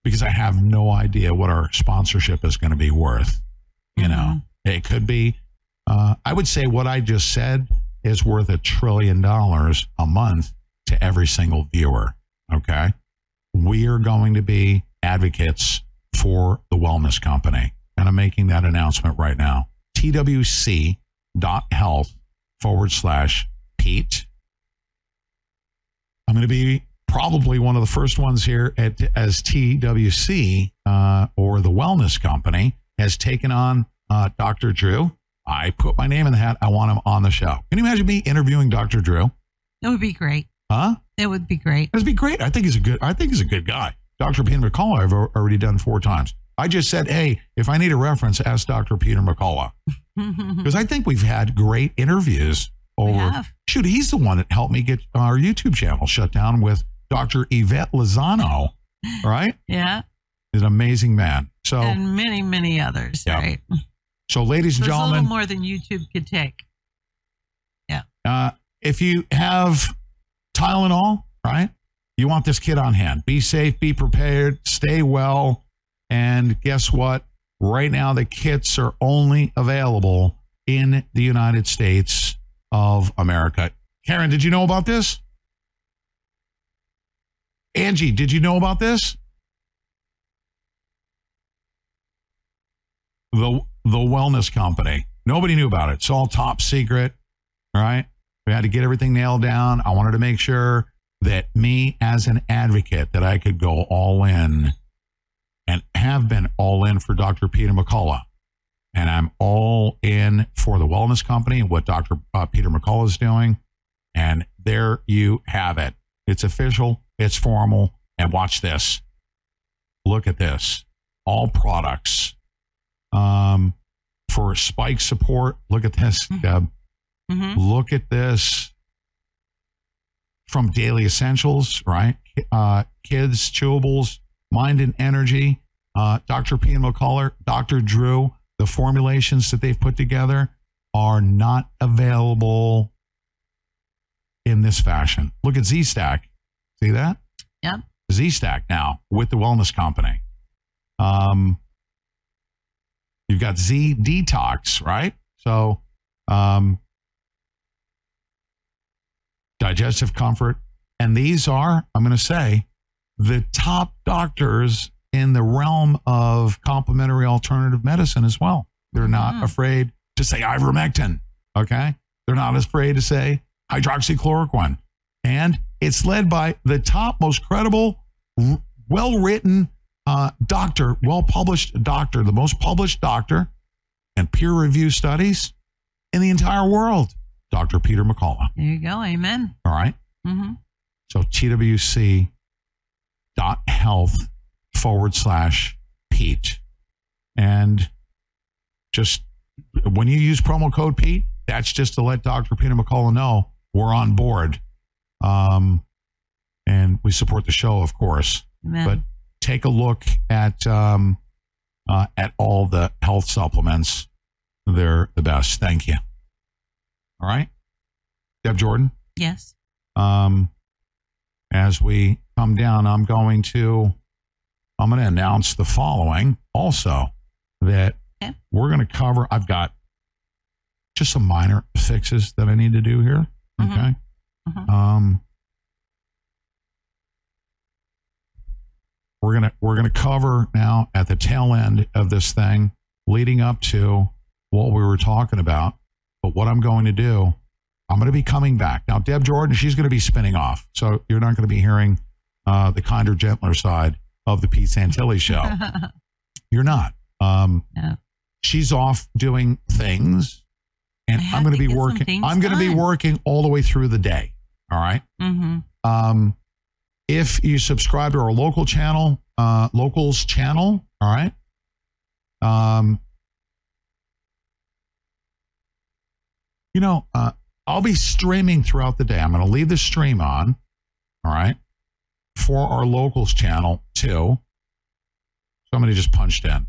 because I have no idea what our sponsorship is going to be worth. You know, it could be, uh, I would say what I just said is worth a trillion dollars a month to every single viewer. Okay. We are going to be advocates for the wellness company. And I'm making that announcement right now. TWC.health forward slash Pete. I'm going to be probably one of the first ones here at as TWC uh, or the wellness company has taken on uh, Dr. Drew. I put my name in the hat. I want him on the show. Can you imagine me interviewing Dr. Drew? It would be great. Huh? It would be great. That'd be great. I think he's a good. I think he's a good guy. Dr. Peter McCullough, I've already done four times. I just said, hey, if I need a reference, ask Dr. Peter McCullough [LAUGHS] because I think we've had great interviews over. Shoot, he's the one that helped me get our YouTube channel shut down with Dr. Yvette Lozano. [LAUGHS] Right? Yeah. He's an amazing man. So, And many, many others. Yeah. Right. So ladies and gentlemen, There's a little more than YouTube could take. Yeah. Uh, if you have Tylenol, right? You want this kit on hand. Be safe, be prepared, stay well. And guess what? Right now, the kits are only available in the United States of America. Karen, did you know about this? Angie, did you know about this? The the wellness company. Nobody knew about it. It's all top secret. All right. We had to get everything nailed down. I wanted to make sure that me as an advocate that I could go all in and have been all in for Dr. Peter McCullough. And I'm all in for the wellness company and what Dr. Uh, Peter McCullough is doing. And there you have it. It's official, it's formal. And watch this. Look at this. All products. Um, for spike support, look at this, Deb. hmm Look at this from Daily Essentials, right? Uh, kids, chewables, mind and energy. Uh, Dr. Peter McCullough, Dr. Drew, the formulations that they've put together are not available in this fashion. Look at Z Stack. See that? Yep. Z Stack now with the wellness company. Um, you've got Z Detox, right? So, um, digestive comfort. And these are, I'm going to say, the top doctors in the realm of complementary alternative medicine as well. They're not Mhm. afraid to say ivermectin. Okay. They're not afraid to say hydroxychloroquine. And it's led by the top, most credible, well written uh, doctor, well published doctor, the most published doctor and peer review studies in the entire world, Dr. Peter McCullough. There you go. Amen. All right. Mm-hmm. So TWC dot health forward slash Pete. And just when you use promo code Pete, that's just to let Dr. Peter McCullough know we're on board. Um, and we support the show, of course. Amen. But take a look at um, uh, at all the health supplements. They're the best. Thank you. All right, Deb Jordan. yes. Um, as we come down, I'm going to I'm going to announce the following also that Okay. we're going to cover. I've got just some minor fixes that I need to do here. Mhm. Okay. Mhm. Um, we're gonna we're gonna cover now at the tail end of this thing, leading up to what we were talking about. But what I'm going to do, I'm going to be coming back now. Deb Jordan, she's going to be spinning off, so you're not going to be hearing uh, the kinder, gentler side of the Pete Santilli show. [LAUGHS] You're not. Um, No. She's off doing things, and I'm going to be working. I'm going to be working all the way through the day. All right. hmm Um, if you subscribe to our local channel, uh, locals channel, all right. Um, you know, uh, I'll be streaming throughout the day. I'm going to leave the stream on, all right, for our locals channel too. Somebody just punched in.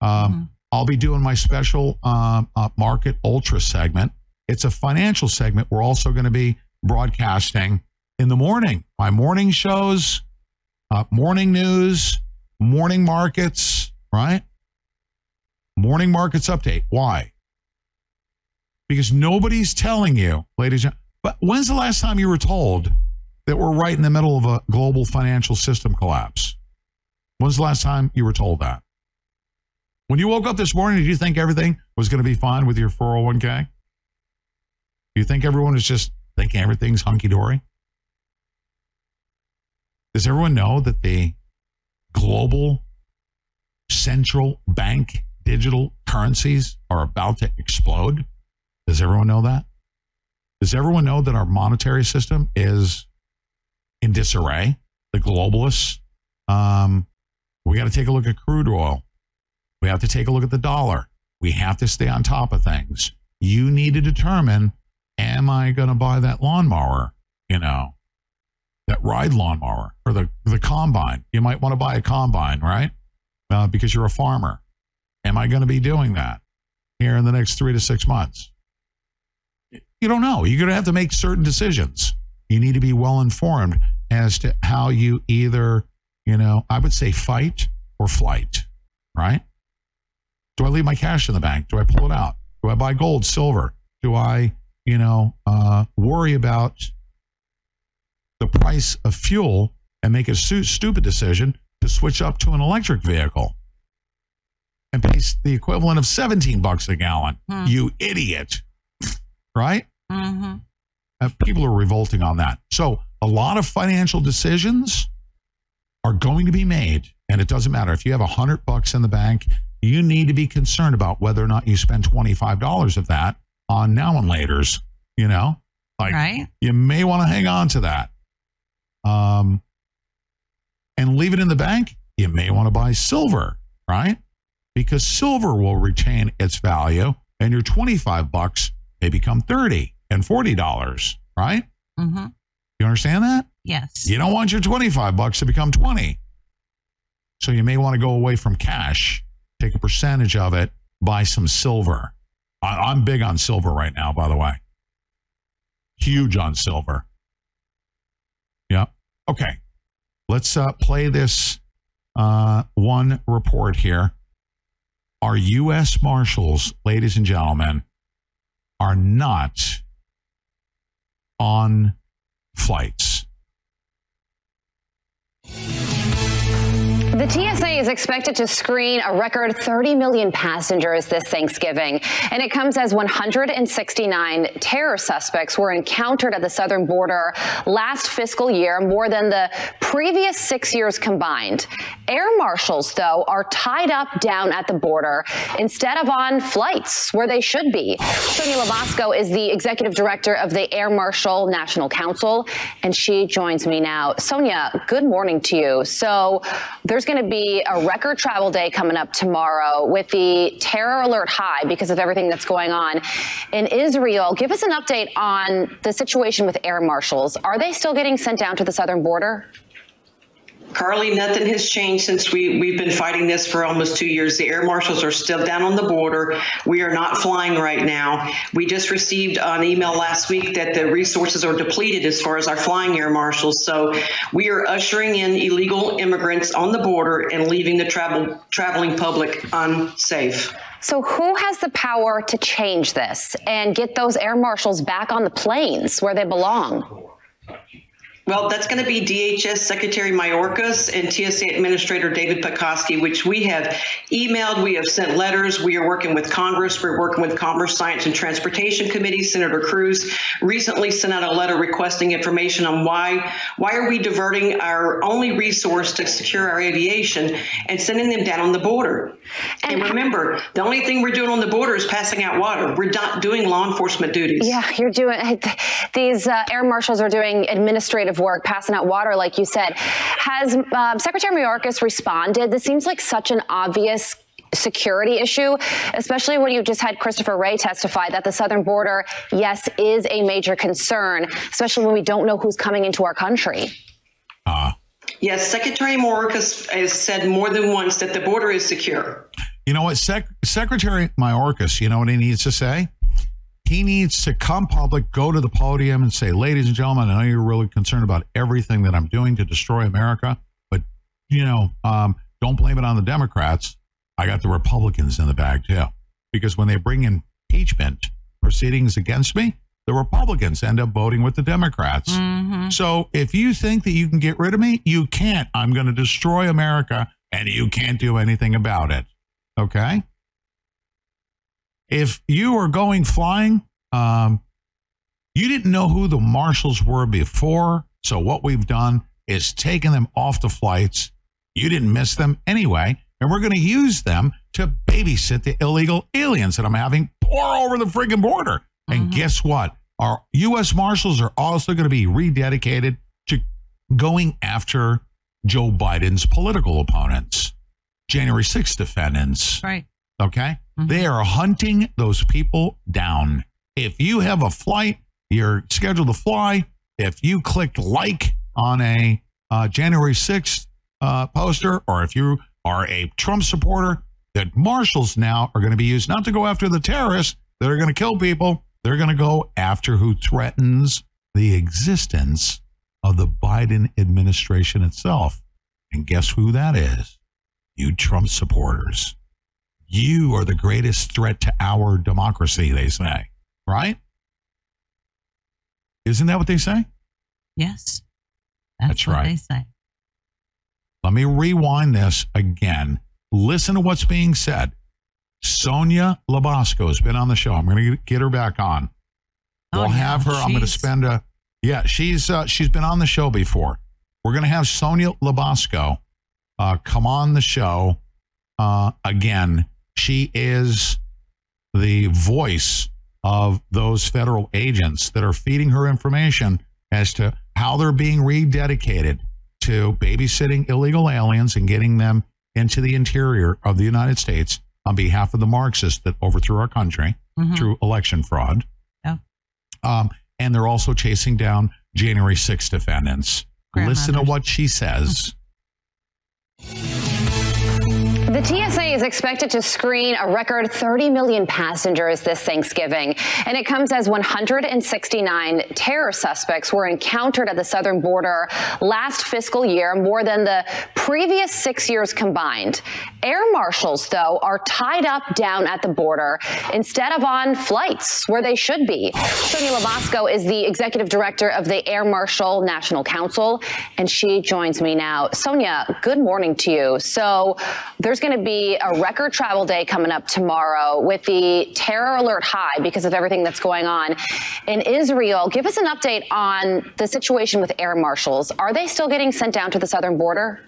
Um, Mhm. I'll be doing my special um, uh, market ultra segment. It's a financial segment. We're also going to be broadcasting in the morning. My morning shows, uh, morning news, morning markets, right? Morning markets update. Why? Because nobody's telling you, ladies and but when's the last time you were told that we're right in the middle of a global financial system collapse? When's the last time you were told that? When you woke up this morning, did you think everything was going to be fine with your 401k? Do you think everyone is just thinking everything's hunky dory? Does everyone know that the global central bank digital currencies are about to explode? Does everyone know that? Does everyone know that our monetary system is in disarray? The globalists. Um, we got to take a look at crude oil. We have to take a look at the dollar. We have to stay on top of things. You need to determine am I going to buy that lawnmower? You know, that ride lawnmower or the, the combine. You might want to buy a combine, right? Uh, because you're a farmer. Am I going to be doing that here in the next three to six months? You don't know. You're going to have to make certain decisions. You need to be well informed as to how you either, you know, I would say fight or flight, right? Do I leave my cash in the bank? Do I pull it out? Do I buy gold, silver? Do I, you know, uh, worry about the price of fuel and make a stu- stupid decision to switch up to an electric vehicle and pay the equivalent of 17 bucks a gallon? Hmm. You idiot. Right? hmm Uh, people are revolting on that. So a lot of financial decisions are going to be made, and it doesn't matter if you have a hundred bucks in the bank. You need to be concerned about whether or not you spend twenty five dollars of that on now and later's. You know, like Right? you may want to hang on to that, um, and leave it in the bank. You may want to buy silver, right? Because silver will retain its value, and your twenty five bucks may become thirty and forty dollars, right? Mm-hmm. You understand that? Yes. You don't want your 25 bucks to become 20. So you may want to go away from cash, take a percentage of it, buy some silver. I, I'm big on silver right now, by the way. Huge on silver. Okay. Let's uh, play this uh, one report here. Our U.S. Marshals, ladies and gentlemen, are not on flights. The TSA is expected to screen a record 30 million passengers this Thanksgiving, and it comes as 169 terror suspects were encountered at the southern border last fiscal year, more than the previous six years combined. Air marshals, though, are tied up down at the border instead of on flights where they should be. Sonia LaBosco is the executive director of the Air Marshal National Council, and she joins me now. Sonia, good morning to you. So there's there's going to be a record travel day coming up tomorrow with the terror alert high because of everything that's going on in Israel. Give us an update on the situation with air marshals. Are they still getting sent down to the southern border? Carly, nothing has changed since we, we've been fighting this for almost two years. The air marshals are still down on the border. We are not flying right now. We just received an email last week that the resources are depleted as far as our flying air marshals. So we are ushering in illegal immigrants on the border and leaving the travel traveling public unsafe. So, who has the power to change this and get those air marshals back on the planes where they belong? Well, that's going to be DHS Secretary Mayorkas and TSA Administrator David Pekoske, which we have emailed. We have sent letters. We are working with Congress. We're working with Commerce, Science, and Transportation Committee. Senator Cruz recently sent out a letter requesting information on why why are we diverting our only resource to secure our aviation and sending them down on the border. And, and remember, the only thing we're doing on the border is passing out water. We're not doing law enforcement duties. Yeah, you're doing [LAUGHS] these uh, air marshals are doing administrative work, passing out water, like you said. Has um, Secretary Mayorkas responded? This seems like such an obvious security issue, especially when you just had Christopher Wray testify that the southern border, yes, is a major concern, especially when we don't know who's coming into our country. Uh, yes, Secretary Mayorkas has said more than once that the border is secure. You know what, Sec- Secretary Mayorkas, you know what he needs to say? He needs to come public, go to the podium and say, ladies and gentlemen, I know you're really concerned about everything that I'm doing to destroy America, but, you know, um, don't blame it on the Democrats. I got the Republicans in the bag too. Because when they bring impeachment proceedings against me, the Republicans end up voting with the Democrats. Mm-hmm. So if you think that you can get rid of me, you can't. I'm going to destroy America and you can't do anything about it. Okay? If you are going flying, um, you didn't know who the marshals were before. So what we've done is taken them off the flights. You didn't miss them anyway. And we're going to use them to babysit the illegal aliens that I'm having pour over the friggin' border. Mm-hmm. And guess what? Our U.S. Marshals are also going to be rededicated to going after Joe Biden's political opponents, January 6th defendants. Right. Okay. Mm-hmm. They are hunting those people down. If you have a flight, you're scheduled to fly. If you clicked like on a uh, January 6th uh, poster, or if you are a Trump supporter, that marshals now are going to be used not to go after the terrorists that are going to kill people. They're going to go after who threatens the existence of the Biden administration itself. And guess who that is? You Trump supporters. You are the greatest threat to our democracy, they say, right? Isn't that what they say? Yes. That's, that's right. they say. Let me rewind this again. Listen to what's being said. Sonia LaBosco has been on the show. I'm going to get her back on. We'll oh, yeah. have her. I'm going to spend a yeah. She's uh, she's been on the show before. We're going to have Sonia LaBosco uh, come on the show uh, again she is the voice of those federal agents that are feeding her information as to how they're being rededicated to babysitting illegal aliens and getting them into the interior of the United States on behalf of the Marxists that overthrew our country mm-hmm. through election fraud. Yeah. Um, and they're also chasing down January 6 defendants. Listen to what she says. The TSA is expected to screen a record 30 million passengers this Thanksgiving, and it comes as 169 terror suspects were encountered at the southern border last fiscal year, more than the previous six years combined. Air marshals, though, are tied up down at the border instead of on flights where they should be. Sonia LaBosco is the executive director of the Air Marshal National Council, and she joins me now. Sonia, good morning to you. So there's going to be a record travel day coming up tomorrow with the terror alert high because of everything that's going on in Israel. Give us an update on the situation with air marshals. Are they still getting sent down to the southern border?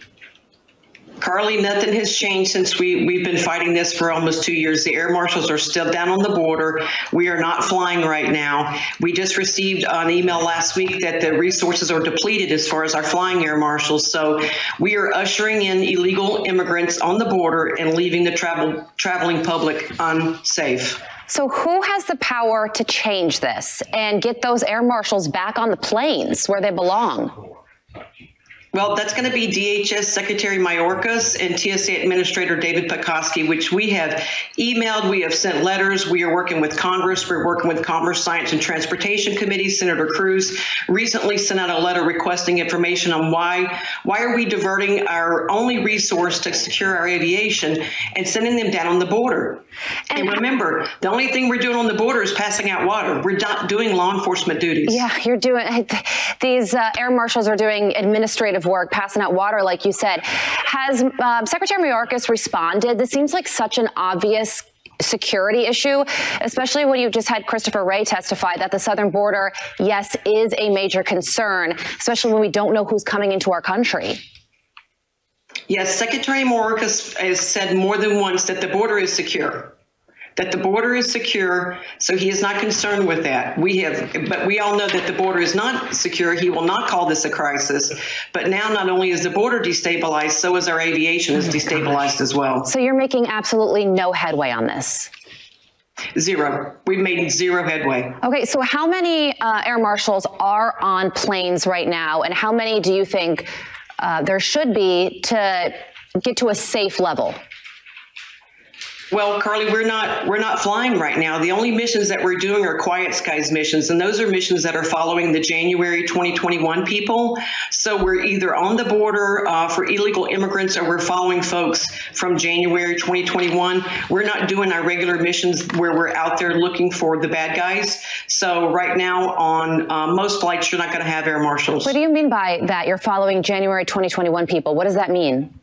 Carly, nothing has changed since we, we've been fighting this for almost two years. The air marshals are still down on the border. We are not flying right now. We just received an email last week that the resources are depleted as far as our flying air marshals. So we are ushering in illegal immigrants on the border and leaving the travel traveling public unsafe. So, who has the power to change this and get those air marshals back on the planes where they belong? Well, that's going to be DHS Secretary Mayorkas and TSA Administrator David Pekoske, which we have emailed, we have sent letters, we are working with Congress, we're working with Commerce, Science, and Transportation Committee. Senator Cruz recently sent out a letter requesting information on why why are we diverting our only resource to secure our aviation and sending them down on the border. And, and remember, the only thing we're doing on the border is passing out water. We're not doing law enforcement duties. Yeah, you're doing [LAUGHS] these uh, air marshals are doing administrative work, passing out water, like you said. Has uh, Secretary Mayorkas responded? This seems like such an obvious security issue, especially when you just had Christopher Wray testify that the southern border, yes, is a major concern, especially when we don't know who's coming into our country. Yes, Secretary Mayorkas has said more than once that the border is secure that the border is secure, so he is not concerned with that. We have, but we all know that the border is not secure. He will not call this a crisis. But now, not only is the border destabilized, so is our aviation is destabilized as well. So you're making absolutely no headway on this. Zero. We've made zero headway. Okay, so how many uh, air marshals are on planes right now, and how many do you think uh, there should be to get to a safe level? Well, Carly, we're not we're not flying right now. The only missions that we're doing are quiet skies missions, and those are missions that are following the January 2021 people. So we're either on the border uh, for illegal immigrants, or we're following folks from January 2021. We're not doing our regular missions where we're out there looking for the bad guys. So right now, on uh, most flights, you're not going to have air marshals. What do you mean by that? You're following January 2021 people. What does that mean?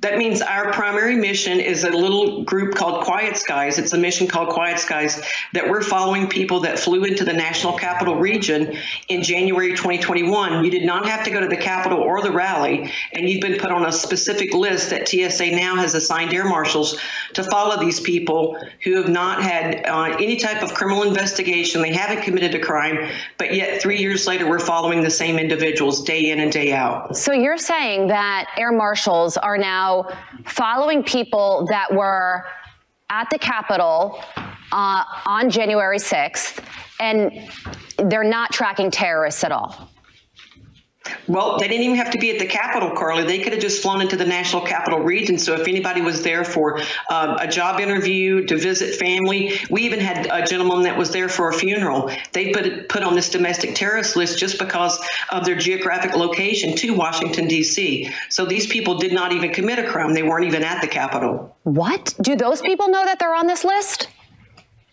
That means our primary mission is a little group called Quiet Skies. It's a mission called Quiet Skies that we're following people that flew into the National Capital Region in January 2021. You did not have to go to the Capitol or the rally, and you've been put on a specific list that TSA now has assigned air marshals to follow these people who have not had uh, any type of criminal investigation. They haven't committed a crime, but yet three years later, we're following the same individuals day in and day out. So you're saying that air marshals are now following people that were at the Capitol uh, on January 6th, and they're not tracking terrorists at all. Well, they didn't even have to be at the Capitol, Carly. They could have just flown into the National Capital Region. So if anybody was there for uh, a job interview, to visit family, we even had a gentleman that was there for a funeral. They put put on this domestic terrorist list just because of their geographic location to Washington D.C. So these people did not even commit a crime. They weren't even at the Capitol. What? Do those people know that they're on this list?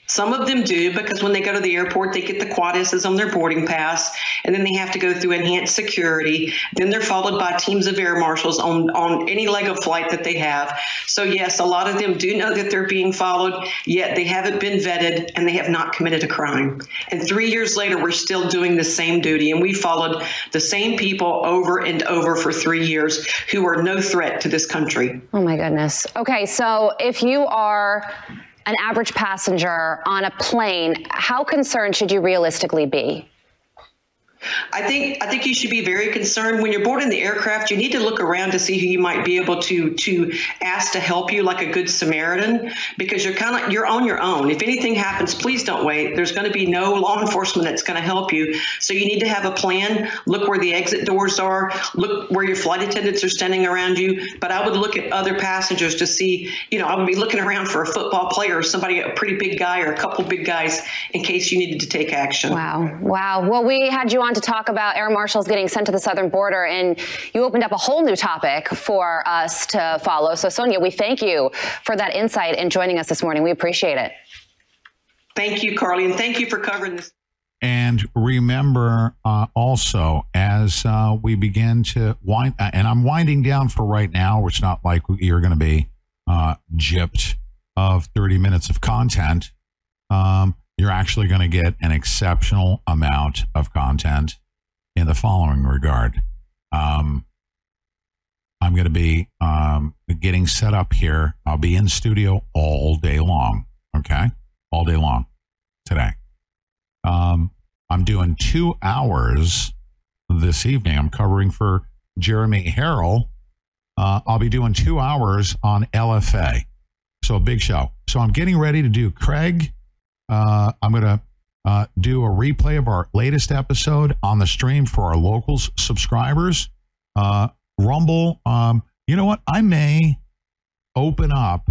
Some of them do because when they go to the airport, they get the quad on their boarding pass, and then they have to go through enhanced security. Then they're followed by teams of air marshals on, on any leg of flight that they have. So, yes, a lot of them do know that they're being followed, yet they haven't been vetted and they have not committed a crime. And three years later, we're still doing the same duty, and we followed the same people over and over for three years who are no threat to this country. Oh, my goodness. Okay, so if you are an average passenger on a plane, how concerned should you realistically be? I think I think you should be very concerned when you're boarding the aircraft. You need to look around to see who you might be able to to ask to help you, like a good Samaritan, because you're kind of you're on your own. If anything happens, please don't wait. There's going to be no law enforcement that's going to help you. So you need to have a plan. Look where the exit doors are. Look where your flight attendants are standing around you. But I would look at other passengers to see. You know, I would be looking around for a football player or somebody, a pretty big guy or a couple big guys, in case you needed to take action. Wow, wow. Well, we had you on to talk about air marshals getting sent to the southern border, and you opened up a whole new topic for us to follow. So, Sonia, we thank you for that insight and joining us this morning. We appreciate it. Thank you, Carly, and thank you for covering this. And remember uh, also, as uh, we begin to wind, uh, and I'm winding down for right now, which not like you're going to be uh, gypped of 30 minutes of content. Um, you're actually going to get an exceptional amount of content in the following regard. Um, I'm going to be um, getting set up here. I'll be in studio all day long. Okay, all day long today. Um, I'm doing two hours this evening. I'm covering for Jeremy Harrell. Uh, I'll be doing two hours on LFA. So a big show. So I'm getting ready to do Craig. Uh, I'm going to uh, do a replay of our latest episode on the stream for our locals subscribers. Uh, Rumble. Um, you know what? I may open up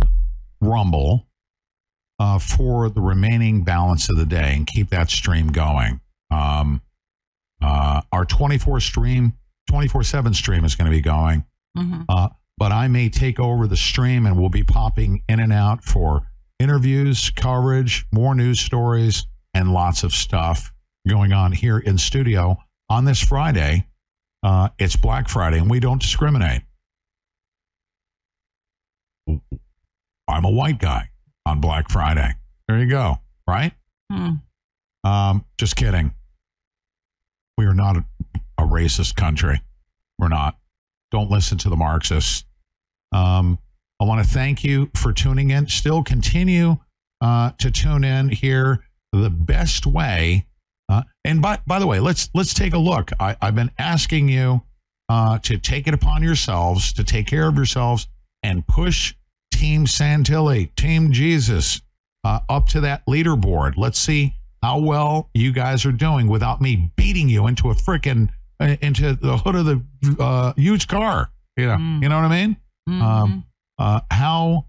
Rumble uh, for the remaining balance of the day and keep that stream going. Um, uh, our 24 stream, 24 7 stream is going to be going. Mhm. Uh, but I may take over the stream and we'll be popping in and out for interviews, coverage, more news stories, and lots of stuff going on here in studio on this Friday. Uh, it's Black Friday and we don't discriminate. I'm a white guy on Black Friday. There you go. Right? Hmm. Um, just kidding. We are not a, a racist country. We're not. Don't listen to the Marxists. Um, I want to thank you for tuning in. Still continue uh, to tune in here. The best way. Uh, and by by the way, let's let's take a look. I, I've been asking you uh, to take it upon yourselves to take care of yourselves and push Team Santilli, Team Jesus uh, up to that leaderboard. Let's see how well you guys are doing without me beating you into a freaking into the hood of the uh, huge car. You know, Mm. you know what I mean? Mhm. Um, uh, how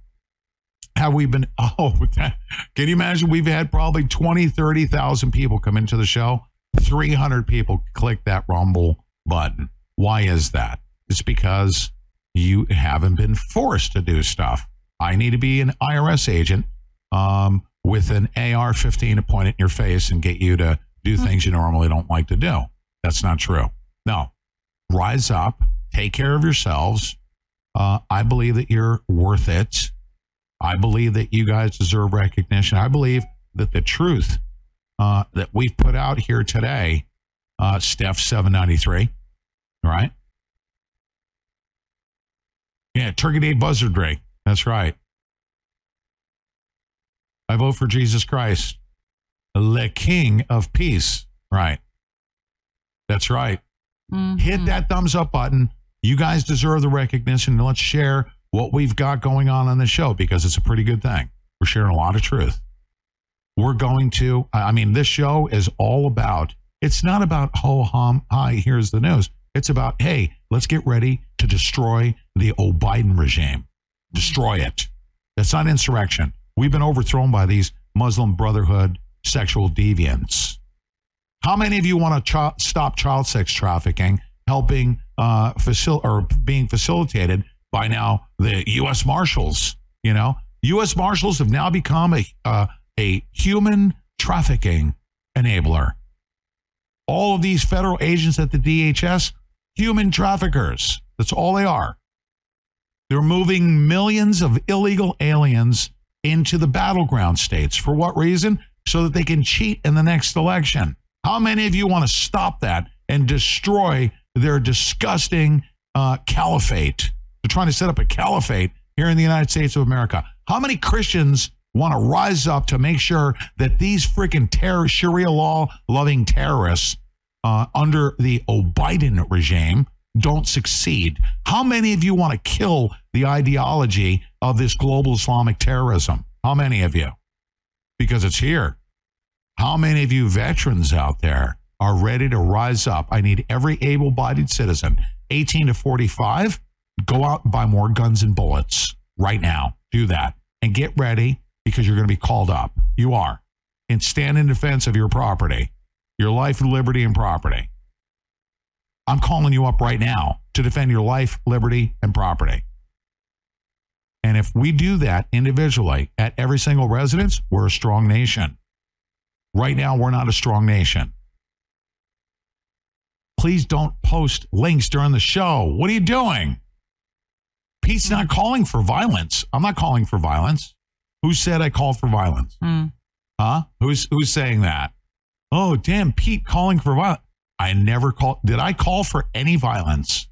have we been? [LAUGHS] Oh, that, [LAUGHS] can you imagine? We've had probably 20, 30,000 people come into the show. 300 people click that Rumble button. Why is that? It's because you haven't been forced to do stuff. I need to be an IRS agent um, with an AR 15 to point it in your face and get you to do things you normally don't like to do. That's not true. No. Rise up, take care of yourselves. Uh, I believe that you're worth it. I believe that you guys deserve recognition. I believe that the truth uh, that we've put out here today, uh, Steph 793, right? Yeah, Turkey Day Buzzardry. That's right. I vote for Jesus Christ, the King of Peace. Right. That's right. Mhm. Hit that thumbs up button. You guys deserve the recognition. And Let's share what we've got going on on the show because it's a pretty good thing. We're sharing a lot of truth. We're going to, I mean, this show is all about, it's not about ho hum, hi, here's the news. It's about, hey, let's get ready to destroy the O Biden regime. Destroy it. That's not insurrection. We've been overthrown by these Muslim Brotherhood sexual deviants. How many of you want to ch- stop child sex trafficking, helping uh, facil- or being facilitated by now the U.S. Marshals? You know, U.S. Marshals have now become a uh, a human trafficking enabler. All of these federal agents at the DHS, human traffickers. That's all they are. They're moving millions of illegal aliens into the battleground states. For what reason? So that they can cheat in the next election. How many of you want to stop that and destroy their disgusting uh, caliphate? They're trying to set up a caliphate here in the United States of America. How many Christians want to rise up to make sure that these freaking terror Sharia law loving terrorists uh, under the Biden regime don't succeed? How many of you want to kill the ideology of this global Islamic terrorism? How many of you? Because it's here. How many of you veterans out there are ready to rise up? I need every able bodied citizen, 18 to 45, go out and buy more guns and bullets right now. Do that and get ready because you're going to be called up. You are. And stand in defense of your property, your life, liberty, and property. I'm calling you up right now to defend your life, liberty, and property. And if we do that individually at every single residence, we're a strong nation. Right now, we're not a strong nation. Please don't post links during the show. What are you doing? Pete's not calling for violence. I'm not calling for violence. Who said I called for violence? Mm. Huh? Who's who's saying that? Oh, damn, Pete calling for violence. I never called. Did I call for any violence?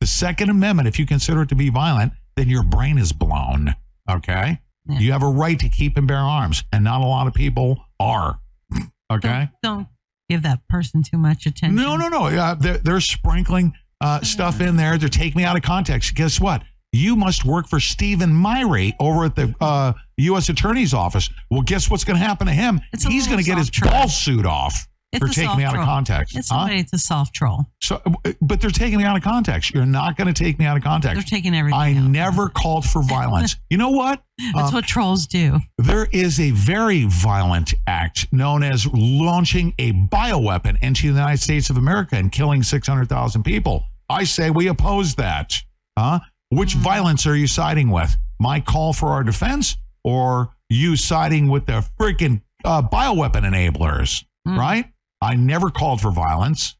The Second Amendment, if you consider it to be violent, then your brain is blown. Okay? Yeah. You have a right to keep and bear arms, and not a lot of people are. [LAUGHS] Okay? Don't, don't give that person too much attention. No, no, no. Uh, they're, they're sprinkling uh, stuff in there. They're taking me out of context. Guess what? You must work for Stephen Myrie over at the uh, U.S. Attorney's Office. Well, guess what's going to happen to him? It's He's going to get his troll. ball suit off It's for a taking me out of context. It's Huh? It's a soft troll. So, but they're taking me out of context. You're not going to take me out of context. They're taking everything. I never called for violence. [LAUGHS] You know what? That's Uh, what trolls do. there is a very violent act known as launching a bioweapon into the United States of America and killing 600,000 people. I say we oppose that. Huh? Which Mm-hmm. violence are you siding with? My call for our defense or you siding with the freaking uh, bioweapon enablers? Mm. Right? I never called for violence.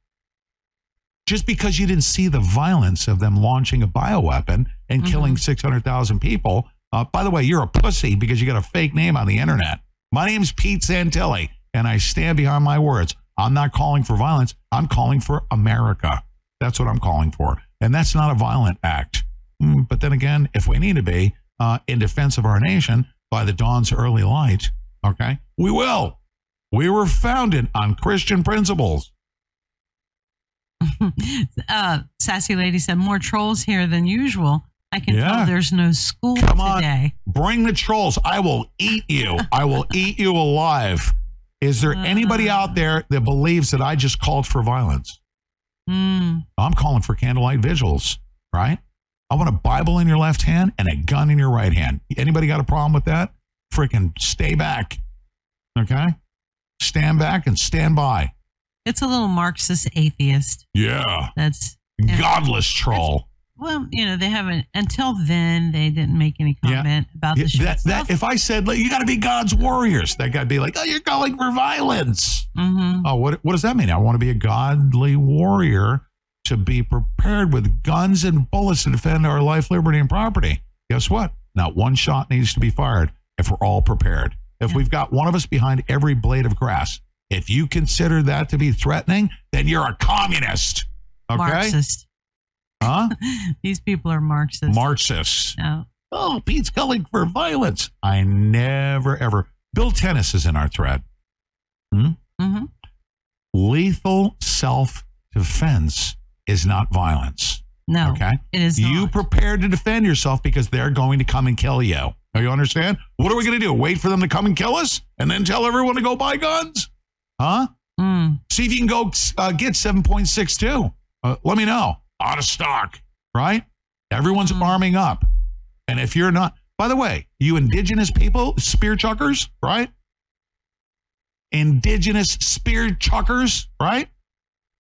Just because you didn't see the violence of them launching a bioweapon and killing 600,000 people. Uh, by the way, you're a pussy because you got a fake name on the internet. My name's Pete Santilli, and I stand behind my words. I'm not calling for violence. I'm calling for America. That's what I'm calling for. And that's not a violent act. Mm, But then again, if we need to be uh, in defense of our nation by the dawn's early light, okay, we will. We were founded on Christian principles. [LAUGHS] uh, sassy lady said more trolls here than usual. I can Yeah. tell there's no school Come on. today. Bring the trolls. I will eat you. I will [LAUGHS] eat you alive. Is there anybody out there that believes that I just called for violence? Mm. I'm calling for candlelight vigils, right? I want a Bible in your left hand and a gun in your right hand. Anybody got a problem with that? Freaking stay back. Okay? Stand back and stand by. It's a little Marxist atheist. Yeah. That's Godless troll. well, you know, they haven't until then. They didn't make any Yeah. comment about Yeah, the show that, that, if I said, like, you got to be God's warriors, that guy'd be like, oh, you're calling for violence. Mhm. Oh, what, what does that mean? I want to be a godly warrior to be prepared with guns and bullets to defend our life, liberty, and property. Guess what? Not one shot needs to be fired if we're all prepared. If we've got one of us behind every blade of grass, if you consider that to be threatening, then you're a communist. Okay? Marxist. Huh? [LAUGHS] These people are Marxists. Marxists. No. Oh, Pete's calling for violence. I never, ever. Bill Tennis is in our thread. Hmm? hmm Lethal self defense is not violence. No. Okay. It is You not. prepared to defend yourself because they're going to come and kill you. Now, you understand? What are we going to do? Wait for them to come and kill us and then tell everyone to go buy guns? Huh? Mm. See if you can go uh, get 7.62. Uh, let me know. Out of stock, right? Everyone's Mm. arming up. And if you're not, by the way, you indigenous people, spear chuckers, right? Indigenous spear chuckers, right?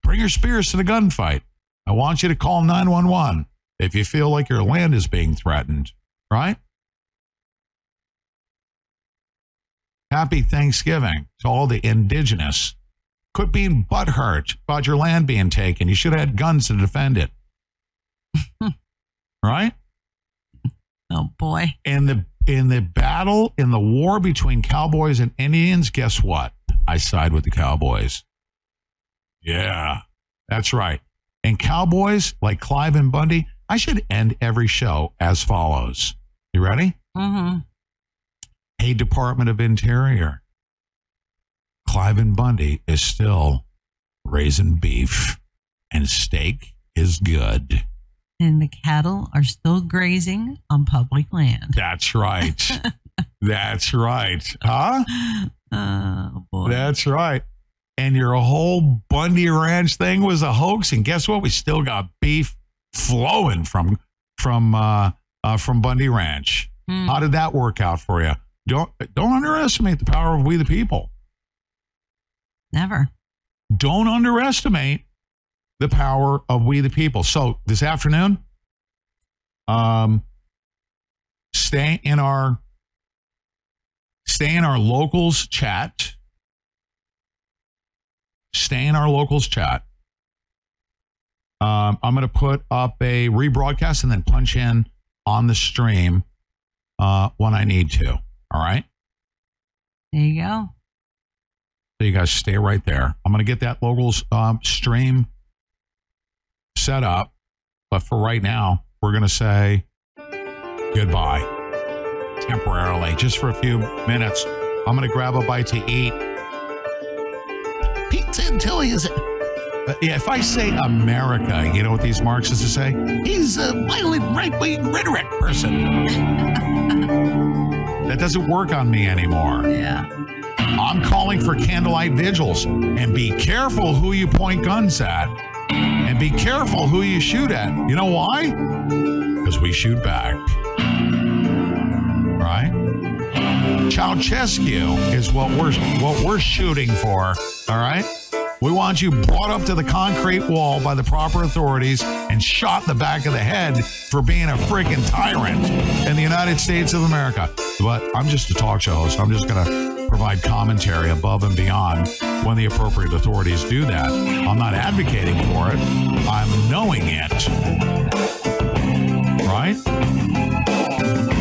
Bring your spears to the gunfight. I want you to call 911 if you feel like your land is being threatened, right? Happy Thanksgiving to all the indigenous. Quit being butthurt about your land being taken. You should have had guns to defend it. [LAUGHS] right? Oh boy. In the in the battle, in the war between cowboys and Indians, guess what? I side with the cowboys. Yeah, that's right. And cowboys like Cliven Bundy, I should end every show as follows. You ready? hmm Hey, Department of Interior. Cliven Bundy is still raising beef, and steak is good. And the cattle are still grazing on public land. That's right. [LAUGHS] That's right. Huh? Oh boy. That's right. And your whole Bundy Ranch thing was a hoax. And guess what? We still got beef flowing from from uh, uh, from Bundy Ranch. Hmm. How did that work out for you? Don't don't underestimate the power of we the people. Never. Don't underestimate the power of we the people. So this afternoon, um, stay in our stay in our locals chat. Stay in our locals chat. Um, I'm going to put up a rebroadcast and then punch in on the stream uh, when I need to. All right. There you go. So you guys stay right there. I'm going to get that locals um, stream set up. But for right now, we're going to say goodbye temporarily, just for a few minutes. I'm going to grab a bite to eat. Pete Santilli is. Uh, yeah, if I say America, you know what these Marxists say? He's a violent right wing rhetoric person. [LAUGHS] that doesn't work on me anymore. Yeah. I'm calling for candlelight vigils and be careful who you point guns at and be careful who you shoot at. You know why? Because we shoot back. Right? Ceausescu is what we're what we're shooting for. All right? We want you brought up to the concrete wall by the proper authorities and shot in the back of the head for being a freaking tyrant in the United States of America. But I'm just a talk show host. I'm just going to provide commentary above and beyond when the appropriate authorities do that. I'm not advocating for it, I'm knowing it. Right?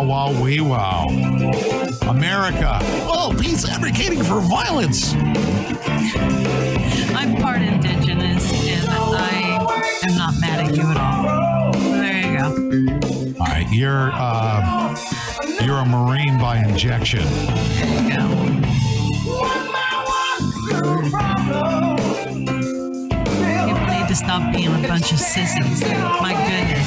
Wow, wow, wee wow. America. Oh, he's advocating for violence. I'm part indigenous and I am not mad at you at all. There you go. All right, you're uh, you're a Marine by injection. There you go. People need to stop being a bunch of sissies. My goodness.